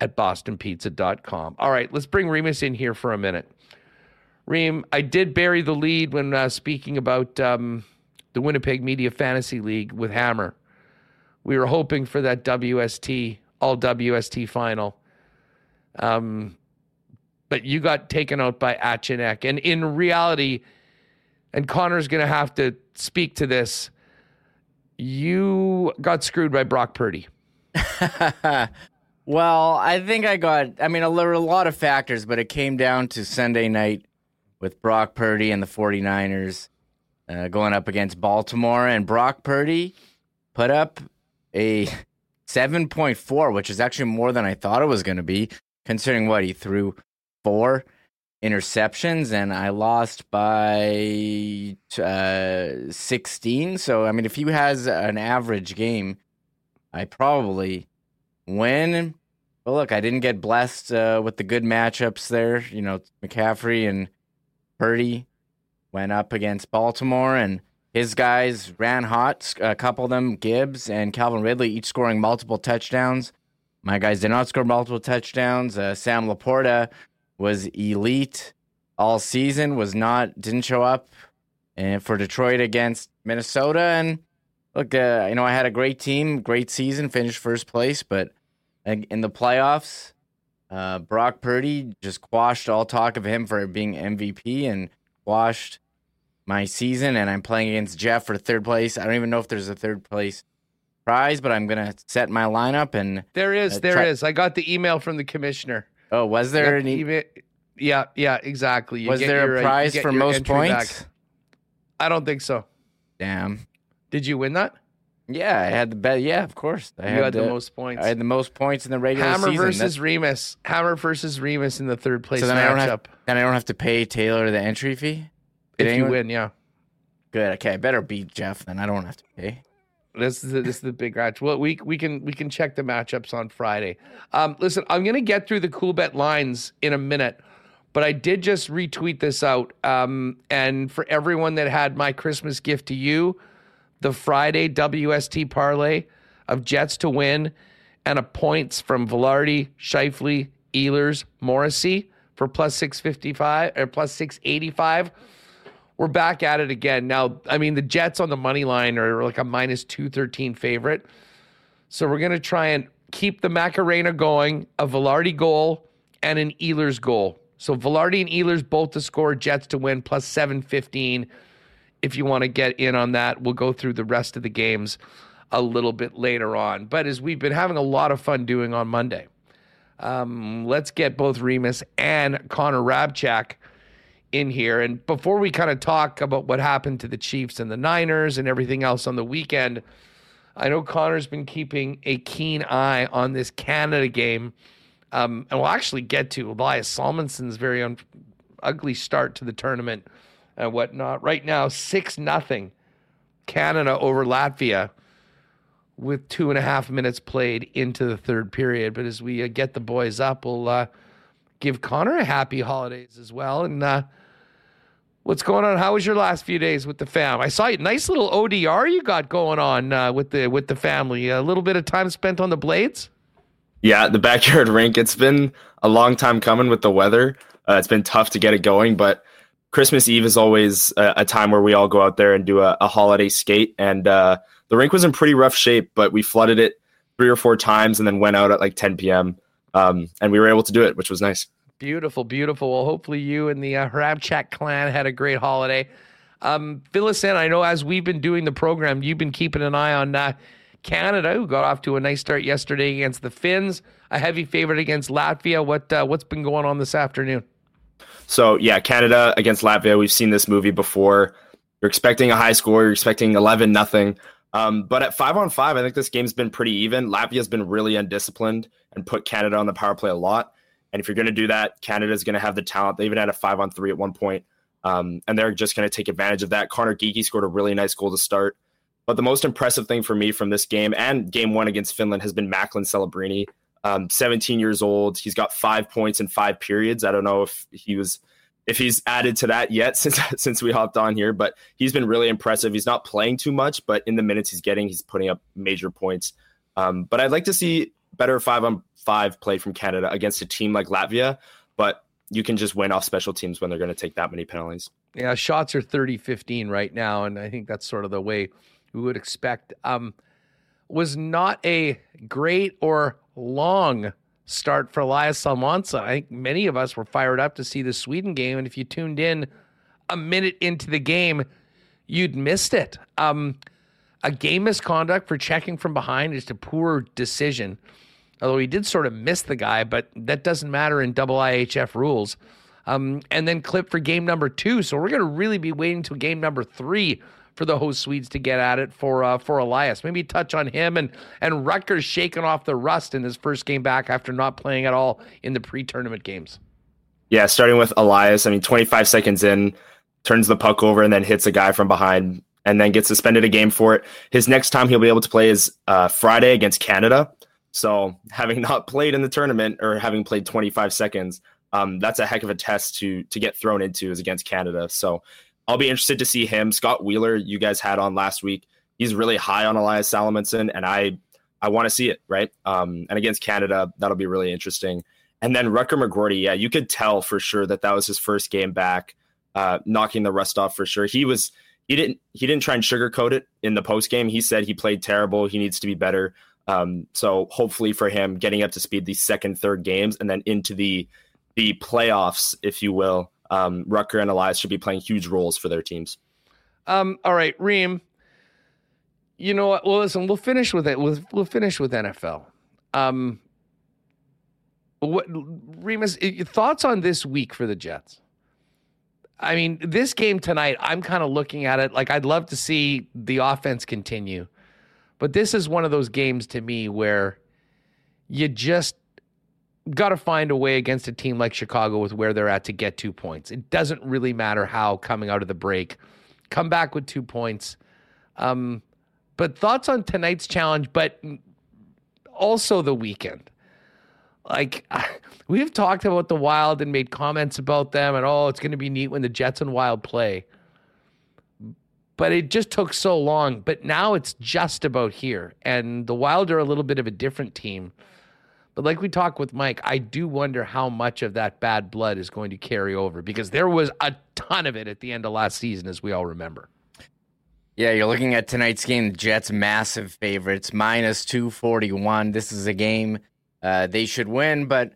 Speaker 2: at bostonpizza.com. All right, let's bring Remis in here for a minute. Reem, I did bury the lead when uh, speaking about um, the Winnipeg Media Fantasy League with Hammer. We were hoping for that WST, all WST final. Um, but you got taken out by Achanek. And in reality, and Connor's going to have to speak to this, you got screwed by Brock Purdy.
Speaker 3: well, I think I got, I mean, there were a lot of factors, but it came down to Sunday night with Brock Purdy and the 49ers uh, going up against Baltimore. And Brock Purdy put up a 7.4, which is actually more than I thought it was going to be, considering what he threw four interceptions and I lost by uh, 16. So, I mean, if he has an average game, I probably win. But look, I didn't get blessed uh, with the good matchups there. You know, McCaffrey and Purdy went up against Baltimore, and his guys ran hot. A couple of them, Gibbs and Calvin Ridley, each scoring multiple touchdowns. My guys did not score multiple touchdowns. Uh, Sam LaPorta was elite all season, was not didn't show up and eh, for Detroit against Minnesota. And look, uh, you know, I had a great team, great season, finished first place, but in the playoffs, uh, Brock Purdy just quashed all talk of him for being MVP and quashed my season. And I'm playing against Jeff for third place. I don't even know if there's a third place prize, but I'm gonna set my lineup and
Speaker 2: there is, uh, there is. I got the email from the commissioner.
Speaker 3: Oh, was there an email?
Speaker 2: Yeah, yeah, exactly.
Speaker 3: You was there your, a uh, prize for most points? Back.
Speaker 2: I don't think so.
Speaker 3: Damn.
Speaker 2: Did you win that?
Speaker 3: Yeah, I had the bet. Yeah, of course.
Speaker 2: I you had, had the, the, most points.
Speaker 3: I had the most points in the regular
Speaker 2: Hammer
Speaker 3: season.
Speaker 2: Hammer versus That's... Remis. Hammer versus Remis in the third place so then matchup. I
Speaker 3: don't have, then I don't have to pay Taylor the entry fee.
Speaker 2: Did if anyone? you win, yeah.
Speaker 3: Good. Okay, I better beat Jeff. Then I don't have to pay.
Speaker 2: This is the, this is the big match. Well, we we can we can check the matchups on Friday. Um, listen, I'm gonna get through the Coolbet lines in a minute, but I did just retweet this out. Um, and for everyone that had my Christmas gift to you, the Friday WST parlay of Jets to win and a points from Vilardi, Scheifele, Ehlers, Morrissey for plus six fifty five or plus six eighty five we're back at it again. Now, I mean, the Jets on the money line are like a minus 213 favorite. So we're going to try and keep the Macarena going, a Vilardi goal and an Ehlers goal. So Vilardi and Ehlers both to score, Jets to win, plus 715. If you want to get in on that, we'll go through the rest of the games a little bit later on. But as we've been having a lot of fun doing on Monday, um, let's get both Remis and Connor Rabchak in here. And before we kind of talk about what happened to the Chiefs and the Niners and everything else on the weekend, I know Connor's been keeping a keen eye on this Canada game. Um, and we'll actually get to Elias Salomonsson's very un- ugly start to the tournament and whatnot. Right now, 6 nothing Canada over Latvia with two and a half minutes played into the third period. But as we uh, get the boys up, we'll uh, give Connor a happy holidays as well. And uh, What's going on? How was your last few days with the fam? I saw you nice little ODR you got going on uh, with the with the family. A little bit of time spent on the blades.
Speaker 6: Yeah, the backyard rink. It's been a long time coming with the weather. Uh, it's been tough to get it going, but Christmas Eve is always a, a time where we all go out there and do a, a holiday skate. And uh, the rink was in pretty rough shape, but we flooded it three or four times and then went out at like 10 p.m. Um, and we were able to do it, which was nice.
Speaker 2: Beautiful, beautiful. Well, hopefully you and the uh, Hrabchak clan had a great holiday. Um, fill us in. I know as we've been doing the program, you've been keeping an eye on uh, Canada, who got off to a nice start yesterday against the Finns, a heavy favorite against Latvia. What uh, what's been going on this afternoon?
Speaker 6: So yeah, Canada against Latvia. We've seen this movie before. You're expecting a high score. You're expecting eleven nothing. Um, but at five on five, I think this game's been pretty even. Latvia's been really undisciplined and put Canada on the power play a lot. And if you're going to do that, Canada's going to have the talent. They even had a five on three at one point, um, and they're just going to take advantage of that. Conor Geekie scored a really nice goal to start. But the most impressive thing for me from this game and game one against Finland has been Macklin Celebrini. Um, 17 years old. He's got five points in five periods. I don't know if he was if he's added to that yet since since we hopped on here, but he's been really impressive. He's not playing too much, but in the minutes he's getting, he's putting up major points. Um, but I'd like to see better five on five play from Canada against a team like Latvia, but you can just win off special teams when they're going to take that many penalties.
Speaker 2: Yeah, shots are 30-15 right now, and I think that's sort of the way we would expect. Um, was not a great or long start for Elias Salomonsson. I think many of us were fired up to see the Sweden game, and if you tuned in a minute into the game, you'd missed it. Um, a game misconduct for checking from behind is a poor decision. Although he did sort of miss the guy, but that doesn't matter in double IHF rules. Um, and then clip for game number two. So we're going to really be waiting until game number three for the host Swedes to get at it for uh, for Elias. Maybe touch on him and and Rutgers shaking off the rust in his first game back after not playing at all in the pre-tournament games.
Speaker 6: Yeah, starting with Elias. I mean, 25 seconds in, turns the puck over and then hits a guy from behind and then gets suspended a game for it. His next time he'll be able to play is uh, Friday against Canada. So having not played in the tournament or having played 25 seconds, um, that's a heck of a test to to get thrown into is against Canada. So I'll be interested to see him. Scott Wheeler, you guys had on last week. He's really high on Elias Salomonsson, and I I want to see it right. Um, and against Canada, that'll be really interesting. And then Rutger McGroarty, yeah, you could tell for sure that that was his first game back, uh, knocking the rust off for sure. He was he didn't he didn't try and sugarcoat it in the post game. He said he played terrible. He needs to be better. Um, so hopefully for him, getting up to speed these second, third games, and then into the the playoffs, if you will, um, Rutger and Elias should be playing huge roles for their teams.
Speaker 2: Um, all right, Reem. You know what? Well, listen, we'll finish with it. We'll, we'll finish with NFL. Um, what, Remis, thoughts on this week for the Jets? I mean, this game tonight, I'm kind of looking at it like I'd love to see the offense continue. But this is one of those games to me where you just got to find a way against a team like Chicago with where they're at to get two points. It doesn't really matter how coming out of the break. Come back with two points. Um, but thoughts on tonight's challenge, but also the weekend. Like we've talked about the Wild and made comments about them, and oh, it's going to be neat when the Jets and Wild play. But it just took so long. But now it's just about here, and the Wild are a little bit of a different team. But like we talked with Mike, I do wonder how much of that bad blood is going to carry over because there was a ton of it at the end of last season, as we all remember.
Speaker 3: Yeah, you're looking at tonight's game. The Jets massive favorites, minus two forty one. This is a game uh, they should win, but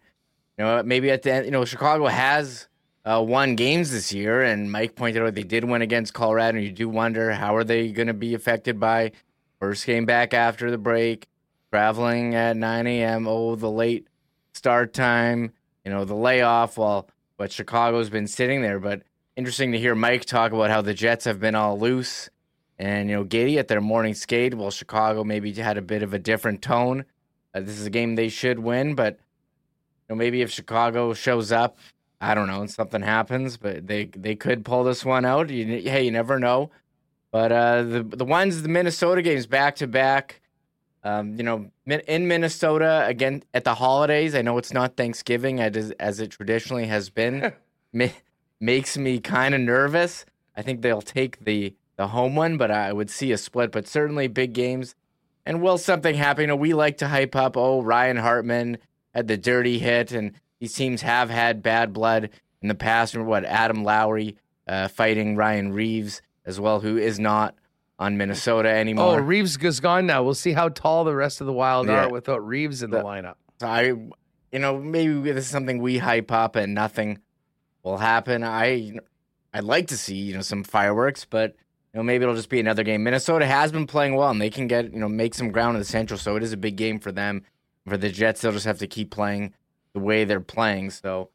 Speaker 3: you know maybe at the end, you know Chicago has uh, won games this year, and Mike pointed out they did win against Colorado. You do wonder how are they going to be affected by first game back after the break traveling at 9 a.m. Oh, the late start time, you know, the layoff. Well, but Chicago's been sitting there. But interesting to hear Mike talk about how the Jets have been all loose and, you know, giddy at their morning skate. Well, Chicago maybe had a bit of a different tone. Uh, this is a game they should win, but, you know, maybe if Chicago shows up, I don't know, and something happens, but they they could pull this one out. You, hey, you never know. But uh, the the ones, the Minnesota games back to back, um, you know, in Minnesota again at the holidays. I know it's not Thanksgiving as as it traditionally has been. ma- makes me kind of nervous. I think they'll take the the home one, but I would see a split. But certainly big games. And will something happen? You know, we like to hype up. Oh, Ryan Hartman had the dirty hit, and these teams have had bad blood in the past. Remember what Adam Lowry uh, fighting Ryan Reaves as well, who is not on Minnesota anymore.
Speaker 2: Oh, Reaves is gone now. We'll see how tall the rest of the Wild yeah. are without Reaves in the, the lineup.
Speaker 3: So I, you know, maybe this is something we hype up and nothing will happen. I, I'd like to see you know some fireworks, but you know maybe it'll just be another game. Minnesota has been playing well, and they can get you know make some ground in the Central, so it is a big game for them. For the Jets, they'll just have to keep playing the way they're playing. So.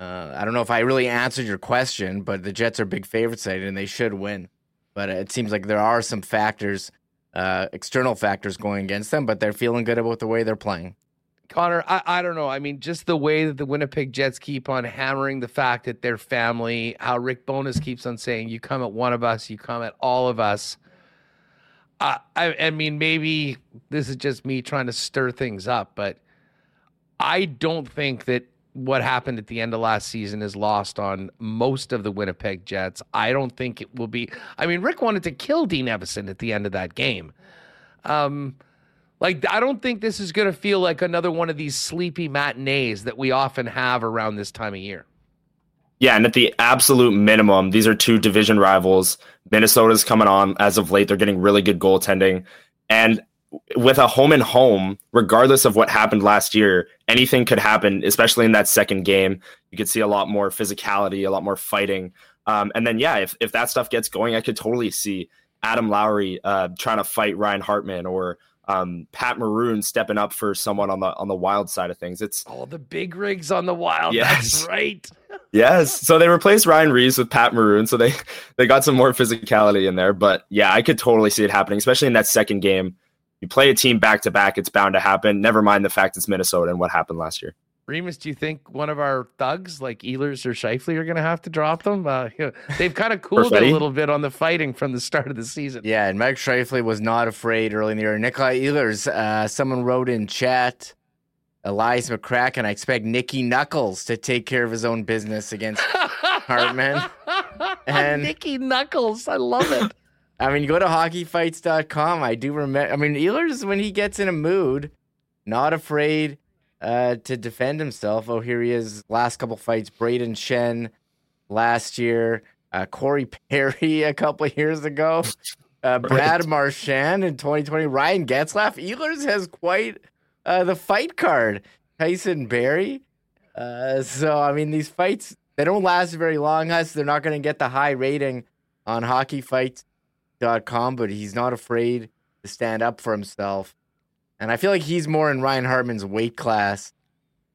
Speaker 3: Uh, I don't know if I really answered your question, but the Jets are big favorites tonight, and they should win but it seems like there are some factors, uh, external factors going against them, but they're feeling good about the way they're playing.
Speaker 2: Connor, I, I don't know. I mean, just the way that the Winnipeg Jets keep on hammering the fact that they're family, how Rick Bowness keeps on saying, you come at one of us, you come at all of us. Uh, I, I mean, maybe this is just me trying to stir things up, but I don't think that what happened at the end of last season is lost on most of the Winnipeg Jets. I don't think it will be. I mean, Rick wanted to kill Dean Evason at the end of that game. Um, Like, I don't think this is going to feel like another one of these sleepy matinees that we often have around this time of year.
Speaker 6: Yeah, and at the absolute minimum, these are two division rivals. Minnesota's coming on as of late. They're getting really good goaltending. And with a home and home, regardless of what happened last year, anything could happen, especially in that second game. You could see a lot more physicality, a lot more fighting. Um, and then, yeah, if, if that stuff gets going, I could totally see Adam Lowry uh, trying to fight Ryan Hartman or um, Pat Maroon stepping up for someone on the on the wild side of things. It's
Speaker 2: all oh, the big rigs on the wild.
Speaker 6: Yes.
Speaker 2: That's right.
Speaker 6: yes. So they replaced Ryan Reaves with Pat Maroon, so they they got some more physicality in there. But yeah, I could totally see it happening, especially in that second game. You play a team back to back, it's bound to happen. Never mind the fact it's Minnesota and what happened last year.
Speaker 2: Remis, do you think one of our thugs like Ehlers or Scheifele are going to have to drop them? Uh, you know, they've kind of cooled a little bit on the fighting from the start of the season.
Speaker 3: Yeah, and Mike Scheifele was not afraid early in the year. Nikolai Ehlers, uh, someone wrote in chat, Elias McCracken, I expect Nicky Knuckles to take care of his own business against Hartman.
Speaker 2: And Nicky Knuckles, I love it.
Speaker 3: I mean, go to hockeyfights.com. I do remember. I mean, Ehlers, when he gets in a mood, not afraid uh, to defend himself. Oh, here he is. Last couple fights, Brayden Schenn last year, uh, Corey Perry a couple years ago, uh, Brad Marchand in 2020, Ryan Getzlaf. Ehlers has quite uh, the fight card. Tyson Barrie. Uh, so, I mean, these fights, they don't last very long, us. They're not going to get the high rating on hockeyfights.com, but he's not afraid to stand up for himself. And I feel like he's more in Ryan Hartman's weight class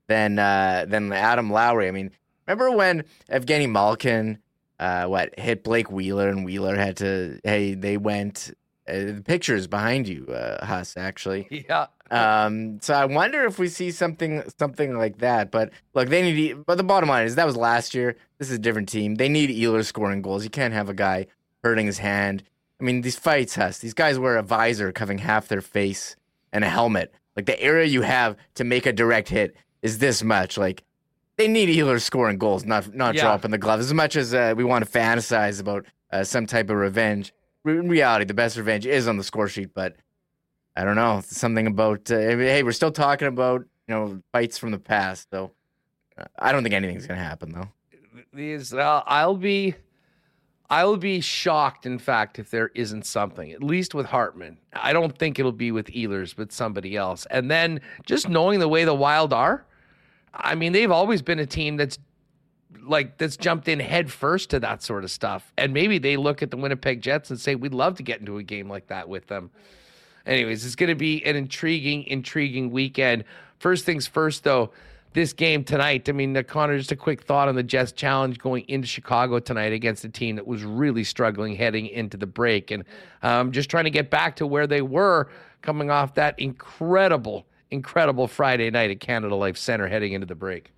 Speaker 3: than uh, than Adam Lowry. I mean, remember when Evgeny Malkin uh, what hit Blake Wheeler and Wheeler had to hey they went uh, the pictures behind you uh, Huss actually.
Speaker 2: Yeah.
Speaker 3: Um so I wonder if we see something something like that. But look they need but the bottom line is that was last year. This is a different team. They need Ehlers scoring goals. You can't have a guy hurting his hand I mean these fights Huss these guys wear a visor covering half their face and a helmet. Like the area you have to make a direct hit is this much. Like they need Ehlers scoring goals, not not yeah. dropping the gloves. As much as uh, we want to fantasize about uh, some type of revenge, in reality, the best revenge is on the score sheet. But I don't know something about. Uh, hey, we're still talking about you know fights from the past, so uh, I don't think anything's gonna happen though.
Speaker 2: These, I'll be I will be shocked, in fact, if there isn't something, at least with Hartman. I don't think it'll be with Ehlers, but somebody else. And then just knowing the way the Wild are, I mean, they've always been a team that's like that's jumped in head first to that sort of stuff. And maybe they look at the Winnipeg Jets and say, we'd love to get into a game like that with them. Anyways, it's going to be an intriguing, intriguing weekend. First things first, though this game tonight. I mean, Connor, just a quick thought on the Jets challenge going into Chicago tonight against a team that was really struggling heading into the break and um, just trying to get back to where they were coming off that incredible, incredible Friday night at Canada Life Center heading into the break.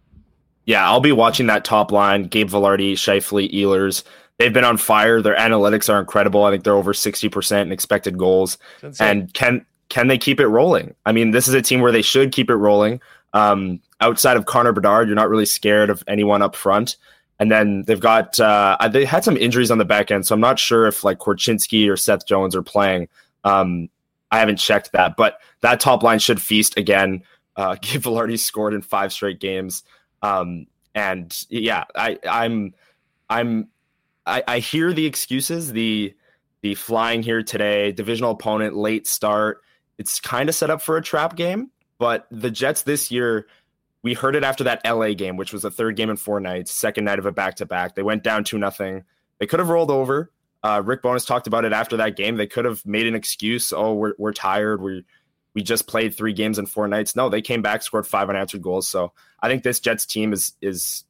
Speaker 6: Yeah, I'll be watching that top line. Gabe Vilardi, Scheifele, Ehlers. They've been on fire. Their analytics are incredible. I think they're over 60% in expected goals. And can can they keep it rolling? I mean, this is a team where they should keep it rolling. Um, outside of Connor Bedard, you're not really scared of anyone up front. And then they've got uh, they had some injuries on the back end, so I'm not sure if like Korchinski or Seth Jones are playing. Um, I haven't checked that, but that top line should feast again. Uh, Gabe Vilardi scored in five straight games, um, and yeah, I, I'm I'm I, I hear the excuses, the the flying here today, divisional opponent, late start. It's kind of set up for a trap game, but the Jets this year we heard it after that LA game, which was the third game in four nights, second night of a back to back. They went down two nothing. They could have rolled over. Uh, Rick Bowness talked about it after that game. They could have made an excuse. Oh, we're we're tired. We we just played three games in four nights. No, they came back, scored five unanswered goals. So I think this Jets team is is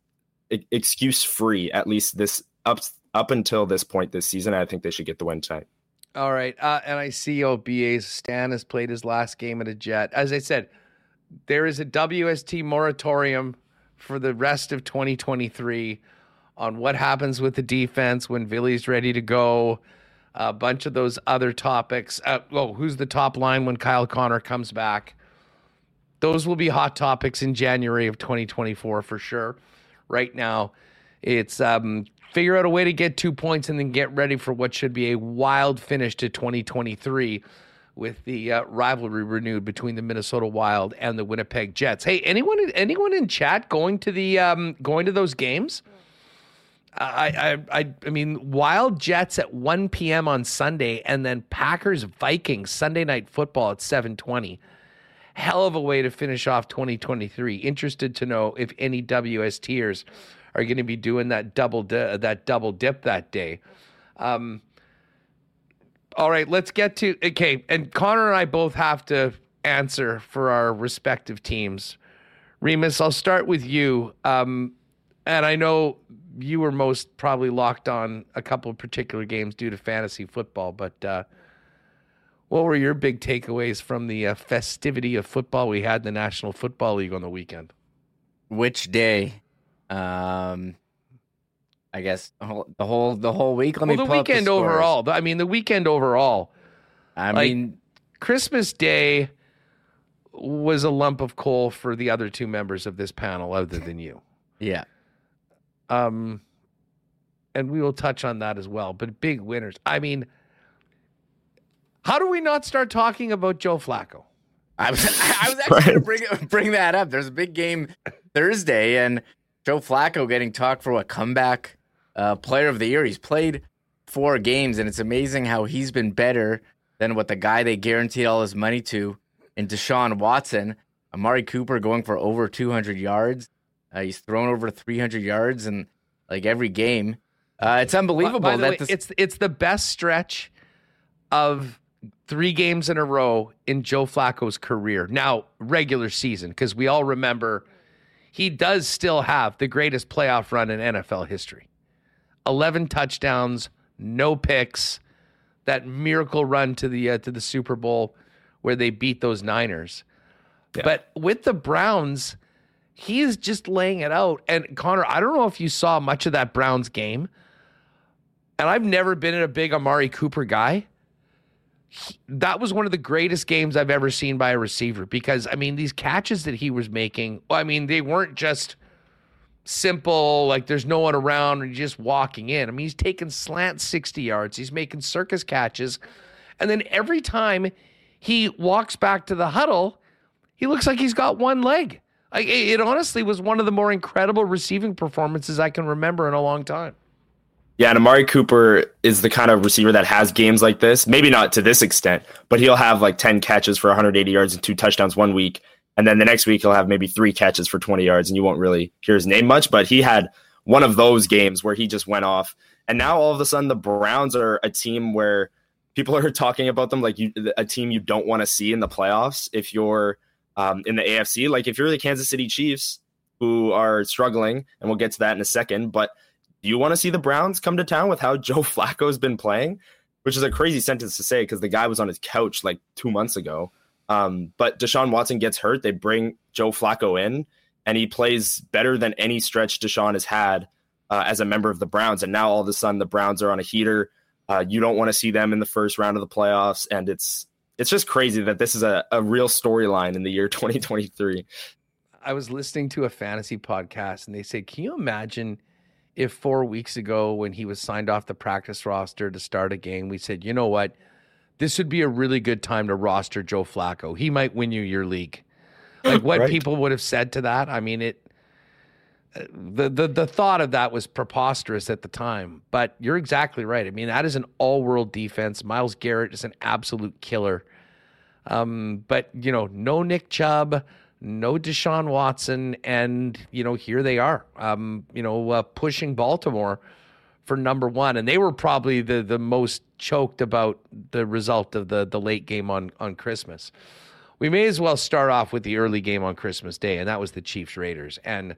Speaker 6: excuse free at least this up up until this point this season. I think they should get the win tonight.
Speaker 2: All right, uh, and I see OBA's Stan has played his last game at a Jet. As I said, there is a WST moratorium for the rest of 2023 on what happens with the defense when Villy's ready to go. A bunch of those other topics. Uh, oh, who's the top line when Kyle Connor comes back? Those will be hot topics in January of 2024 for sure. Right now, it's um, figure out a way to get two points and then get ready for what should be a wild finish to 2023 with the uh, rivalry renewed between the Minnesota Wild and the Winnipeg Jets. Hey, anyone anyone in chat going to the um, going to those games? I, I I I mean Wild Jets at 1 p.m. on Sunday and then Packers Vikings Sunday night football at 720. Hell of a way to finish off 2023. Interested to know if any WSTers are going to be doing that double di- that double dip that day. Um, all right, let's get to okay. And Connor and I both have to answer for our respective teams. Remis, I'll start with you. Um, and I know you were most probably locked on a couple of particular games due to fantasy football, but uh, what were your big takeaways from the uh, festivity of football we had in the National Football League on the weekend?
Speaker 3: Which day? Um, I guess the whole the whole week. Let
Speaker 2: well,
Speaker 3: me
Speaker 2: the weekend
Speaker 3: the
Speaker 2: overall. I mean, the weekend overall.
Speaker 3: I
Speaker 2: like,
Speaker 3: mean,
Speaker 2: Christmas Day was a lump of coal for the other two members of this panel, other than you.
Speaker 3: Yeah.
Speaker 2: Um, and we will touch on that as well. But big winners. I mean, how do we not start talking about Joe Flacco?
Speaker 3: I was, I was actually right. going to bring bring that up. There's a big game Thursday, and Joe Flacco getting talked for what comeback uh, player of the year. He's played four games, and it's amazing how he's been better than what the guy they guaranteed all his money to in Deshaun Watson. Amari Cooper going for over 200 yards. Uh, he's thrown over 300 yards in like every game. Uh, it's unbelievable
Speaker 2: by, by
Speaker 3: that
Speaker 2: way,
Speaker 3: this...
Speaker 2: it's it's the best stretch of three games in a row in Joe Flacco's career. Now, regular season, because we all remember he does still have the greatest playoff run in NFL history. 11 touchdowns, no picks, that miracle run to the uh, to the Super Bowl where they beat those Niners. Yeah. But with the Browns, he is just laying it out. And Connor, I don't know if you saw much of that Browns game. And I've never been a big Amari Cooper guy. He, that was one of the greatest games I've ever seen by a receiver because I mean these catches that he was making, I mean they weren't just simple like there's no one around and he's just walking in. I mean he's taking slant 60 yards, he's making circus catches. And then every time he walks back to the huddle, he looks like he's got one leg. It honestly was one of the more incredible receiving performances I can remember in a long time.
Speaker 6: Yeah, and Amari Cooper is the kind of receiver that has games like this. Maybe not to this extent, but he'll have like 10 catches for 180 yards and two touchdowns one week. And then the next week, he'll have maybe three catches for 20 yards, and you won't really hear his name much. But he had one of those games where he just went off. And now all of a sudden, the Browns are a team where people are talking about them like you, a team you don't want to see in the playoffs if you're um, in the AFC. Like if you're the Kansas City Chiefs, who are struggling, and we'll get to that in a second, but do you want to see the Browns come to town with how Joe Flacco's been playing? Which is a crazy sentence to say because the guy was on his couch like two months ago. Um, but Deshaun Watson gets hurt. They bring Joe Flacco in, and he plays better than any stretch Deshaun has had uh, as a member of the Browns. And now all of a sudden, the Browns are on a heater. Uh, you don't want to see them in the first round of the playoffs, and it's it's just crazy that this is a, a real storyline in the year 2023.
Speaker 2: I was listening to a fantasy podcast, and they said, "Can you imagine?" if four weeks ago when he was signed off the practice roster to start a game, we said, you know what, this would be a really good time to roster Joe Flacco. He might win you your league. Like what right. people would have said to that. I mean, it. The, the the thought of that was preposterous at the time, but you're exactly right. I mean, that is an all-world defense. Myles Garrett is an absolute killer. Um, but you know, no Nick Chubb, no Deshaun Watson, and you know here they are, um, you know, uh, pushing Baltimore for number one, and they were probably the the most choked about the result of the the late game on on Christmas. We may as well start off with the early game on Christmas Day, and that was the Chiefs Raiders. And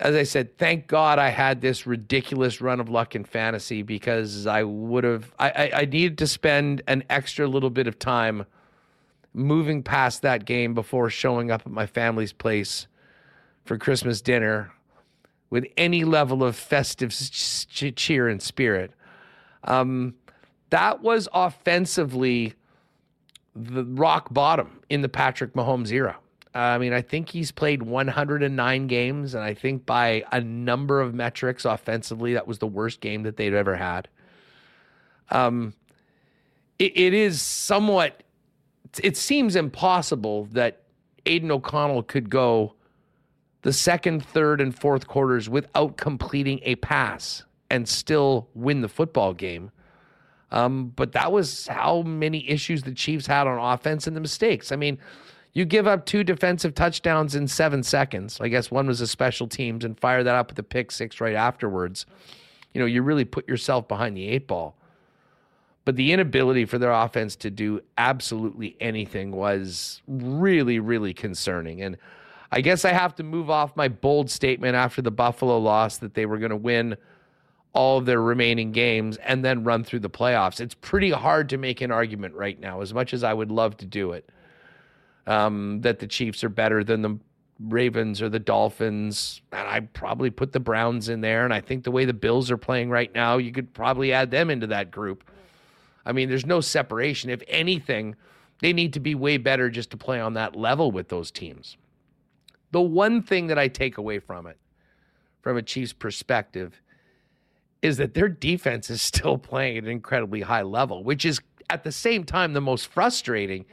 Speaker 2: as I said, thank God I had this ridiculous run of luck in fantasy because I would have I, I, I needed to spend an extra little bit of time moving past that game before showing up at my family's place for Christmas dinner with any level of festive cheer and spirit. Um, that was offensively the rock bottom in the Patrick Mahomes era. I mean, I think he's played 109 games, and I think by a number of metrics offensively, that was the worst game that they'd ever had. Um, it, it is somewhat. It seems impossible that Aidan O'Connell could go the second, third, and fourth quarters without completing a pass and still win the football game. Um, but that was how many issues the Chiefs had on offense and the mistakes. I mean, you give up two defensive touchdowns in seven seconds. I guess one was a special teams and fire that up with a pick six right afterwards. You know, you really put yourself behind the eight ball. But the inability for their offense to do absolutely anything was really, really concerning. And I guess I have to move off my bold statement after the Buffalo loss that they were going to win all of their remaining games and then run through the playoffs. It's pretty hard to make an argument right now, as much as I would love to do it, um, that the Chiefs are better than the Ravens or the Dolphins. And I probably put the Browns in there. And I think the way the Bills are playing right now, you could probably add them into that group. I mean, there's no separation. If anything, they need to be way better just to play on that level with those teams. The one thing that I take away from it, from a Chiefs perspective, is that their defense is still playing at an incredibly high level, which is at the same time the most frustrating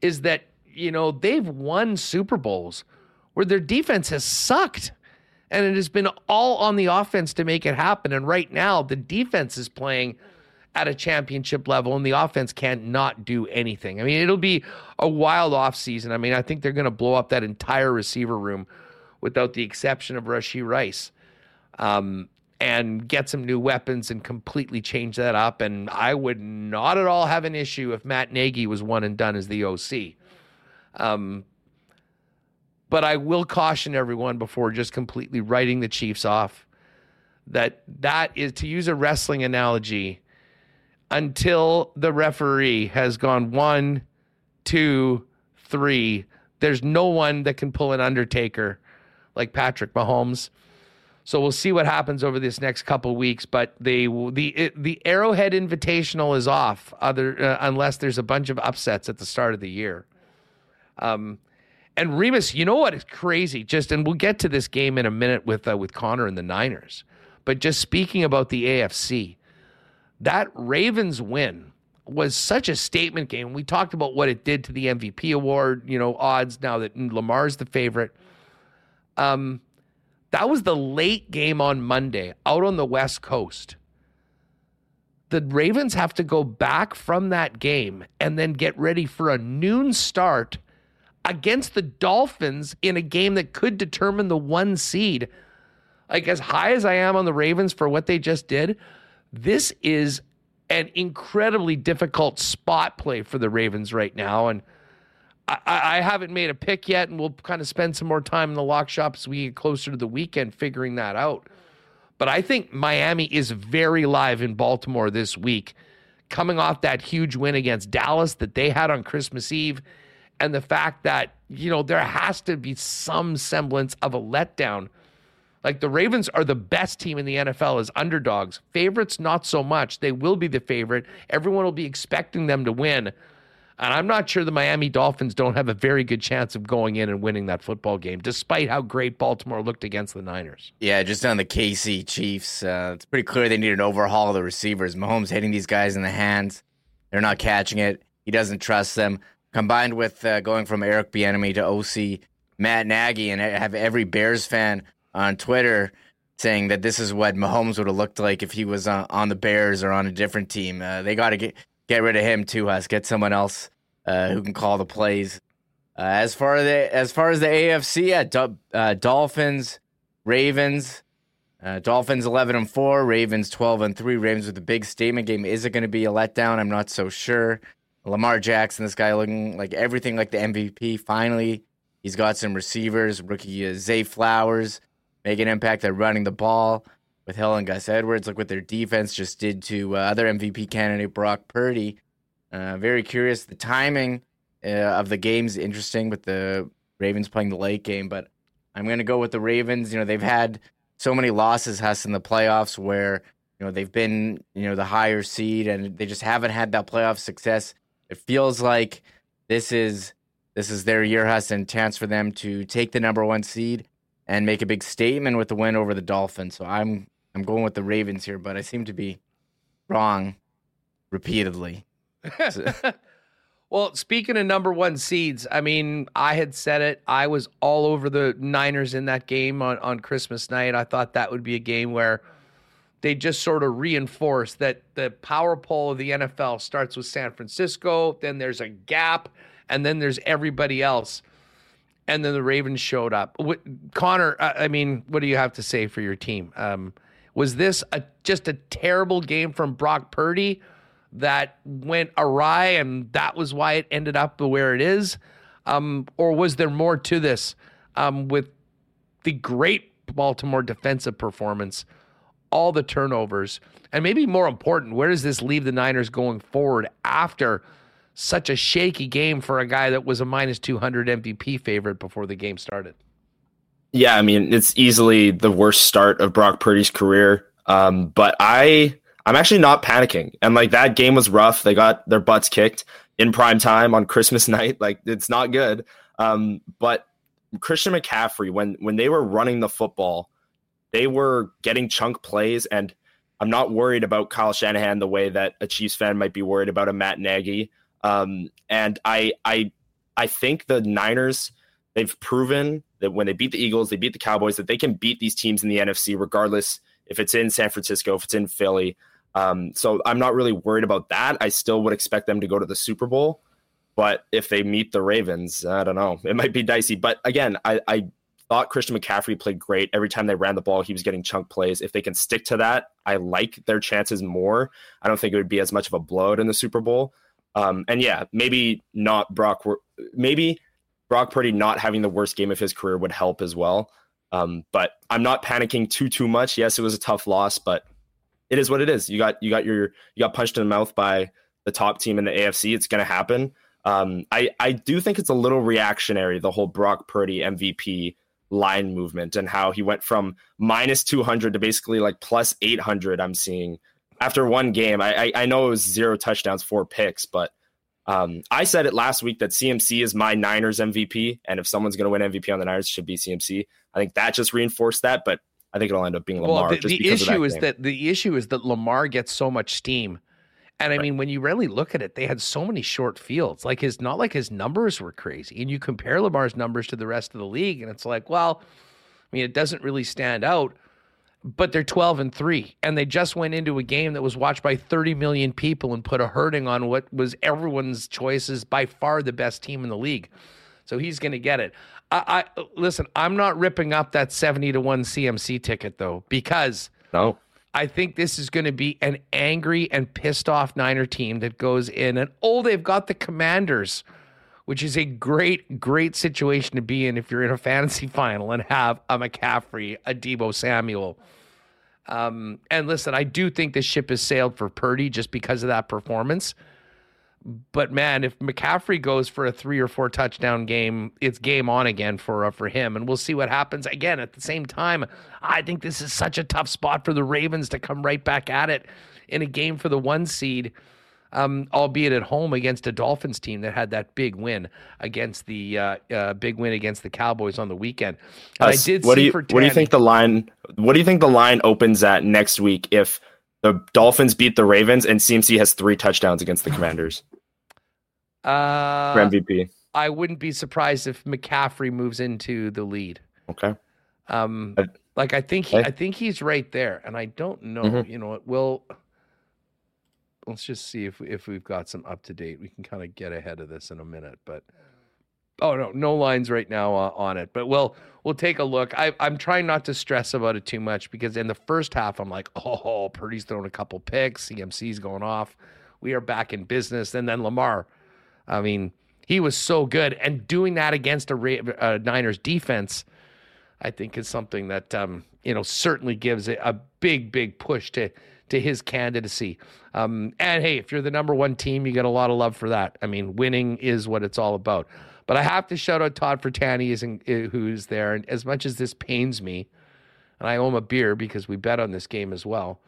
Speaker 2: is that, you know, they've won Super Bowls where their defense has sucked. And it has been all on the offense to make it happen. And right now, the defense is playing at a championship level, and the offense can't not do anything. I mean, it'll be a wild offseason. I mean, I think they're going to blow up that entire receiver room without the exception of Rashee Rice. Um, and get some new weapons and completely change that up. And I would not at all have an issue if Matt Nagy was one and done as the OC. Um, but I will caution everyone before just completely writing the Chiefs off that that is to use a wrestling analogy until the referee has gone one, two, three. There's no one that can pull an Undertaker like Patrick Mahomes. So we'll see what happens over this next couple weeks. But the the the Arrowhead Invitational is off, other uh, unless there's a bunch of upsets at the start of the year. Um, and Remis, you know what is crazy? Just and we'll get to this game in a minute with uh, with Connor and the Niners. But just speaking about the AFC, that Ravens win was such a statement game. We talked about what it did to the MVP award, you know, odds now that Lamar's the favorite. Um, that was the late game on Monday out on the West Coast. The Ravens have to go back from that game and then get ready for a noon start against the Dolphins in a game that could determine the one seed. Like, as high as I am on the Ravens for what they just did, this is an incredibly difficult spot play for the Ravens right now. And I, I, haven't made a pick yet, and we'll kind of spend some more time in the lock shop as we get closer to the weekend figuring that out. But I think Miami is very live in Baltimore this week, coming off that huge win against Dallas that they had on Christmas Eve, and the fact that, you know, there has to be some semblance of a letdown. Like the Ravens are the best team in the NFL as underdogs. Favorites, not so much. They will be the favorite. Everyone will be expecting them to win. And I'm not sure the Miami Dolphins don't have a very good chance of going in and winning that football game, despite how great Baltimore looked against the Niners.
Speaker 3: Yeah, just on the KC Chiefs, uh, it's pretty clear they need an overhaul of the receivers. Mahomes hitting these guys in the hands, they're not catching it. He doesn't trust them. Combined with uh, going from Eric Bieniemy to OC Matt Nagy, and have every Bears fan on Twitter saying that this is what Mahomes would have looked like if he was on, on the Bears or on a different team. Uh, they got to get get rid of him too, Us. Get someone else uh, who can call the plays. Uh, as far as the as far as the AFC, yeah, uh, Dolphins, Ravens, uh, Dolphins eleven and four, Ravens twelve and three. Ravens with a big statement game. Is it going to be a letdown? I'm not so sure. Lamar Jackson, this guy looking like everything like the MVP. Finally, he's got some receivers. Rookie uh, Zay Flowers make an impact at running the ball with Hill and Gus Edwards. Look what their defense just did to uh, other MVP candidate Brock Purdy. Uh, very curious. The timing uh, of the game's interesting with the Ravens playing the late game, but I'm going to go with the Ravens. You know, they've had so many losses, Huss, in the playoffs where, you know, they've been, you know, the higher seed and they just haven't had that playoff success. It feels like this is this is their year, Huss, and chance for them to take the number one seed and make a big statement with the win over the Dolphins. So I'm I'm going with the Ravens here, but I seem to be wrong repeatedly.
Speaker 2: well, speaking of number one seeds, I mean, I had said it. I was all over the Niners in that game on, on Christmas night. I thought that would be a game where they just sort of reinforce that the power pole of the NFL starts with San Francisco, then there's a gap, and then there's everybody else. And then the Ravens showed up. What, Connor, I mean, what do you have to say for your team? Um, was this a, just a terrible game from Brock Purdy that went awry and that was why it ended up where it is? Um, or was there more to this um, with the great Baltimore defensive performance, all the turnovers, and maybe more important, where does this leave the Niners going forward after such a shaky game for a guy that was a minus 200 MVP favorite before the game started?
Speaker 6: Yeah, I mean, it's easily the worst start of Brock Purdy's career. Um, but I I'm actually not panicking. And like that game was rough. They got their butts kicked in prime time on Christmas night. Like it's not good. Um, but Christian McCaffrey, when when they were running the football, they were getting chunk plays, and I'm not worried about Kyle Shanahan the way that a Chiefs fan might be worried about a Matt Nagy. Um, and I I I think the Niners they've proven that when they beat the Eagles, they beat the Cowboys, that they can beat these teams in the NFC regardless if it's in San Francisco, if it's in Philly. Um, so I'm not really worried about that. I still would expect them to go to the Super Bowl. But if they meet the Ravens, I don't know. It might be dicey. But again, I, I thought Christian McCaffrey played great. Every time they ran the ball, he was getting chunk plays. If they can stick to that, I like their chances more. I don't think it would be as much of a blowout in the Super Bowl. Um, and yeah, maybe not Brock. Maybe Brock Purdy not having the worst game of his career would help as well. Um, but I'm not panicking too too much. Yes, it was a tough loss, but it is what it is. You got you got your you got punched in the mouth by the top team in the AFC. It's going to happen. Um, I I do think it's a little reactionary the whole Brock Purdy MVP line movement and how he went from minus 200 to basically like plus 800. I'm seeing after one game. I I, I know it was zero touchdowns, four picks, but um, I said it last week that CMC is my Niners MVP, and if someone's going to win MVP on the Niners, it should be CMC. I think that just reinforced that, but I think it'll end up being Lamar.
Speaker 2: Well, the, the issue is game. that the issue is that Lamar gets so much steam. And I right. mean, when you really look at it, they had so many short fields. Like his, not like his numbers were crazy. And you compare Lamar's numbers to the rest of the league, and it's like, well, I mean, it doesn't really stand out. But they're 12 and three, and they just went into a game that was watched by 30 million people and put a hurting on what was everyone's choices by far the best team in the league. So he's going to get it. I, I listen. I'm not ripping up that seventy to one CMC ticket though, because
Speaker 6: no,
Speaker 2: I think this is going to be an angry and pissed off Niner team that goes in and oh, they've got the Commanders, which is a great, great situation to be in if you're in a fantasy final and have a McCaffrey, a Deebo Samuel. Um, and listen, I do think the ship has sailed for Purdy just because of that performance. But man, if McCaffrey goes for a three or four touchdown game, it's game on again for uh, for him, and we'll see what happens. Again, at the same time, I think this is such a tough spot for the Ravens to come right back at it in a game for the one seed, um, albeit at home against a Dolphins team that had that big win against the uh, uh, big win against the Cowboys on the weekend.
Speaker 6: I did what do you, What do you think the line? What do you think the line opens at next week if? The Dolphins beat the Ravens, and CMC has three touchdowns against the Commanders.
Speaker 2: Uh,
Speaker 6: for MVP.
Speaker 2: I wouldn't be surprised if McCaffrey moves into the lead.
Speaker 6: Okay.
Speaker 2: Um, like I think he, I think he's right there, and I don't know. Mm-hmm. You know, it will. Let's just see if if we've got some up to date. We can kind of get ahead of this in a minute, but oh no, no lines right now uh, on it. But we'll we'll take a look. I, I'm trying not to stress about it too much because in the first half, I'm like, oh, Purdy's throwing a couple picks, CMC's going off. We are back in business, and then Lamar I mean, he was so good, and doing that against a, a Niners defense, I think, is something that um, you know certainly gives it a big, big push to to his candidacy. Um, and hey, if you're the number one team, you get a lot of love for that. I mean, winning is what it's all about. But I have to shout out Todd Fertani, who's there. And as much as this pains me, and I owe him a beer because we bet on this game as well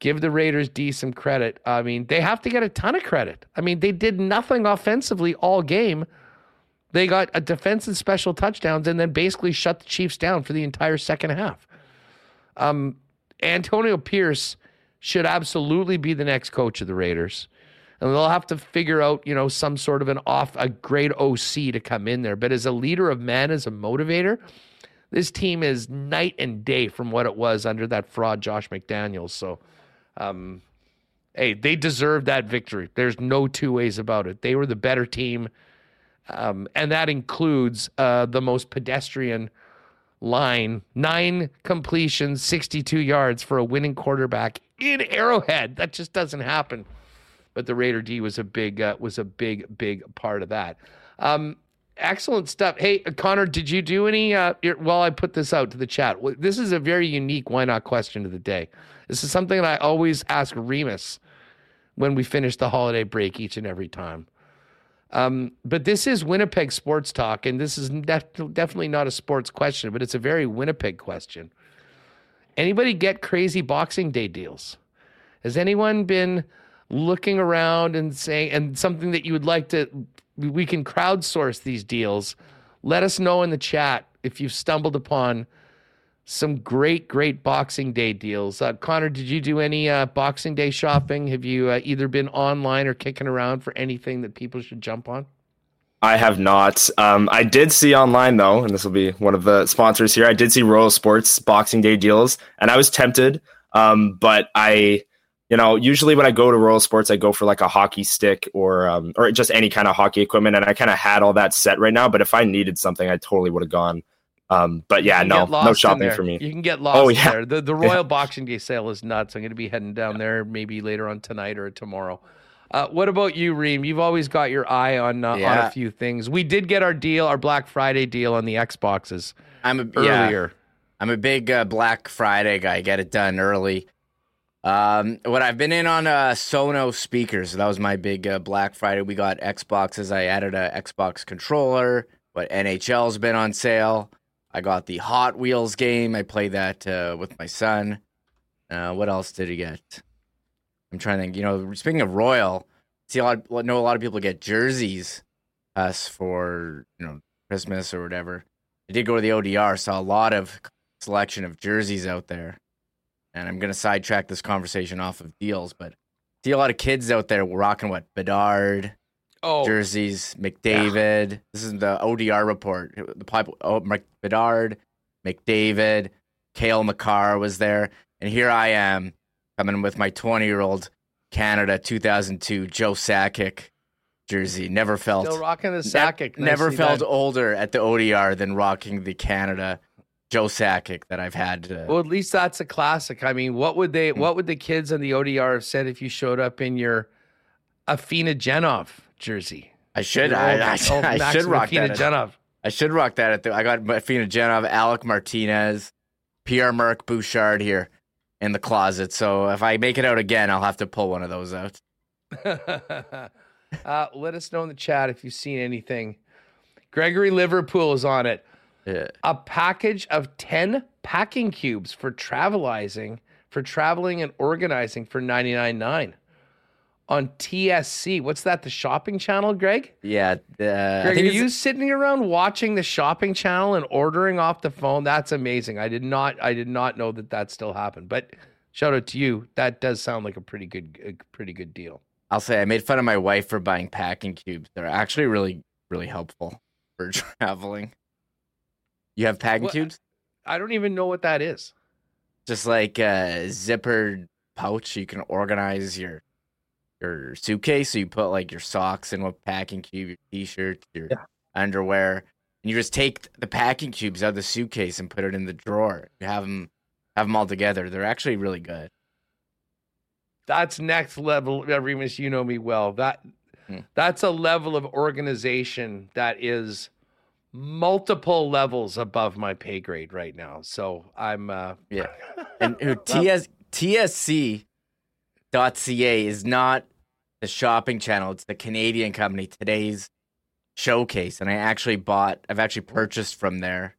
Speaker 2: give the Raiders D some credit. I mean, they have to get a ton of credit. I mean, they did nothing offensively all game. They got a defense and special touchdowns and then basically shut the Chiefs down for the entire second half. Um, Antonio Pierce should absolutely be the next coach of the Raiders. and they'll have to figure out, you know, some sort of an off a great OC to come in there. But as a leader of men, as a motivator, this team is night and day from what it was under that fraud Josh McDaniels. So, um, hey, they deserve that victory. There's no two ways about it. They were the better team, um, and that includes uh, the most pedestrian line: nine completions, 62 yards for a winning quarterback in Arrowhead. That just doesn't happen. But the Raider D was a big uh, was a big big part of that. Um, excellent stuff. Hey, Connor, did you do any? Uh, while I put this out to the chat, this is a very unique why not question of the day. This is something that I always ask Remis when we finish the holiday break each and every time. Um, but this is Winnipeg sports talk, and this is def- definitely not a sports question, but it's a very Winnipeg question. Anybody get crazy Boxing Day deals? Has anyone been looking around and saying, and something that you would like to, we can crowdsource these deals? Let us know in the chat if you've stumbled upon some great, great Boxing Day deals. Uh, Connor, did you do any uh, Boxing Day shopping? Have you uh, either been online or kicking around for anything that people should jump on?
Speaker 6: I have not. Um, I did see online though, and this will be one of the sponsors here. I did see Royal Sports Boxing Day deals, and I was tempted. Um, but I, you know, usually when I go to Royal Sports, I go for like a hockey stick or um, or just any kind of hockey equipment, and I kind of had all that set right now. But if I needed something, I totally would have gone. Um, but yeah, no, no shopping for me.
Speaker 2: You can get lost oh, yeah. there. The the Royal yeah. Boxing Day sale is nuts. I'm going to be heading down there maybe later on tonight or tomorrow. Uh, what about you, Reem? You've always got your eye on uh, yeah. on a few things. We did get our deal, our Black Friday deal on the Xboxes.
Speaker 3: I'm a, earlier. Yeah, I'm a big uh, Black Friday guy. Get it done early. Um, what I've been in on uh, Sonos speakers. That was my big uh, Black Friday. We got Xboxes. I added a Xbox controller. But NHL's been on sale. I got the Hot Wheels game. I played that uh, with my son. Uh, what else did he get? I'm trying to think. You know, speaking of Royal, see a lot. Know a lot of people get jerseys uh, us for you know Christmas or whatever. I did go to the ODR, saw a lot of selection of jerseys out there, and I'm gonna sidetrack this conversation off of deals, but see a lot of kids out there rocking what Bedard. Oh. jerseys, McDavid. Yeah. This is the ODR report. The pipe, oh, Bedard, McDavid, Cale Makar was there, and here I am coming with my 20 year old Canada 2002 Joe Sakic jersey. Never felt
Speaker 2: still rocking the Sakic.
Speaker 3: Ne- never felt older at the ODR than rocking the Canada Joe Sakic that I've had. To...
Speaker 2: Well, at least that's a classic. I mean, what would they? What would the kids in the ODR have said if you showed up in your Afinogenov jersey?
Speaker 3: I should. I, I, I, I should rock Afina that. Genov. I should rock that. At the, I got Afinogenov, Alec Martinez, Pierre Marc Bouchard here in the closet. So if I make it out again, I'll have to pull one of those out.
Speaker 2: uh, let us know in the chat if you've seen anything. Gregory Liverpool is on it. Yeah. A package of 10 packing cubes for travelizing, for traveling and organizing for 99.9 on TSC. What's that? The shopping channel, Greg?
Speaker 3: Yeah.
Speaker 2: Uh, Greg, are you sitting around watching the shopping channel and ordering off the phone? That's amazing. I did not. I did not know that that still happened. But shout out to you. That does sound like a pretty good, a pretty good deal.
Speaker 3: I'll say I made fun of my wife for buying packing cubes. They're actually really, really helpful for traveling. You have packing well, cubes?
Speaker 2: I don't even know what that is.
Speaker 3: Just like a zippered pouch, you can organize your your suitcase. So you put like your socks in a packing cube, your t-shirts, your yeah. underwear, and you just take the packing cubes out of the suitcase and put it in the drawer. You have them have them all together. They're actually really good.
Speaker 2: That's next level, Remis. You know me well. That hmm. that's a level of organization that is multiple levels above my pay grade right now. So I'm uh
Speaker 3: yeah. and TS TSC .ca is not the shopping channel. It's the Canadian company. Today's showcase, and I actually bought. I've actually purchased from there.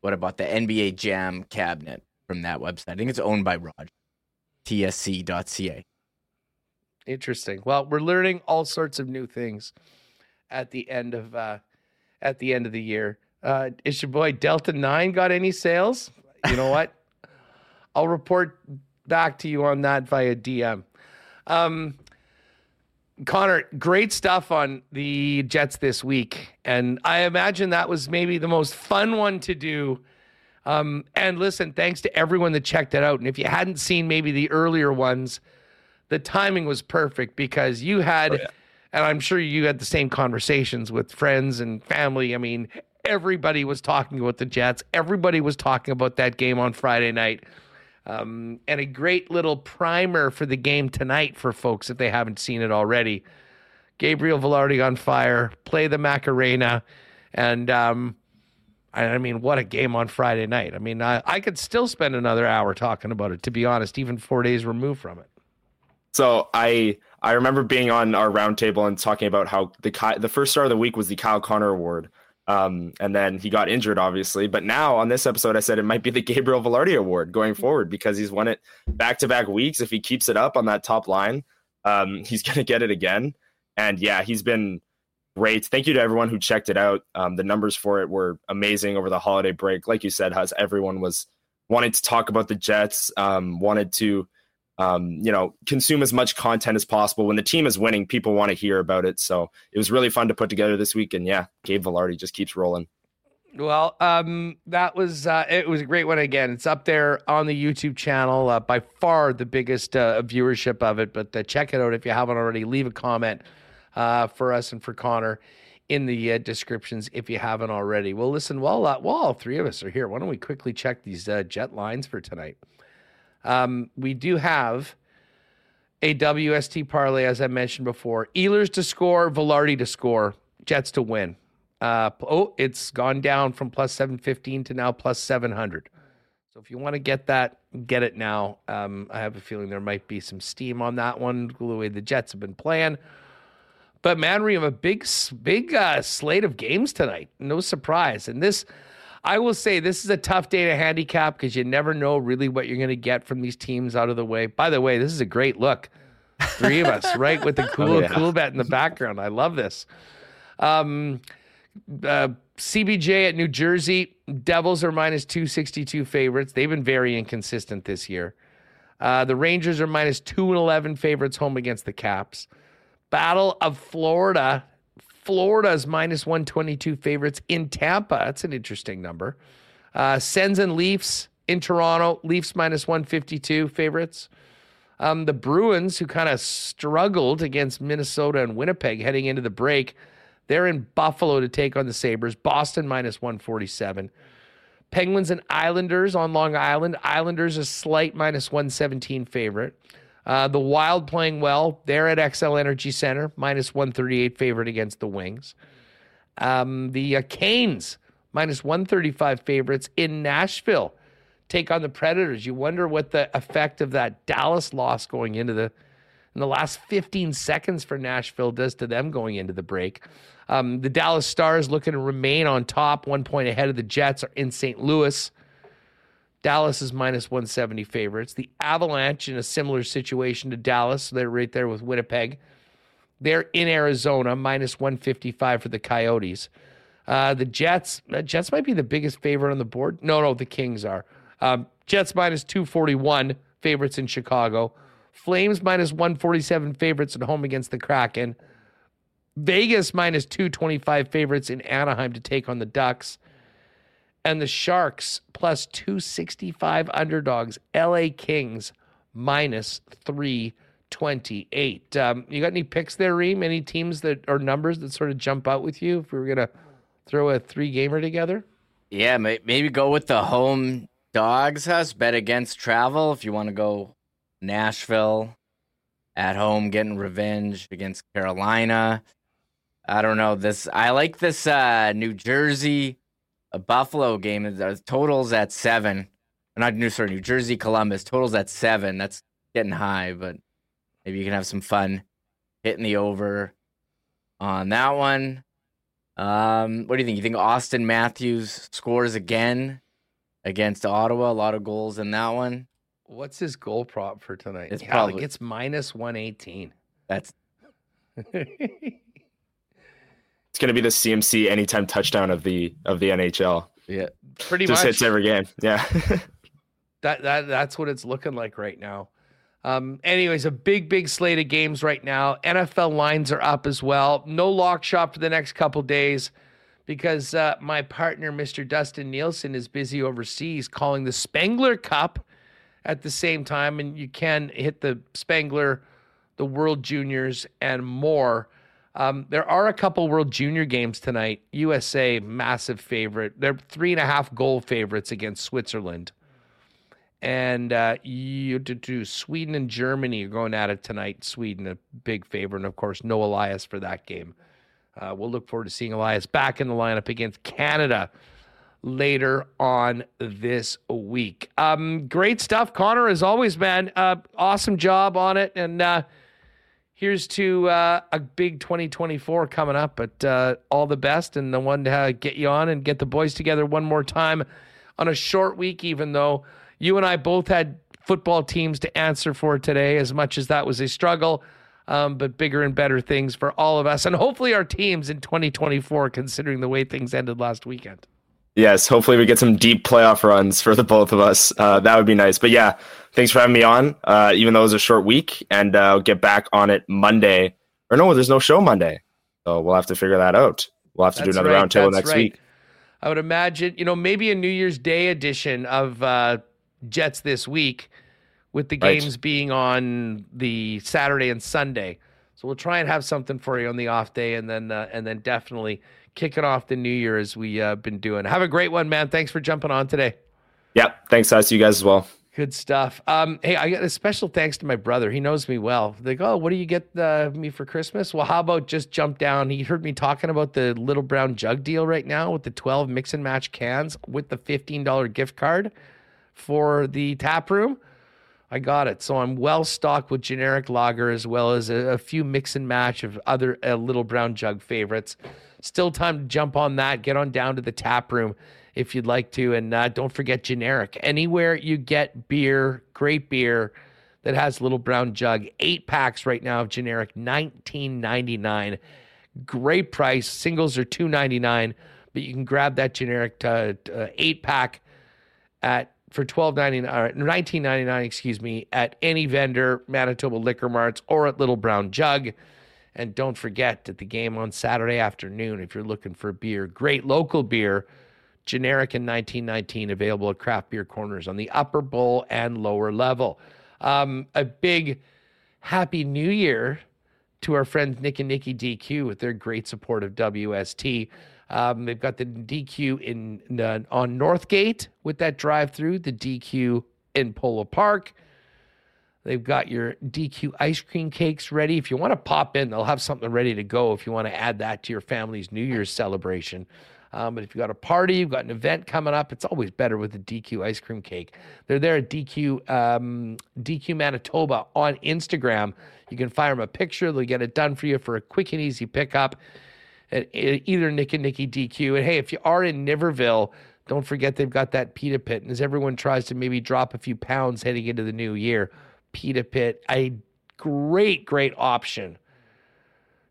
Speaker 3: What about the NBA Jam cabinet from that website? I think it's owned by Rod. TSC.ca.
Speaker 2: Interesting. Well, we're learning all sorts of new things at the end of uh, at the end of the year. Uh, is your boy Delta Nine got any sales? You know what? I'll report back to you on that via DM. Um, Connor, great stuff on the Jets this week. And I imagine that was maybe the most fun one to do. Um, and listen, thanks to everyone that checked it out. And if you hadn't seen maybe the earlier ones, the timing was perfect because you had, oh, yeah. and I'm sure you had the same conversations with friends and family. I mean, everybody was talking about the Jets, everybody was talking about that game on Friday night. Um, and a great little primer for the game tonight for folks if they haven't seen it already. Gabriel Vilardi on fire, play the Macarena, and um, I mean, what a game on Friday night! I mean, I, I could still spend another hour talking about it. To be honest, even four days removed from it.
Speaker 6: So I I remember being on our roundtable and talking about how the the first star of the week was the Kyle Connor Award, um, and then he got injured, obviously. But now on this episode, I said it might be the Gabriel Vilardi Award going forward because he's won it back to back weeks. If he keeps it up on that top line, um, he's going to get it again. And yeah, he's been great. Thank you to everyone who checked it out. Um, the numbers for it were amazing over the holiday break. Like you said, Huss, everyone was wanting to talk about the Jets, um, wanted to um, you know, consume as much content as possible. When the team is winning, people want to hear about it. So it was really fun to put together this week. And yeah, Gabe Vilardi just keeps rolling.
Speaker 2: Well, um, that was uh, it was a great one again. It's up there on the YouTube channel, uh, by far the biggest uh, viewership of it. But uh, check it out if you haven't already. Leave a comment uh, for us and for Connor in the uh, descriptions if you haven't already. Well, listen, while while all three of us are here, why don't we quickly check these jet lines for tonight? Um, we do have a WST parlay, as I mentioned before. Ehlers to score, Vilardi to score, Jets to win. Uh, oh, it's gone down from plus 715 to now plus 700. So if you want to get that, get it now. Um, I have a feeling there might be some steam on that one, the way the Jets have been playing. But man, we have a big, big uh, slate of games tonight. No surprise. And this, I will say this is a tough day to handicap because you never know really what you're going to get from these teams out of the way. By the way, this is a great look. Three of us, right? With the oh, cool, oh, yeah. Coolbet in the background. I love this. Um, uh, CBJ at New Jersey. Devils are minus 262 favorites. They've been very inconsistent this year. Uh, the Rangers are minus 2 and 11 favorites home against the Caps. Battle of Florida Florida's minus 122 favorites in Tampa. That's an interesting number. Uh, Sens and Leafs in Toronto. Leafs minus 152 favorites. Um, the Bruins, who kind of struggled against Minnesota and Winnipeg heading into the break, they're in Buffalo to take on the Sabres. Boston minus 147. Penguins and Islanders on Long Island. Islanders a slight minus 117 favorite. Uh, the Wild playing well. They're at Xcel Energy Center, minus 138 favorite against the Wings. Um, the uh, Canes, minus 135 favorites in Nashville, take on the Predators. You wonder what the effect of that Dallas loss going into the in the last 15 seconds for Nashville does to them going into the break. Um, the Dallas Stars looking to remain on top, one point ahead of the Jets are in St. Louis. Dallas is minus 170 favorites. The Avalanche in a similar situation to Dallas. They're right there with Winnipeg. They're in Arizona, minus 155 for the Coyotes. Uh, the Jets, uh, Jets might be the biggest favorite on the board. No, no, the Kings are. Um, Jets minus 241 favorites in Chicago. Flames minus 147 favorites at home against the Kraken. Vegas minus 225 favorites in Anaheim to take on the Ducks and the Sharks plus 265 underdogs. LA Kings minus 328. Um, you got any picks there, Reem? Any teams that or numbers that sort of jump out with you if we were going to throw a three gamer together?
Speaker 3: Yeah, maybe go with the home dogs house, bet against travel if you want to go Nashville at home getting revenge against Carolina. I don't know this. I like this uh, New Jersey a Buffalo game. The totals at seven. Not New sorry, New Jersey, Columbus. Totals at seven. That's getting high, but maybe you can have some fun hitting the over on that one. Um, what do you think? You think Auston Matthews scores again against Ottawa? A lot of goals in that one.
Speaker 2: What's his goal prop for tonight?
Speaker 3: It's yeah, probably
Speaker 2: it's minus one eighteen.
Speaker 3: That's
Speaker 6: it's going to be the CMC anytime touchdown of the of the NHL.
Speaker 2: Yeah, pretty
Speaker 6: just
Speaker 2: much
Speaker 6: hits every game. Yeah,
Speaker 2: that that that's what it's looking like right now. Um, anyways, a big, big slate of games right now. NFL lines are up as well. No lock shop for the next couple days because uh, my partner, Mr. Dustin Nielsen, is busy overseas calling the Spengler Cup at the same time. And you can hit the Spengler, the World Juniors, and more. Um, there are a couple World Junior games tonight. USA, massive favorite. They're three and a half goal favorites against Switzerland and uh, you to Sweden and Germany are going at it tonight. Sweden a big favorite, and of course no Elias for that game. Uh, we'll look forward to seeing Elias back in the lineup against Canada later on this week. Um, great stuff, Connor. As always, man, uh, awesome job on it, and uh, here's to uh, a big 2024 coming up. But uh, all the best, and the one to get you on and get the boys together one more time on a short week, even though you and I both had football teams to answer for today, as much as that was a struggle. Um, but bigger and better things for all of us, and hopefully our teams in 2024, considering the way things ended last weekend.
Speaker 6: Yes, hopefully we get some deep playoff runs for the both of us. Uh, that would be nice. But yeah, thanks for having me on. Uh, even though it was a short week, and uh, I'll get back on it Monday. Or no, there's no show Monday, so we'll have to figure that out. We'll have to
Speaker 2: That's
Speaker 6: do another
Speaker 2: right,
Speaker 6: roundtable next
Speaker 2: right.
Speaker 6: week.
Speaker 2: I would imagine, you know, maybe a New Year's Day edition of uh, Jets this week, with the
Speaker 6: Right.
Speaker 2: games being on the Saturday and Sunday. So we'll try and have something for you on the off day, and then uh, and then definitely kicking off the new year as we uh, been doing. Have a great one, man. Thanks for jumping on today.
Speaker 6: Yep. Thanks, guys. To you guys as well.
Speaker 2: Good stuff. Um, hey, I got a special thanks to my brother. He knows me well. They go, oh, what do you get uh, me for Christmas? Well, how about just jump down? He heard me talking about the little brown jug deal right now with the 12 mix and match cans with the $15 gift card for the tap room. I got it. So I'm well stocked with generic lager as well as a, a few mix and match of other uh, little brown jug favorites. Still time to jump on that. Get on down to the tap room if you'd like to. And uh, don't forget generic. Anywhere you get beer, great beer that has little brown jug, eight packs right now of generic, nineteen ninety nine. Great price. Singles are two ninety nine, but you can grab that generic uh, uh, eight pack at for twelve ninety nine or nineteen ninety nine, excuse me, at any vendor, Manitoba Liquor Marts, or at Little Brown Jug. And don't forget at the game on Saturday afternoon, if you're looking for beer, great local beer, generic in 1919, available at craft beer corners on the upper bowl and lower level. Um, a big happy new year to our friends Nick and Nikki DQ with their great support of WST. Um, they've got the DQ in uh, on Northgate with that drive-through, the DQ in Polo Park. They've got your DQ ice cream cakes ready. If you want to pop in, they'll have something ready to go if you want to add that to your family's New Year's celebration. Um, but if you've got a party, you've got an event coming up, it's always better with a DQ ice cream cake. They're there at DQ um, DQ Manitoba on Instagram. You can fire them a picture; they'll get it done for you for a quick and easy pickup at either Nick and Nikki DQ. And hey, if you are in Niverville, don't forget they've got that pita pit. And as everyone tries to maybe drop a few pounds heading into the new year, pita pit, a great, great option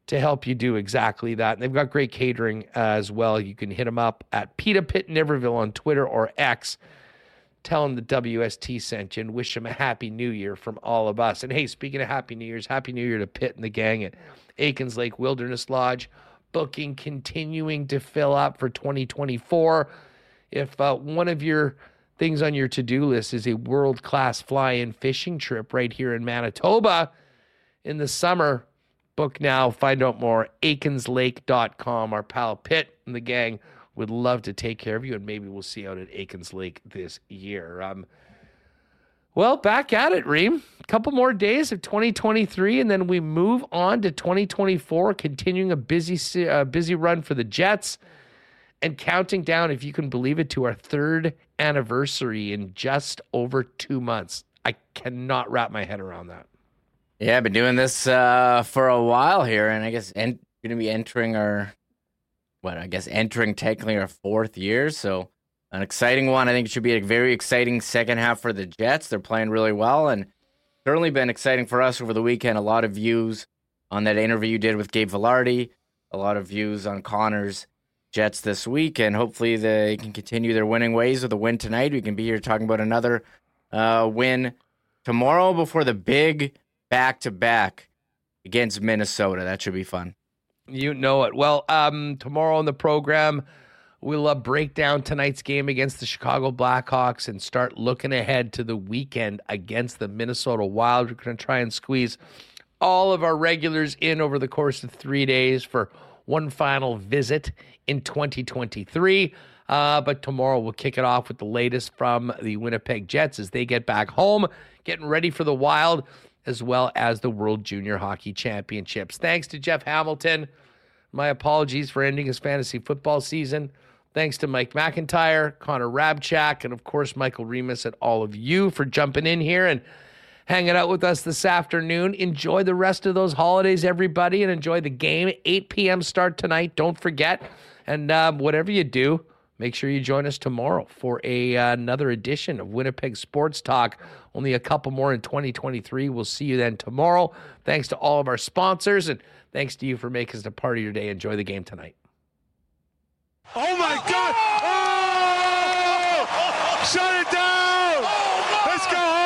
Speaker 2: to help you do exactly that. And they've got great catering uh, as well. You can hit them up at Pita Pit Niverville on Twitter or X. Tell them the WST sent you and wish them a happy new year from all of us. And hey, speaking of happy new years, happy new year to Pitt and the gang at Aikens Lake Wilderness Lodge. Booking continuing to fill up for 2024. If uh, one of your things on your to do list is a world class fly in fishing trip right here in Manitoba in the summer, book now. Find out more. AikensLake.com. Our pal Pitt and the gang would love to take care of you, and maybe we'll see you out at Aikens Lake this year. Um, well, back at it, Reem. A couple more days of 2023, and then we move on to 2024, continuing a busy, uh, busy run for the Jets and counting down, if you can believe it, to our third anniversary in just over two months. I cannot wrap my head around that.
Speaker 3: Yeah, I've been doing this uh, for a while here, and I guess en- going to be entering our what I guess entering technically our fourth year. So an exciting one. I think it should be a very exciting second half for the Jets. They're playing really well, and certainly been exciting for us over the weekend. A lot of views on that interview you did with Gabe Vilardi. A lot of views on Connor's Jets this week, and hopefully they can continue their winning ways with a win tonight. We can be here talking about another uh, win tomorrow before the big back to back against Minnesota. That should be fun.
Speaker 2: You know it. Well, um, tomorrow on the program, we'll uh, break down tonight's game against the Chicago Blackhawks and start looking ahead to the weekend against the Minnesota Wild. We're going to try and squeeze all of our regulars in over the course of three days for one final visit in 2023. Uh, but tomorrow we'll kick it off with the latest from the Winnipeg Jets as they get back home, getting ready for the Wild as well as the World Junior Hockey Championships. Thanks to Jeff Hamilton. My apologies for ending his fantasy football season. Thanks to Mike McIntyre, Connor Rabchak, and of course Michael Remis and all of you for jumping in here and hanging out with us this afternoon. Enjoy the rest of those holidays, everybody, and enjoy the game. 8 p.m. start tonight. Don't forget. And um, whatever you do, make sure you join us tomorrow for a uh, another edition of Winnipeg Sports Talk. Only a couple more in 2023. We'll see you then tomorrow. Thanks to all of our sponsors and thanks to you for making us a part of your day. Enjoy the game tonight.
Speaker 7: Oh my God! Oh! Shut it down! Let's go home!